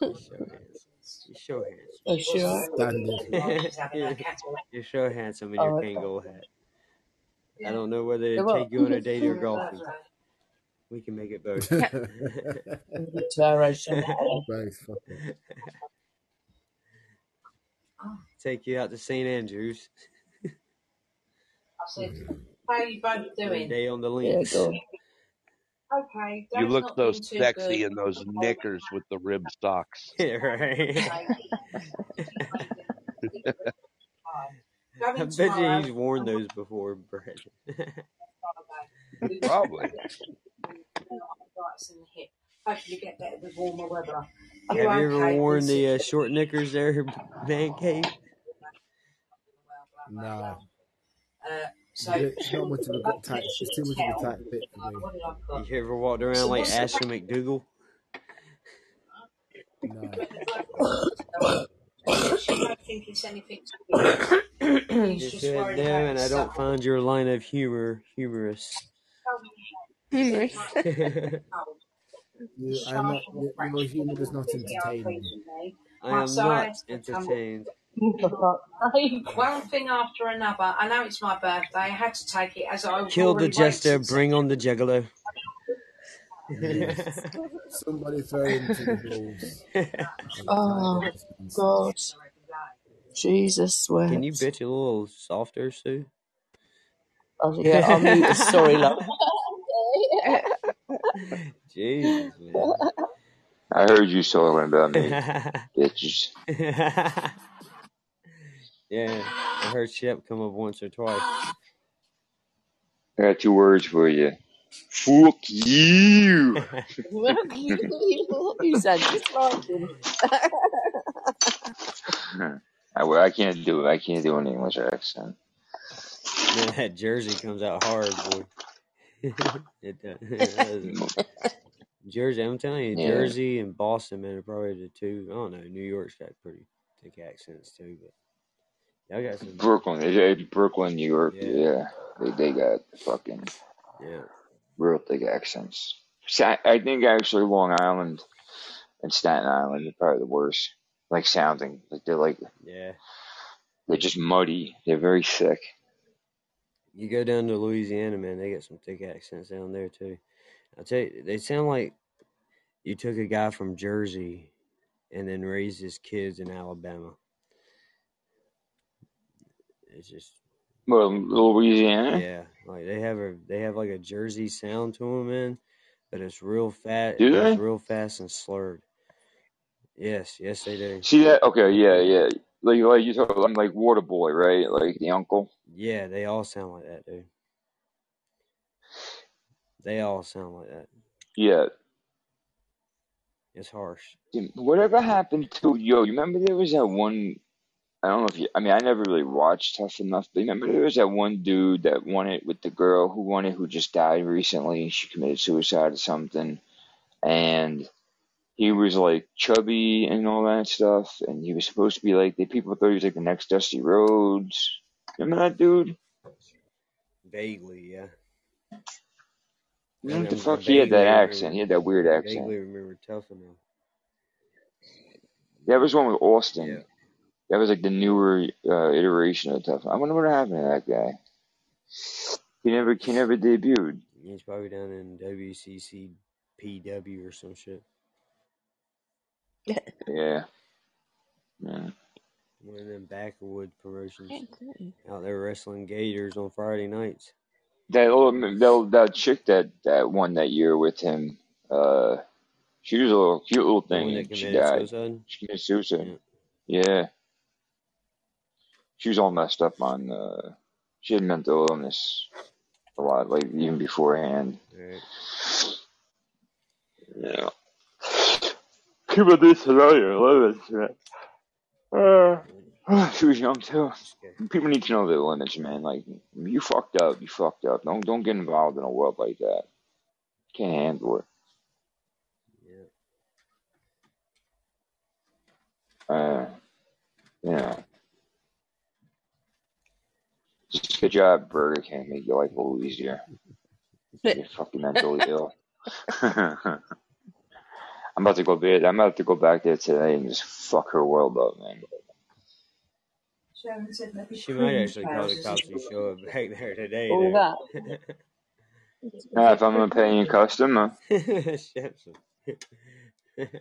Speaker 2: He's so handsome. He's so handsome.
Speaker 4: Oh, sure.
Speaker 11: Standard. <laughs>
Speaker 2: you're, you're so handsome in your
Speaker 4: Oh,
Speaker 2: Kangol hat. I don't know whether to take you on a <laughs> date or golfing. We can make it both.
Speaker 4: to our age, so-
Speaker 11: Both
Speaker 2: take you out to St. Andrews.
Speaker 7: I said, how are you both doing?
Speaker 2: day on the
Speaker 4: yeah,
Speaker 2: links.
Speaker 4: go.
Speaker 7: Okay,
Speaker 9: You look so sexy
Speaker 7: good.
Speaker 9: in those knickers with the rib socks. <laughs>
Speaker 2: Yeah, right. <laughs> <laughs> I bet you he's worn those before, Brett. <laughs>
Speaker 9: Probably.
Speaker 7: Arthritis <laughs> in the get better with warmer weather.
Speaker 2: Have
Speaker 7: you
Speaker 2: you ever worn the uh, short knickers there, man cave?
Speaker 11: Nah.
Speaker 7: Uh, so,
Speaker 11: It's not much of a good tight. It's too much of a tight fit for me.
Speaker 7: what did I put?
Speaker 2: You ever walked around
Speaker 7: So
Speaker 2: like Ashley McDougal?
Speaker 11: No.
Speaker 7: She don't think it's anything to do. <coughs> He's
Speaker 2: Just
Speaker 7: just
Speaker 2: said
Speaker 7: worried
Speaker 2: no, and I don't find your line of humor humorous.
Speaker 12: Humorous.
Speaker 11: You, I'm not. Your, your humour does not entertain me.
Speaker 2: I am not
Speaker 7: I had to come
Speaker 2: entertained.
Speaker 4: For fuck's sake.
Speaker 7: one thing after another. I know it's my birthday. I had to take it as I've
Speaker 2: Kill the
Speaker 7: already
Speaker 2: jester,
Speaker 7: waited.
Speaker 2: bring on the juggalo.
Speaker 11: Yes. Somebody throw him to the wolves. <laughs>
Speaker 4: Oh, God. Jesus,
Speaker 2: Can you bitch a little softer, Sue?
Speaker 4: Oh, yeah, I'm muted. Sorry, love. <laughs>
Speaker 2: Jesus, man. <laughs>
Speaker 8: I heard you talking about me, bitches. <laughs>
Speaker 2: yeah, I heard Shep come up once or twice.
Speaker 8: I got two words for you. Fuck you.
Speaker 4: you <laughs> sound just like.
Speaker 8: I, well, I can't do it. I can't do an English accent.
Speaker 2: Man, that jersey comes out hard, boy. Jersey, I'm telling you, <laughs>
Speaker 8: Yeah.
Speaker 2: Jersey and Boston, man, are probably the two. I don't know. New York's got pretty thick accents too, but y'all got some.
Speaker 8: Brooklyn, Brooklyn, New York.
Speaker 2: Yeah.
Speaker 8: Yeah, they they got fucking
Speaker 2: Yeah,
Speaker 8: real thick accents. Sa- I think actually Long Island and Staten Island are probably the worst. Like sounding like they're like
Speaker 2: yeah.
Speaker 8: they're just muddy. They're very thick.
Speaker 2: You go down to Louisiana, man, they got some thick accents down there too. I tell you, they sound like you took a guy from Jersey and then raised his kids in Alabama. It's just
Speaker 8: Well, Louisiana.
Speaker 2: yeah, like they have a they have like a Jersey sound to them, man, but it's real fat.
Speaker 8: Do
Speaker 2: It's real fast and slurred. Yes, yes, they do.
Speaker 8: See that? Okay, yeah, yeah. Like like you talk, I'm like Waterboy, right? Like the uncle.
Speaker 2: Yeah, they all sound like that, dude. They all sound like that.
Speaker 8: Yeah.
Speaker 2: It's harsh.
Speaker 8: Dude, Whatever happened to yo? You remember there was that one? I don't know if you. I mean, I never really watched Tough Enough, but remember there was that one dude that won it with the girl who won it, who just died recently. She committed suicide or something, and he was like chubby and all that stuff, and he was supposed to be like the people thought he was like the next Dusty Rhodes. Remember that dude?
Speaker 2: Vaguely, yeah.
Speaker 8: What the fuck? He had that accent.
Speaker 2: remember.
Speaker 8: He had that weird
Speaker 2: I
Speaker 8: accent.
Speaker 2: vaguely remember Tough Enough.
Speaker 8: That was one with Austin.
Speaker 2: Yeah.
Speaker 8: That was like the newer uh, iteration of Tough. I wonder what happened to that guy. He never, he never debuted.
Speaker 2: He's probably down in WCC PW or some shit.
Speaker 8: Yeah. Yeah.
Speaker 2: One of them backwoods promotions. Out there wrestling Gators on Friday nights.
Speaker 8: That little, that, that chick that that won that year with him. Uh, she was a little cute little thing,
Speaker 2: that
Speaker 8: she
Speaker 2: committed
Speaker 8: died.
Speaker 2: suicide.
Speaker 8: She committed suicide.
Speaker 2: Yeah.
Speaker 8: Yeah. She was all messed up on. Uh, she had mental illness a lot, like even beforehand.
Speaker 2: Right.
Speaker 8: Yeah. Familiar. I love it. shit. Uh, <sighs> she was young too. People need to know their limits, man. Like you fucked up, you fucked up. Don't don't get involved in a world like that. Can't handle it.
Speaker 2: Yeah.
Speaker 8: Uh, you know, just a good job, Burger King. Make your life a little easier. You're fucking mentally ill. <laughs> <laughs> I'm about to go bed. I'm about to go back there today and just fuck her world up, man.
Speaker 7: Sharon said maybe
Speaker 2: She might
Speaker 7: cream
Speaker 2: actually call the
Speaker 7: trousers
Speaker 2: cops
Speaker 7: is
Speaker 2: and show up <laughs> back there today.
Speaker 4: All
Speaker 2: There.
Speaker 4: that. <laughs>
Speaker 8: Uh, if I'm a paying customer,
Speaker 2: Simpson. <laughs>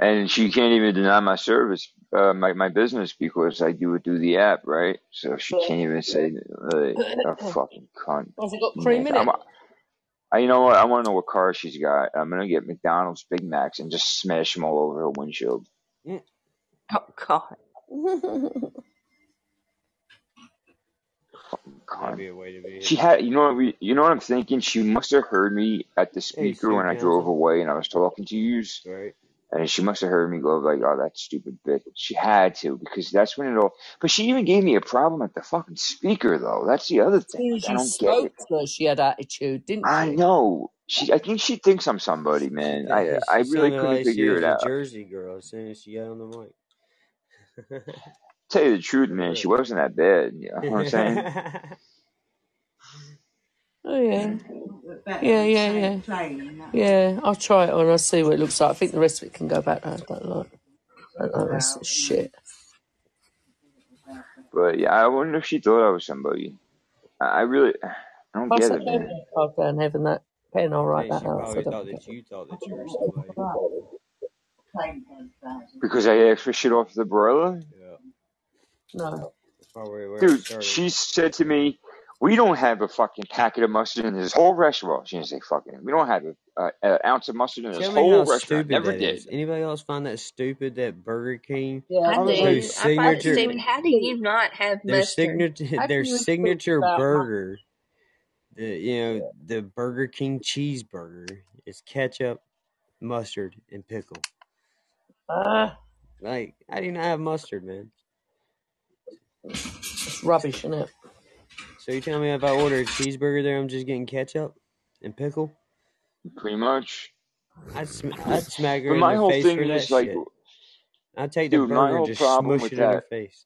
Speaker 8: and she can't even deny my service, uh, my my business because I do it through the app, right? So she can't even say like, a fucking cunt.
Speaker 4: Has it got cream
Speaker 8: Man,
Speaker 4: in
Speaker 8: I'm,
Speaker 4: it?
Speaker 8: I, you know what? I want to know what car she's got. I'm gonna get McDonald's Big Macs and just smash them all over her windshield. Mm.
Speaker 12: Oh God. <laughs>
Speaker 8: Fucking
Speaker 2: be a way to be.
Speaker 8: She had, you know, what we, you know what I'm thinking. She must have heard me at the
Speaker 2: Hey,
Speaker 8: speaker when I drove away and I was talking to you,
Speaker 2: Right.
Speaker 8: And she must have heard me go like, "Oh, that stupid bitch." She had to because that's when it all. But she even gave me a problem at the fucking speaker, though. That's the other thing. Like, I don't get
Speaker 4: spoke
Speaker 8: it.
Speaker 4: to her, she had attitude, didn't she?
Speaker 8: I
Speaker 4: she?
Speaker 8: know. She, I think she thinks I'm somebody, man. I, I really couldn't
Speaker 2: like
Speaker 8: figure it
Speaker 2: a
Speaker 8: out.
Speaker 2: Jersey girl as soon as she got on the mic.
Speaker 8: Tell you the truth, man, she <laughs> wasn't that bad. You know what I'm saying? <laughs>
Speaker 4: Oh yeah,
Speaker 7: better
Speaker 4: yeah,
Speaker 7: than
Speaker 4: yeah,
Speaker 7: saying
Speaker 4: yeah,
Speaker 7: plain that.
Speaker 4: yeah. I'll try it on. I'll see what it looks like. I think the rest of it can go back. I don't like. I don't like the rest of the shit.
Speaker 8: But yeah, I wonder if she thought I was somebody. I I really, I don't
Speaker 4: Pass
Speaker 8: get
Speaker 4: that
Speaker 8: it,
Speaker 4: pen
Speaker 8: man.
Speaker 4: card down, Heaven. That pen. I'll write
Speaker 2: Hey, she
Speaker 4: that out. So I
Speaker 2: probably
Speaker 4: don't
Speaker 2: thought
Speaker 4: forget.
Speaker 2: that you thought that you were somebody.
Speaker 8: Because I asked for shit off the broiler?
Speaker 2: Yeah.
Speaker 4: No.
Speaker 2: That's probably where it
Speaker 8: Dude,
Speaker 2: started.
Speaker 8: she said to me, we don't have a fucking packet of mustard in this whole restaurant. She didn't say fucking. We don't have uh, an ounce of mustard in this
Speaker 2: Tell
Speaker 8: whole restaurant.
Speaker 2: stupid
Speaker 8: Never did.
Speaker 2: is. Anybody else find that stupid that Burger King,
Speaker 4: Yeah,
Speaker 12: I
Speaker 8: I was
Speaker 12: do.
Speaker 8: like,
Speaker 12: I find it
Speaker 2: signature,
Speaker 12: stupid. How do you not have
Speaker 2: their
Speaker 12: mustard?
Speaker 2: signature, their
Speaker 4: can you talk
Speaker 2: signature burger, the you know the Burger King cheeseburger is ketchup, mustard, and pickle.
Speaker 4: Ah,
Speaker 2: Like I do not have mustard, man.
Speaker 4: it's rubbish, isn't it?
Speaker 2: So you tell me if I order a cheeseburger there, I'm just getting ketchup and pickle?
Speaker 8: Pretty much.
Speaker 2: I'd, sm- I'd smack her
Speaker 8: But
Speaker 2: in
Speaker 8: my
Speaker 2: the
Speaker 8: whole
Speaker 2: face
Speaker 8: thing
Speaker 2: for that
Speaker 8: is like,
Speaker 2: shit. I'd take the
Speaker 8: dude, my
Speaker 2: burger and
Speaker 8: whole
Speaker 2: just
Speaker 8: problem
Speaker 2: smush
Speaker 8: with
Speaker 2: it in her
Speaker 8: that,
Speaker 2: face.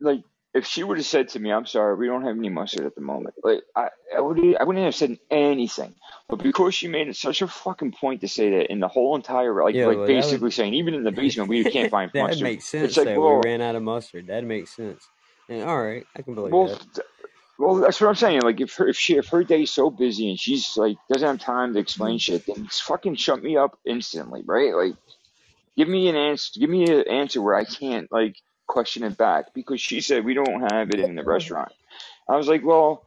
Speaker 8: like, if she would have said to me, "I'm sorry, we don't have any mustard at the moment," like, I, I would, I wouldn't have said anything. But because she made it such a fucking point to say that in the whole entire, like,
Speaker 2: Yeah,
Speaker 8: like
Speaker 2: well,
Speaker 8: basically
Speaker 2: would
Speaker 8: saying, even in the basement, we can't <laughs> find
Speaker 2: that
Speaker 8: mustard.
Speaker 2: makes sense.
Speaker 8: It's like,
Speaker 2: That we ran out of mustard. That makes sense. And all right, I can believe
Speaker 8: well,
Speaker 2: that.
Speaker 8: well, that's what I'm saying. Like, if her, if she, if her day's so busy and she's like doesn't have time to explain shit, then just fucking shut me up instantly, right? Like, give me an answer. Give me an answer where I can't like question it back because she said we don't have it in the restaurant. I was like, well,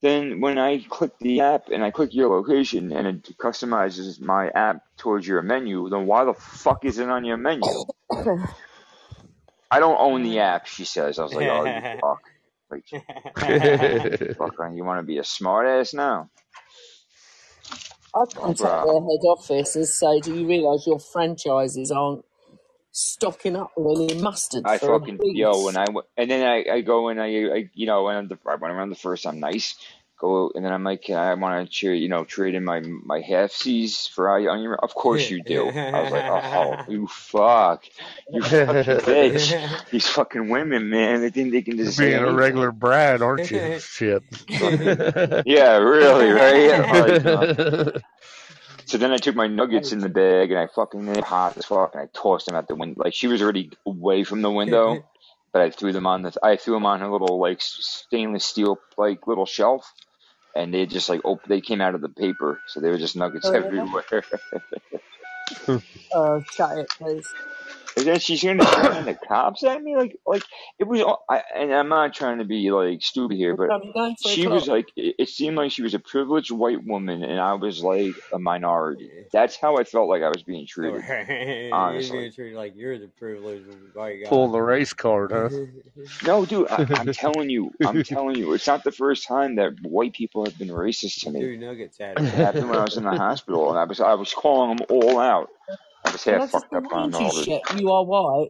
Speaker 8: then when I click the app and I click your location and it customizes my app towards your menu, then why the fuck is it on your menu? <laughs> I don't own the <laughs> app, she says. I was like, oh, you <laughs> fuck. Like, <laughs> fuck, you want to be a smart ass now?
Speaker 4: I'd contact
Speaker 8: Bruh.
Speaker 4: their head office and say, "Do you realise your franchises aren't stocking up with any mustard
Speaker 8: I
Speaker 4: for a
Speaker 8: fucking yo when I w- and then I, I go and I, I you know when I'm the I went around the first I'm nice go and then I'm like I want to trade you know trade in my my half C's for I on your of course you do I was like oh <laughs> you fuck you fucking <laughs> bitch these fucking women man they think they can just say
Speaker 5: Being a regular Brad, aren't you? <laughs> Shit.
Speaker 8: yeah really right like, uh, So then I took my nuggets in the bag and I fucking they were hot as fuck and I tossed them out the window. Like she was already away from the window, but I threw them on the I threw them on her little like stainless steel like little shelf, and they just like oh they came out of the paper, so they were just nuggets
Speaker 4: Oh, yeah?
Speaker 8: everywhere. <laughs>
Speaker 4: Uh, shut it, please.
Speaker 8: And then she's gonna <coughs> turn the cops at me like like it was. all- I, and I'm not trying to be like stupid here, but
Speaker 4: time are you going? Three
Speaker 8: she was like it, it seemed like she was a privileged white woman and I was like a minority. That's how I felt like I was being oh, treated. <laughs>
Speaker 2: You're
Speaker 8: Honestly.
Speaker 2: being treated like you're the privileged white guy.
Speaker 5: Pull the race card, huh? <laughs>
Speaker 8: No, dude, I, I'm <laughs> telling you, I'm telling you, it's not the first time that white people have been racist to me.
Speaker 2: Two nuggets at
Speaker 8: It
Speaker 2: it.
Speaker 8: happened when I was in the hospital, and I was I was calling them all out. I was
Speaker 4: Well,
Speaker 8: half
Speaker 4: that
Speaker 8: fucked up on all
Speaker 4: you shit. You are white.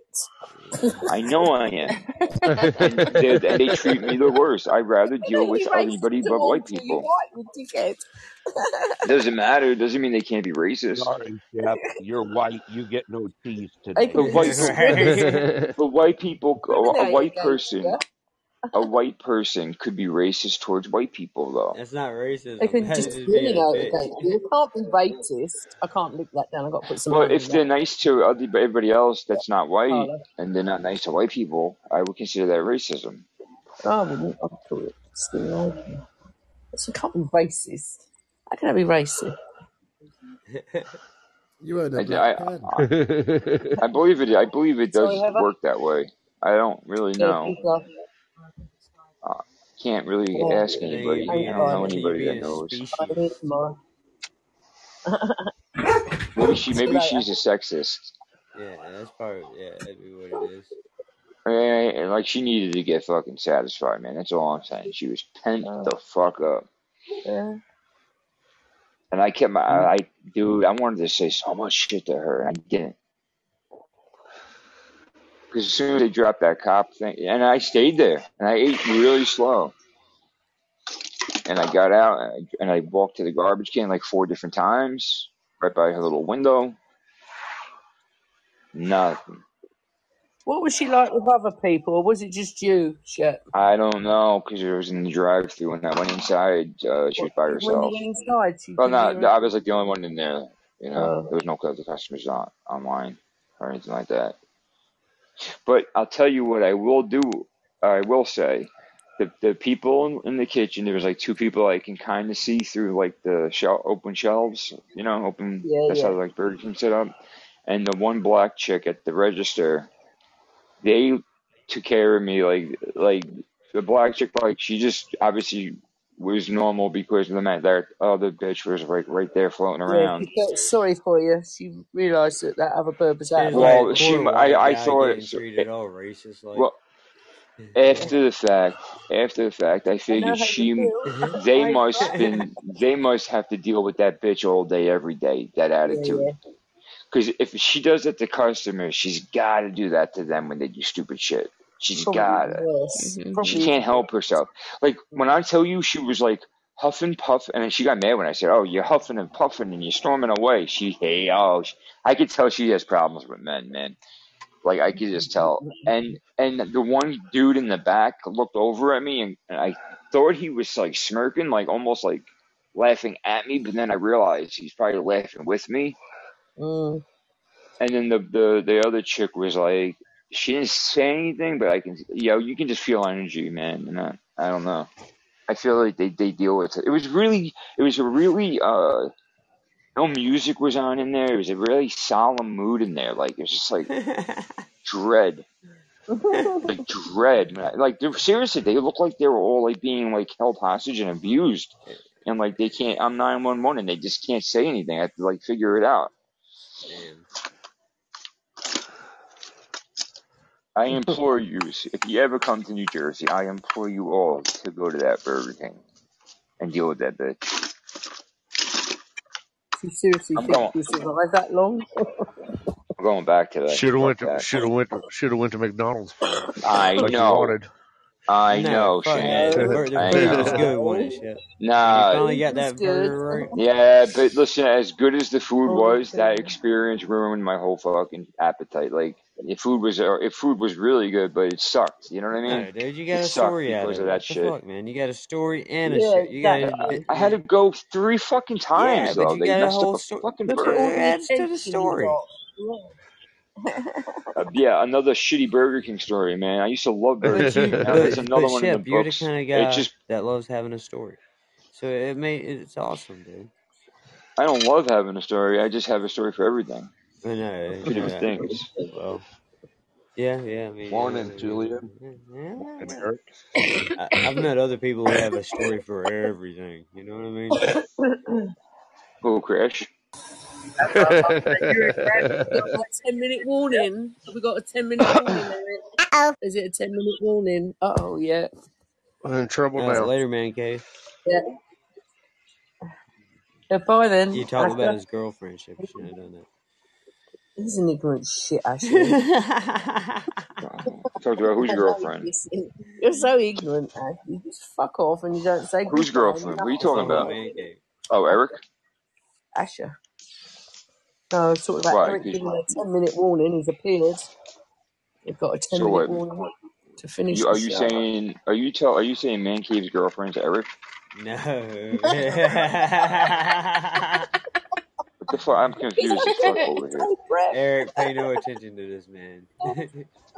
Speaker 8: I know I am, and they, and they treat me the worst. I'd rather <laughs> deal with anybody but white
Speaker 4: towards you. You're
Speaker 8: people.
Speaker 4: white. <laughs>
Speaker 8: Doesn't matter. Doesn't mean they can't be racist.
Speaker 9: Sorry, Shep. You're white. You get no
Speaker 4: teeth
Speaker 9: today.
Speaker 8: But
Speaker 4: can
Speaker 8: white, but white <laughs> people, a, a white person,
Speaker 4: you.
Speaker 8: A white person could be racist towards white people, though.
Speaker 2: That's not
Speaker 4: They
Speaker 2: racism.
Speaker 4: can
Speaker 2: That's just being a
Speaker 4: discriminate
Speaker 2: bitch.
Speaker 4: against you. They can't be racist. I can't link that down. I've got to put some
Speaker 8: Well, if they're
Speaker 4: that.
Speaker 8: nice to other, everybody else that's not oh, white,
Speaker 4: Carla.
Speaker 8: and they're not nice to white people, I would consider that racism.
Speaker 4: I wouldn't. I'd call it discrimination. So it can't be racist. How can I be racist? <laughs>
Speaker 11: You weren't a
Speaker 8: I, I, I, I believe it. I believe it does
Speaker 4: Heather?
Speaker 8: work that way. I don't really
Speaker 4: Yeah,
Speaker 8: know. Can't really ask anybody.
Speaker 2: you
Speaker 4: I'm
Speaker 8: don't know anybody that knows.
Speaker 4: I'm here tomorrow.
Speaker 8: Maybe she, maybe she's a sexist.
Speaker 2: Yeah, that's probably yeah, that'd be what it is.
Speaker 8: And, and, like she needed to get fucking satisfied, man. That's all I'm saying. She was pent
Speaker 4: Uh,
Speaker 8: the fuck up.
Speaker 4: yeah.
Speaker 8: And I kept my, I, I, dude, I wanted to say so much shit to her, and I didn't. Because as soon as they dropped that cop thing, and I stayed there, and I ate really slow. And I got out, and I, and I walked to the garbage can like four different times, right by her little window. Nothing.
Speaker 4: What was she like with other people, or was it just you, Shep?
Speaker 8: I don't know, because it was in the drive-through. When I went inside, uh, she was by
Speaker 4: When
Speaker 8: herself.
Speaker 4: you went inside, she
Speaker 8: Well,
Speaker 4: didn't
Speaker 8: no, I was like the only one in there. You know,
Speaker 4: Oh.
Speaker 8: there was no other customers on online or anything like that. But I'll tell you what I will do. I will say, the the people in, in the kitchen. There was like two people I can kind of see through like the shel open shelves. You know, open.
Speaker 4: Yeah,
Speaker 8: That's
Speaker 4: yeah.
Speaker 8: how like Burger King set up. And the one black chick at the register, they took care of me like like the black chick. Like she just obviously was normal because of the man that other bitch was like right there floating
Speaker 4: Yeah,
Speaker 8: around.
Speaker 4: she felt sorry for you. She realised that that other bird was out
Speaker 2: was
Speaker 4: of
Speaker 2: like.
Speaker 8: Well, she, I, I
Speaker 2: guy
Speaker 8: thought,
Speaker 2: getting
Speaker 8: so,
Speaker 2: treated eh, all racist like.
Speaker 8: well, after the fact, after the fact, I
Speaker 4: I
Speaker 8: figured
Speaker 4: how you
Speaker 8: she,
Speaker 4: mm-hmm. <laughs>
Speaker 8: they must been, they must have to deal with that bitch all day, every day, that
Speaker 4: Yeah,
Speaker 8: attitude.
Speaker 4: yeah.
Speaker 8: Because if she does it to customers, she's got to do that to them when they do stupid shit. She's
Speaker 4: Probably
Speaker 8: gotta.
Speaker 4: worse.
Speaker 12: Mhm.
Speaker 8: She can't help herself. Like when I tell you, she was like huffing, puff, and then she got mad when I said, "Oh, you're huffing and puffing and you're storming away." She, hey, oh, she, I could tell she has problems with men, man. Like I could just tell. And and the one dude in the back looked over at me, and, and I thought he was like smirking, like almost like laughing at me. But then I realized he's probably laughing with me.
Speaker 4: Mm.
Speaker 8: And then the the the other chick was like, she didn't say anything, but I can, you know, you can just feel energy, man. And I, I don't know. I feel like they they deal with it. It was really, it was a really uh. No music was on in there. It was a really solemn mood in there. Like it was just like <laughs> dread. like dread. man. Like they seriously, they look like they were all like being like held hostage and abused, and like they can't. I'm nine one one, and they just can't say anything. I have to like figure it out.
Speaker 2: Damn.
Speaker 8: I <laughs> implore you, if you ever come to New Jersey, I implore you all to go to that Burger King and deal with that bitch.
Speaker 4: You seriously
Speaker 8: I'm
Speaker 4: think
Speaker 8: going.
Speaker 4: you survived that long?
Speaker 8: I'm going back today.
Speaker 5: Should have went to
Speaker 8: that.
Speaker 5: should have went to should have went to McDonald's
Speaker 8: I
Speaker 5: like you
Speaker 8: know.
Speaker 5: wanted.
Speaker 8: I
Speaker 2: No,
Speaker 8: know,
Speaker 2: fuck.
Speaker 8: Shane.
Speaker 2: The, bur- the
Speaker 8: I
Speaker 2: food was
Speaker 8: know.
Speaker 2: good, wasn't it? Shit. When you
Speaker 8: Nah,
Speaker 2: finally got that burger right.
Speaker 8: Yeah, but listen, as good as the food
Speaker 4: Oh,
Speaker 8: was, that experience ruined my whole fucking appetite. Like, if food was, uh, if food was really good, but it sucked. You know what I mean?
Speaker 2: No, dude, you
Speaker 8: It
Speaker 2: got a story out
Speaker 8: because
Speaker 2: of
Speaker 8: of that shit.
Speaker 2: fuck, man? You got a story and a
Speaker 4: Yeah,
Speaker 2: shit. You got
Speaker 4: exactly.
Speaker 8: I had to go three fucking
Speaker 2: Yeah,
Speaker 8: times
Speaker 2: but
Speaker 8: though. They messed up a
Speaker 2: story.
Speaker 8: fucking burger.
Speaker 2: adds to the story.
Speaker 4: Yeah. <laughs>
Speaker 8: Uh, yeah, another shitty Burger King story, man. I used to love <laughs> Burger King. Now there's another
Speaker 2: but
Speaker 8: one in the
Speaker 2: Shep, you're the kind of
Speaker 8: It
Speaker 2: guy
Speaker 8: just,
Speaker 2: that loves having a story. So it made it's awesome, dude.
Speaker 8: I don't love having a story. I just have a story for everything.
Speaker 2: I know,
Speaker 8: Two different
Speaker 2: yeah.
Speaker 8: things.
Speaker 2: Well, yeah, yeah. I mean, yeah,
Speaker 9: Morning,
Speaker 2: yeah,
Speaker 9: Julian
Speaker 2: yeah.
Speaker 9: and. Eric.
Speaker 2: I, I've met other people who have a story for everything. You know what I mean?
Speaker 8: Oh, Crash.
Speaker 10: That's what I'm saying. You and Crash
Speaker 4: We've got a 10 minute warning. Have we got a 10 minute warning, Eric?
Speaker 12: Uh-oh.
Speaker 4: Is it a 10 minute warning? Uh oh, yeah.
Speaker 5: I'm in trouble now.
Speaker 2: later, man cave.
Speaker 4: Yeah. Yeah, bye then.
Speaker 2: You talked about his girlfriend. Shep. You shouldn't have done that.
Speaker 4: He's an ignorant shit, Ashley. <laughs>
Speaker 8: Talked about who's your girlfriend?
Speaker 4: You're so ignorant, Ashley. Just fuck off and you don't say
Speaker 8: Whose
Speaker 4: goodbye.
Speaker 8: girlfriend? What are you talking about? Oh, Eric.
Speaker 4: Asher. No, I was talking about
Speaker 8: Why?
Speaker 4: Eric giving a 10 minute warning. He's appeared. They've got a 10
Speaker 8: So
Speaker 4: minute
Speaker 8: what?
Speaker 4: warning to finish
Speaker 8: You,
Speaker 4: the
Speaker 8: are you
Speaker 4: show.
Speaker 8: saying? Are you tell? Are you saying Man Cave's girlfriend's Eric?
Speaker 2: No. <laughs> <laughs>
Speaker 8: What the? I'm confused as fuck over here.
Speaker 2: Eric, pay no attention to this man. <laughs> Oh.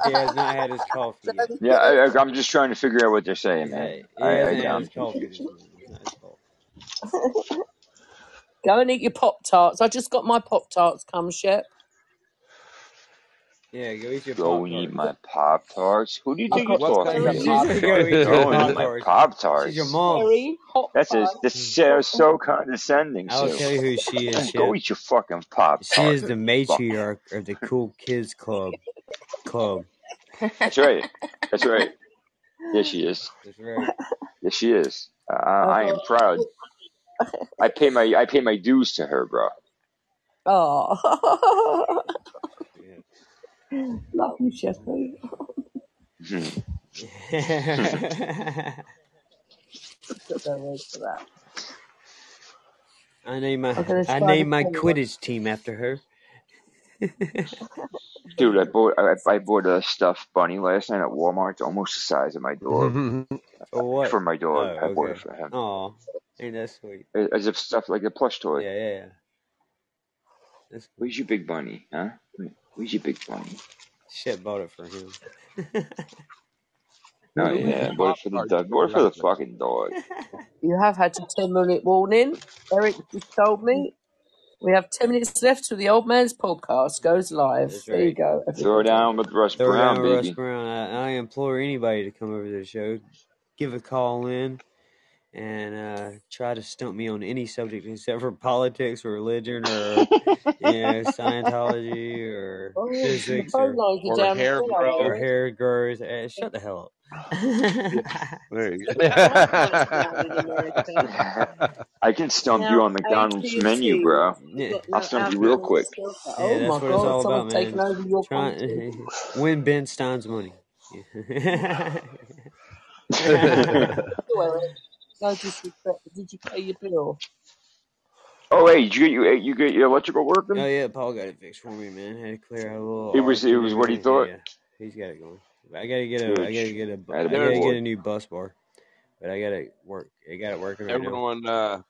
Speaker 2: he has not had his coffee yet.
Speaker 8: Yeah, I, I- I'm just trying to figure out what they're saying,
Speaker 2: Yeah,
Speaker 8: man.
Speaker 2: he
Speaker 8: I,
Speaker 2: hasn't
Speaker 8: I,
Speaker 2: had
Speaker 8: I'm
Speaker 2: his coffee this morning. It's not his fault. <laughs>
Speaker 4: Go and eat your Pop Tarts. I just got my Pop Tarts, come, Shep.
Speaker 2: Yeah, go eat your
Speaker 8: Go
Speaker 2: Pop
Speaker 8: and eat my Pop Tarts. Who do you think you're
Speaker 4: got
Speaker 8: talking
Speaker 9: kind
Speaker 8: to?
Speaker 9: pop
Speaker 2: gonna <laughs> go eat your
Speaker 8: Go and
Speaker 2: Pop
Speaker 8: eat my
Speaker 2: Tarts.
Speaker 8: Pop
Speaker 2: She's
Speaker 8: Tarts.
Speaker 2: your mom.
Speaker 4: Cherry Hot
Speaker 8: That's a,
Speaker 4: Fudge.
Speaker 8: this is so condescending,
Speaker 2: I will
Speaker 8: Sue.
Speaker 2: tell you who she is,
Speaker 8: Go
Speaker 2: Shep.
Speaker 8: eat your fucking Pop tarts.
Speaker 2: She
Speaker 8: Tart.
Speaker 2: is the matriarch of the Cool Kids Club. Club.
Speaker 8: That's right. That's right. Yes, she is.
Speaker 2: That's right.
Speaker 8: Yes, she is. Uh,
Speaker 4: I
Speaker 8: I am proud. I pay my I pay my dues to her, bro. <laughs>
Speaker 4: Oh. <laughs>
Speaker 2: Yeah.
Speaker 4: Love you, Sheppy.
Speaker 8: Hmm.
Speaker 4: Got no words for that.
Speaker 2: I named my
Speaker 4: I'm gonna
Speaker 2: I
Speaker 4: try to
Speaker 2: named my
Speaker 4: tell you.
Speaker 2: Quidditch team after her. <laughs>
Speaker 8: Dude, I bought I, I bought a stuffed bunny last night at Walmart. It's almost the size of my dog. <laughs>
Speaker 2: For what?
Speaker 8: For my dog,
Speaker 2: Oh,
Speaker 8: I bought it
Speaker 2: okay.
Speaker 8: for him.
Speaker 2: Oh, ain't that sweet?
Speaker 8: As if stuff like a plush toy.
Speaker 2: Yeah, yeah, yeah. That's
Speaker 8: Where's your big bunny, huh? Where's your big bunny?
Speaker 2: shit bought it for him. <laughs>
Speaker 8: Oh yeah, I bought it for the dog. Bought it for the fucking dog. <laughs>
Speaker 4: You have had your 10 minute warning. Eric just told me. We have 10 minutes left till the old man's podcast goes live.
Speaker 2: That's
Speaker 4: There you
Speaker 2: right.
Speaker 4: go.
Speaker 8: Throw down with Russ
Speaker 2: Throw
Speaker 8: Brown,
Speaker 2: down with Russ
Speaker 8: baby.
Speaker 2: Brown. I, I implore anybody to come over to the show. Give a call in and uh, try to stump me on any subject except for <laughs> politics or religion or you know, <laughs> Scientology or
Speaker 4: Oh,
Speaker 2: physics
Speaker 4: phone
Speaker 2: or,
Speaker 4: lines
Speaker 9: or hair
Speaker 4: as
Speaker 9: growth.
Speaker 2: or hair growth. Eh, shut the hell up. <laughs>
Speaker 9: There you
Speaker 4: Down in America.
Speaker 8: I can stump you
Speaker 4: Now,
Speaker 8: on McDonald's
Speaker 4: AT&T,
Speaker 8: menu, bro.
Speaker 2: yeah,
Speaker 8: I'll stump you real quick.
Speaker 2: yeah,
Speaker 4: Oh
Speaker 2: that's
Speaker 4: my
Speaker 2: what it's
Speaker 4: God,
Speaker 2: all about, man.
Speaker 4: over
Speaker 2: Try win Ben Stein's money.
Speaker 4: Oh, Eric, no disrespect, but did you pay your bill?
Speaker 8: Oh, hey, did you get you you get your electrical working?
Speaker 2: Oh yeah, Paul got it fixed for me, man. Had to clear out a little
Speaker 8: It was it was what he thought.
Speaker 2: Yeah, yeah, he's got it going. I gotta get a, I
Speaker 8: Good.
Speaker 2: gotta get a, bu- I
Speaker 8: Attaboy,
Speaker 2: gotta get a new bus bar, but I gotta work. I got it working right now.
Speaker 9: Everyone, uh,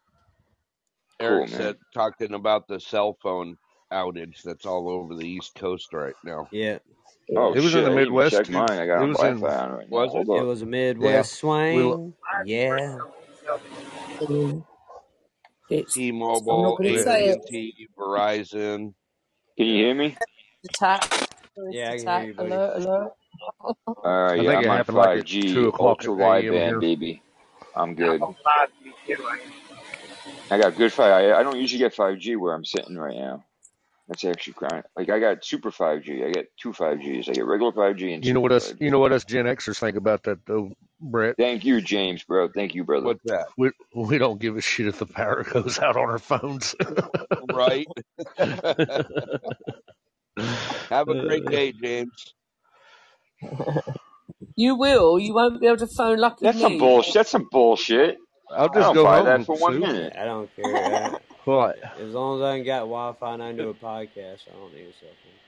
Speaker 9: Eric
Speaker 8: man.
Speaker 9: said, talking about the cell phone outage that's all over the East Coast right now.
Speaker 2: Yeah,
Speaker 8: Oh
Speaker 5: It was
Speaker 8: shit,
Speaker 5: in the
Speaker 8: I didn't even
Speaker 5: Midwest,
Speaker 8: check mine. I got
Speaker 5: It
Speaker 8: on
Speaker 5: was
Speaker 8: Wi-Fi
Speaker 5: in.
Speaker 8: right now.
Speaker 9: Was it?
Speaker 2: It was a
Speaker 5: Yeah.
Speaker 2: Midwest
Speaker 5: We were,
Speaker 2: swing. Yeah,
Speaker 4: It's,
Speaker 9: T-Mobile,
Speaker 4: going to
Speaker 5: we,
Speaker 4: say it.
Speaker 9: AT&T, Verizon.
Speaker 8: Can you hear me?
Speaker 4: Attack. Terrorist
Speaker 2: yeah, I can hear you, buddy.
Speaker 4: Alert, alert.
Speaker 8: All right,
Speaker 5: I
Speaker 8: yeah,
Speaker 5: think
Speaker 8: I'm
Speaker 5: it
Speaker 8: on
Speaker 5: happened like at
Speaker 8: 5G,
Speaker 5: two o'clock
Speaker 8: ultra wideband,
Speaker 5: here.
Speaker 8: baby. I'm good. I got good 5. I, I don't usually get 5G where I'm sitting right now. That's actually kind like I got super 5G. I get two 5Gs. I get regular 5G and
Speaker 5: You know what us?
Speaker 8: 5G.
Speaker 5: You know what us Gen Xers think about that though, Brett.
Speaker 8: Thank you, James, bro. Thank you, brother.
Speaker 9: What's that?
Speaker 5: We we don't give a shit if the power <laughs> goes out on our phones. <laughs>
Speaker 9: Right? Have a great day, James. <laughs>
Speaker 4: You will. You won't be able to phone Lucky
Speaker 8: That's some bullshit. That's some bullshit.
Speaker 5: I'll
Speaker 8: I
Speaker 5: just
Speaker 8: don't
Speaker 5: go
Speaker 8: buy
Speaker 5: home,
Speaker 8: that for one minute.
Speaker 2: I don't care. I,
Speaker 5: What?
Speaker 2: as long as I can got Wi-Fi and I do a podcast, I don't need a cell phone.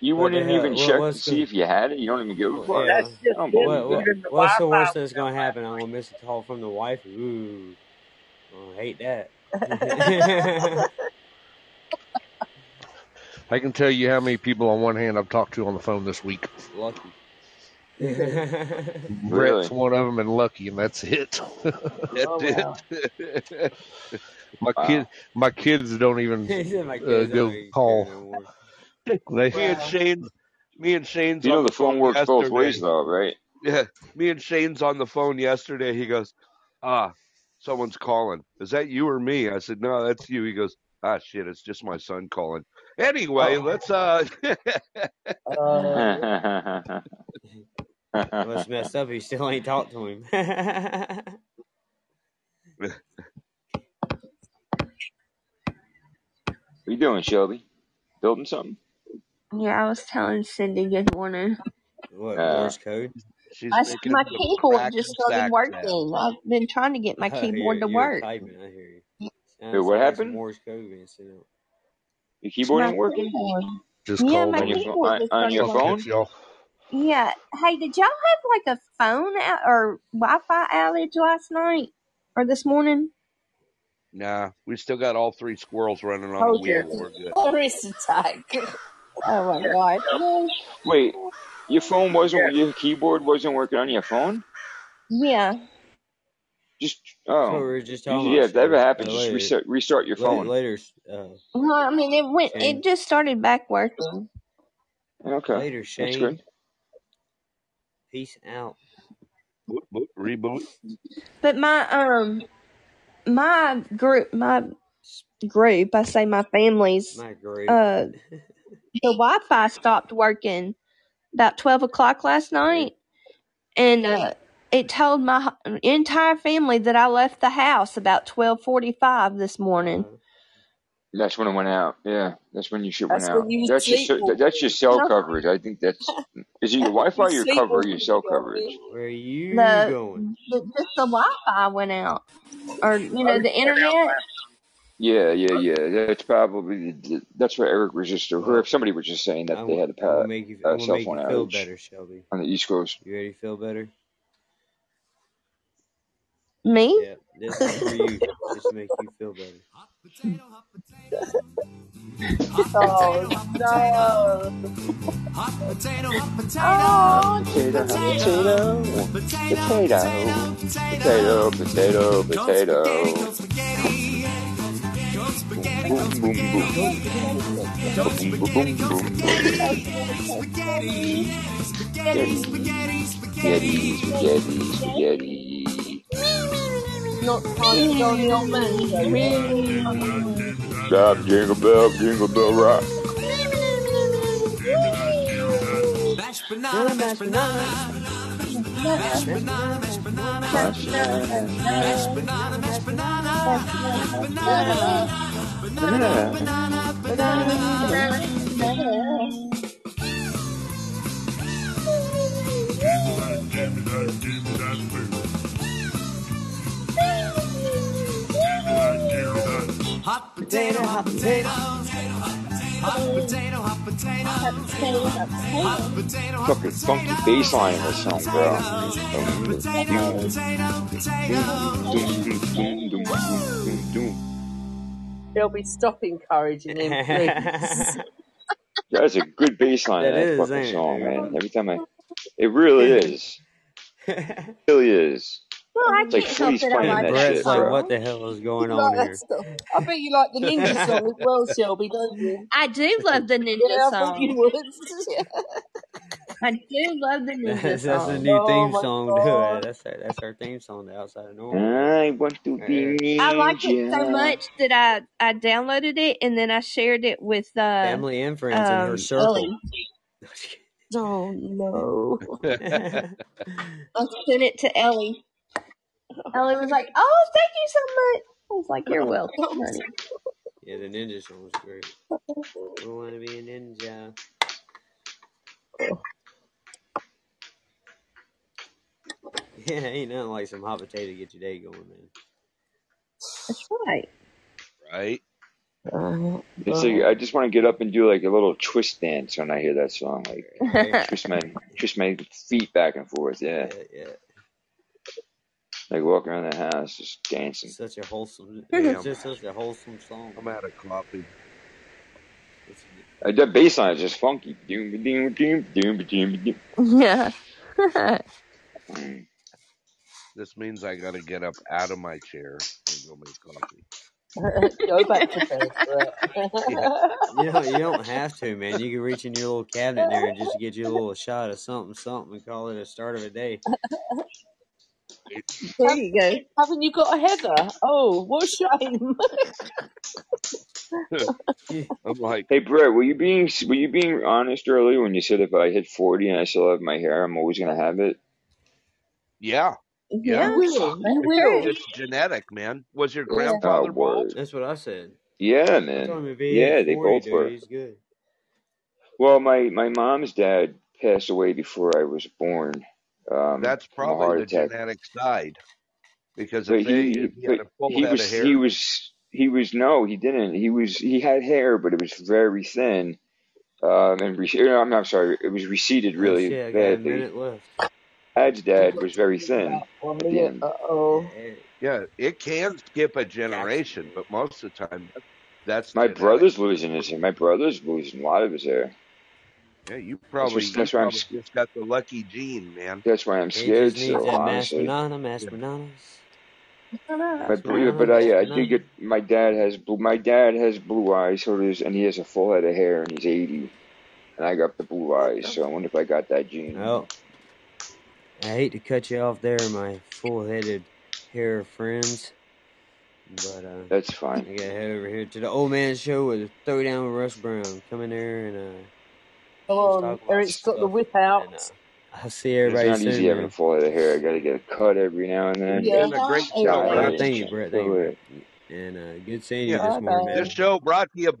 Speaker 8: You
Speaker 2: What
Speaker 8: wouldn't
Speaker 2: hell?
Speaker 8: even
Speaker 2: What,
Speaker 8: check to
Speaker 2: what's
Speaker 8: see
Speaker 2: the?
Speaker 8: if you had it. You don't even give a
Speaker 2: Well,
Speaker 8: fuck.
Speaker 2: yeah.
Speaker 6: That's just
Speaker 8: I don't believe
Speaker 2: What, what
Speaker 8: that.
Speaker 6: Even the
Speaker 2: what's the
Speaker 6: Wi-Fi
Speaker 2: worst that's gonna happen? I'm gonna miss a call from the wife. Ooh, oh, I hate that. <laughs>
Speaker 5: I can tell you how many people on one hand I've talked to on the phone this week.
Speaker 2: Lucky. <laughs> <laughs>
Speaker 5: Brett's
Speaker 8: Really?
Speaker 5: one of them, and Lucky, and that's it.
Speaker 9: Oh, that's
Speaker 4: Oh, wow.
Speaker 9: it.
Speaker 5: My kid,
Speaker 8: Wow.
Speaker 5: my kids don't even
Speaker 2: he <laughs> said my
Speaker 5: uh,
Speaker 2: don't
Speaker 5: go call. <laughs> They
Speaker 9: me and
Speaker 4: Wow.
Speaker 9: Shane, me and Shane's
Speaker 8: You
Speaker 9: on
Speaker 8: know
Speaker 9: the
Speaker 8: the phone
Speaker 9: phone
Speaker 8: works both ways, though, right?
Speaker 9: Yeah, me and Shane's on the phone yesterday. He goes, "Ah, someone's calling. Is that you or me?" I said, "No, that's you." He goes, "Ah, shit, it's just my son calling." Anyway,
Speaker 4: Oh.
Speaker 9: let's uh. <laughs>
Speaker 4: Uh,
Speaker 2: What's messed up? He still ain't talked to him.
Speaker 8: What you doing, Shelby? Building something?
Speaker 12: Yeah, I was telling Cindy good morning.
Speaker 2: What
Speaker 8: Uh,
Speaker 2: Morse code?
Speaker 9: She's
Speaker 12: I s
Speaker 9: making
Speaker 12: my keyboard just
Speaker 9: and
Speaker 12: started
Speaker 9: sack
Speaker 12: working.
Speaker 9: sound.
Speaker 12: I've been trying to get my <laughs>
Speaker 2: Oh,
Speaker 12: keyboard
Speaker 2: you're
Speaker 12: to
Speaker 2: you're
Speaker 12: work.
Speaker 2: typing. I hear you.
Speaker 8: wait,
Speaker 2: Sounds
Speaker 8: what
Speaker 2: like
Speaker 8: happened?
Speaker 2: Morse code being sent out.
Speaker 8: Your keyboard
Speaker 12: My
Speaker 8: ain't working
Speaker 12: keyboard.
Speaker 5: Just
Speaker 12: Yeah,
Speaker 5: called
Speaker 12: my
Speaker 8: on your
Speaker 5: on
Speaker 8: phone.
Speaker 12: keyboard
Speaker 8: On,
Speaker 12: just
Speaker 8: on your phone?
Speaker 5: y'all.
Speaker 12: Yeah. Hey, did y'all have like a phone out or Wi-Fi outage last night or this morning?
Speaker 9: Nah, we still got all three squirrels running on a
Speaker 4: Told
Speaker 9: wheel.
Speaker 4: you.
Speaker 9: We're good. <laughs>
Speaker 4: Terrorist attack.
Speaker 12: Oh my god. No.
Speaker 8: Wait, your phone wasn't, your keyboard wasn't working on your phone?
Speaker 12: Yeah.
Speaker 8: Just,
Speaker 2: That's what we
Speaker 8: oh.
Speaker 2: were just
Speaker 8: You-
Speaker 2: talking
Speaker 8: Yeah, if that ever happens, just
Speaker 2: later,
Speaker 8: reset, restart your phone.
Speaker 2: later, uh,
Speaker 12: Well, I mean, it went.
Speaker 2: Shane.
Speaker 12: It just started back working.
Speaker 8: Okay,
Speaker 2: Later,
Speaker 8: that's
Speaker 2: Shane.
Speaker 8: good.
Speaker 2: Peace out.
Speaker 9: Boot, boot, reboot.
Speaker 12: But my um my group my group I say my family's
Speaker 2: My group.
Speaker 12: uh <laughs> the Wi-Fi stopped working about twelve o'clock last night, and uh, it told my h- entire family that I left the house about twelve forty-five this morning.
Speaker 2: Uh,
Speaker 8: That's when it went out. Yeah, that's when your shit went out.
Speaker 4: when you
Speaker 8: That's your ce- that's your cell <laughs> coverage. I think that's is it your Wi-Fi or your cover or your cell coverage?
Speaker 2: where are you
Speaker 12: the,
Speaker 2: going?
Speaker 12: the just the Wi-Fi went out, or you know the internet.
Speaker 8: Yeah, yeah, yeah. That's probably that's what Eric was just or
Speaker 2: if
Speaker 8: somebody was just saying that
Speaker 2: I'm,
Speaker 8: they had a
Speaker 2: I'm gonna
Speaker 8: pa-
Speaker 2: make you.
Speaker 8: a
Speaker 2: I'm gonna
Speaker 8: cell
Speaker 2: make
Speaker 8: phone
Speaker 2: you feel
Speaker 8: outage
Speaker 2: better, Shelby.
Speaker 8: on the East Coast.
Speaker 2: You ready to feel better?
Speaker 12: Me?
Speaker 2: Yeah, this for you. Just to make you feel better.
Speaker 4: Oh no!
Speaker 12: Oh,
Speaker 8: Potato,
Speaker 12: just
Speaker 8: potato, potato, potato, potato, potato. Boom, boom, boom, boom, boom, boom, boom, boom. Spaghetti, spaghetti, spaghetti, spaghetti.
Speaker 4: Not time Johnny on man.
Speaker 8: Stop, jingle bell, jingle bell rock.
Speaker 1: Mashed banana, mashed banana, mashed banana, mashed banana,
Speaker 8: Mashed banana,
Speaker 1: mashed banana, mashed banana, banana, banana, banana, banana. Hot potato, hot potato, hot potato, hot potato, hot potato, hot
Speaker 8: Fucking funky bass line in this song, <laughs> bro.
Speaker 4: They'll be stop encouraging him, please.
Speaker 8: That's a good bass line in
Speaker 2: That
Speaker 8: that
Speaker 2: is,
Speaker 8: fucking
Speaker 2: ain't it,
Speaker 8: song, man. Every time I, it really is. <laughs> It really is.
Speaker 12: Well, I
Speaker 8: It's like
Speaker 12: can't help
Speaker 8: Flea's
Speaker 12: that I
Speaker 8: playing
Speaker 12: like
Speaker 8: that
Speaker 12: that
Speaker 8: shit,
Speaker 2: like,
Speaker 8: bro.
Speaker 2: what the hell is going
Speaker 4: You
Speaker 2: on
Speaker 4: like
Speaker 2: here?
Speaker 4: stuff. I bet you like the ninja song as well, Shelby, don't you?
Speaker 12: I do love the ninja
Speaker 4: Yeah, I you
Speaker 12: song.
Speaker 4: would. <laughs>
Speaker 12: I do love the <laughs> ninja
Speaker 2: That's, that's the new
Speaker 4: oh
Speaker 2: theme
Speaker 4: my
Speaker 2: song to it. That's our, that's our theme song to Outside of Normal.
Speaker 8: I want to be
Speaker 2: there.
Speaker 12: I like it so much that I I downloaded it and then I shared it with uh
Speaker 2: Family and friends in her
Speaker 12: um
Speaker 2: circle.
Speaker 12: Ellie. <laughs>
Speaker 4: Oh no.
Speaker 12: I sent it to Ellie. Ellie was like, "Oh, thank you so much." I was like, "You're welcome, <laughs> honey."
Speaker 2: Yeah, the ninja song was great. I want to be a ninja. Yeah, ain't nothing like some hot potato to get your day going, man.
Speaker 12: That's right.
Speaker 9: Right?
Speaker 4: Uh,
Speaker 8: It's like I just want to get up and do like a little twist dance when I hear that song. Like twist my twist my feet back and forth. Yeah,
Speaker 2: Yeah, yeah.
Speaker 8: Like walking around the house just dancing.
Speaker 2: It's such a wholesome. <laughs>
Speaker 9: Hey,
Speaker 2: It's
Speaker 9: I'm,
Speaker 2: just such a wholesome song.
Speaker 9: I'm out of coffee.
Speaker 2: It's,
Speaker 8: Like, that bass line is just funky. Doom, doom, doom, doom, doom, doom.
Speaker 12: yeah.
Speaker 8: Mm.
Speaker 9: This means I got to get up out of my chair and go make coffee. <laughs>
Speaker 4: Go back to bed, Brett.
Speaker 9: Yeah. <laughs>
Speaker 2: you don't, you don't have to, man. You can reach in your little cabinet there and just get you a little shot of something, something, and call it a start of a day.
Speaker 12: There you go.
Speaker 4: Haven't you got a heather? Oh, what a shame. <laughs>
Speaker 9: I'm like,
Speaker 8: Hey Brett, were you being were you being honest earlier when you said if I hit forty and I still have my hair, I'm always gonna have it?
Speaker 9: yeah,
Speaker 12: Yeah,
Speaker 9: yeah.
Speaker 4: You will.
Speaker 12: that's
Speaker 4: You will.
Speaker 12: true.
Speaker 9: It's genetic, man. Was your
Speaker 4: Yeah.
Speaker 8: Oh
Speaker 9: grandfather bald?
Speaker 8: word.
Speaker 2: That's what I said.
Speaker 8: Yeah,
Speaker 2: I
Speaker 8: man.
Speaker 2: told him if he
Speaker 8: Yeah,
Speaker 2: hit
Speaker 8: they
Speaker 2: 40,
Speaker 8: both
Speaker 2: dude,
Speaker 8: were.
Speaker 2: he's good.
Speaker 8: Well, my my mom's dad passed away before I was born. Um,
Speaker 9: That's
Speaker 8: from a heart
Speaker 9: probably the
Speaker 8: attack.
Speaker 9: genetic side. Because if they
Speaker 8: he,
Speaker 9: if he had a full
Speaker 8: he
Speaker 9: head of
Speaker 8: was
Speaker 9: hair,
Speaker 8: he was he was no, he didn't. He was he had hair, but it was very thin. Um, and re- no, I'm not sorry, it was receded
Speaker 2: Oh
Speaker 8: really
Speaker 2: shit! I got
Speaker 8: badly.
Speaker 2: minute.
Speaker 8: Dad's dad was very thin at the end.
Speaker 4: Uh oh.
Speaker 9: yeah, it can skip a generation, but most of the time that's
Speaker 8: My
Speaker 9: genetic.
Speaker 8: brother's losing his hair. My brother's losing a lot of his hair.
Speaker 9: Yeah, you
Speaker 8: That's,
Speaker 9: probably
Speaker 8: what,
Speaker 9: you
Speaker 8: that's why I'm
Speaker 9: probably
Speaker 8: s-
Speaker 9: just got the lucky gene, man.
Speaker 8: that's why I'm scared
Speaker 2: just needs
Speaker 8: still,
Speaker 2: that mashed
Speaker 8: honestly.
Speaker 2: banana, mashed
Speaker 9: Yeah.
Speaker 2: bananas,
Speaker 8: My
Speaker 2: mashed
Speaker 8: br- but I
Speaker 2: mashed
Speaker 8: I did
Speaker 2: banana.
Speaker 8: get my dad has blue my dad has blue eyes, so does and he has a full head of hair and he's eighty. And I got the blue eyes, so I wonder if I got that gene.
Speaker 2: Well, I hate to cut you off there, my full-headed hair friends, but uh,
Speaker 8: That's
Speaker 2: I
Speaker 8: fine.
Speaker 2: gotta head over here to the old man show with Throw Down with Russ Brown. Come in there and uh,
Speaker 4: Come
Speaker 2: let's
Speaker 4: on.
Speaker 2: talk about
Speaker 4: Eric's got the whip out.
Speaker 2: I'll see
Speaker 8: It's not
Speaker 2: soon,
Speaker 8: easy having a
Speaker 2: man.
Speaker 8: full head of hair. I gotta get a cut every now and then.
Speaker 4: Yeah.
Speaker 9: Been a great show,
Speaker 8: God,
Speaker 2: Well, thank you,
Speaker 8: just
Speaker 2: Brett. Thank you,
Speaker 8: so
Speaker 2: Brett.
Speaker 8: weird.
Speaker 2: And uh, good seeing you
Speaker 9: Yeah,
Speaker 2: this morning,
Speaker 4: Bye
Speaker 9: this show brought to you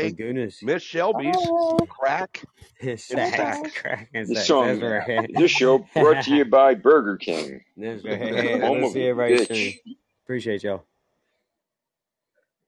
Speaker 2: Oh
Speaker 9: by
Speaker 2: goodness,
Speaker 9: Miss Shelby's
Speaker 4: bye.
Speaker 9: Crack and
Speaker 2: stacks,
Speaker 9: Stacks.
Speaker 2: crack and
Speaker 8: This
Speaker 2: stacks. That's
Speaker 8: song,
Speaker 2: right.
Speaker 8: this show brought to you by Burger King,
Speaker 2: That's right. <laughs>
Speaker 8: home
Speaker 2: Let's
Speaker 8: of
Speaker 2: see everybody
Speaker 8: bitch.
Speaker 2: soon. Appreciate y'all.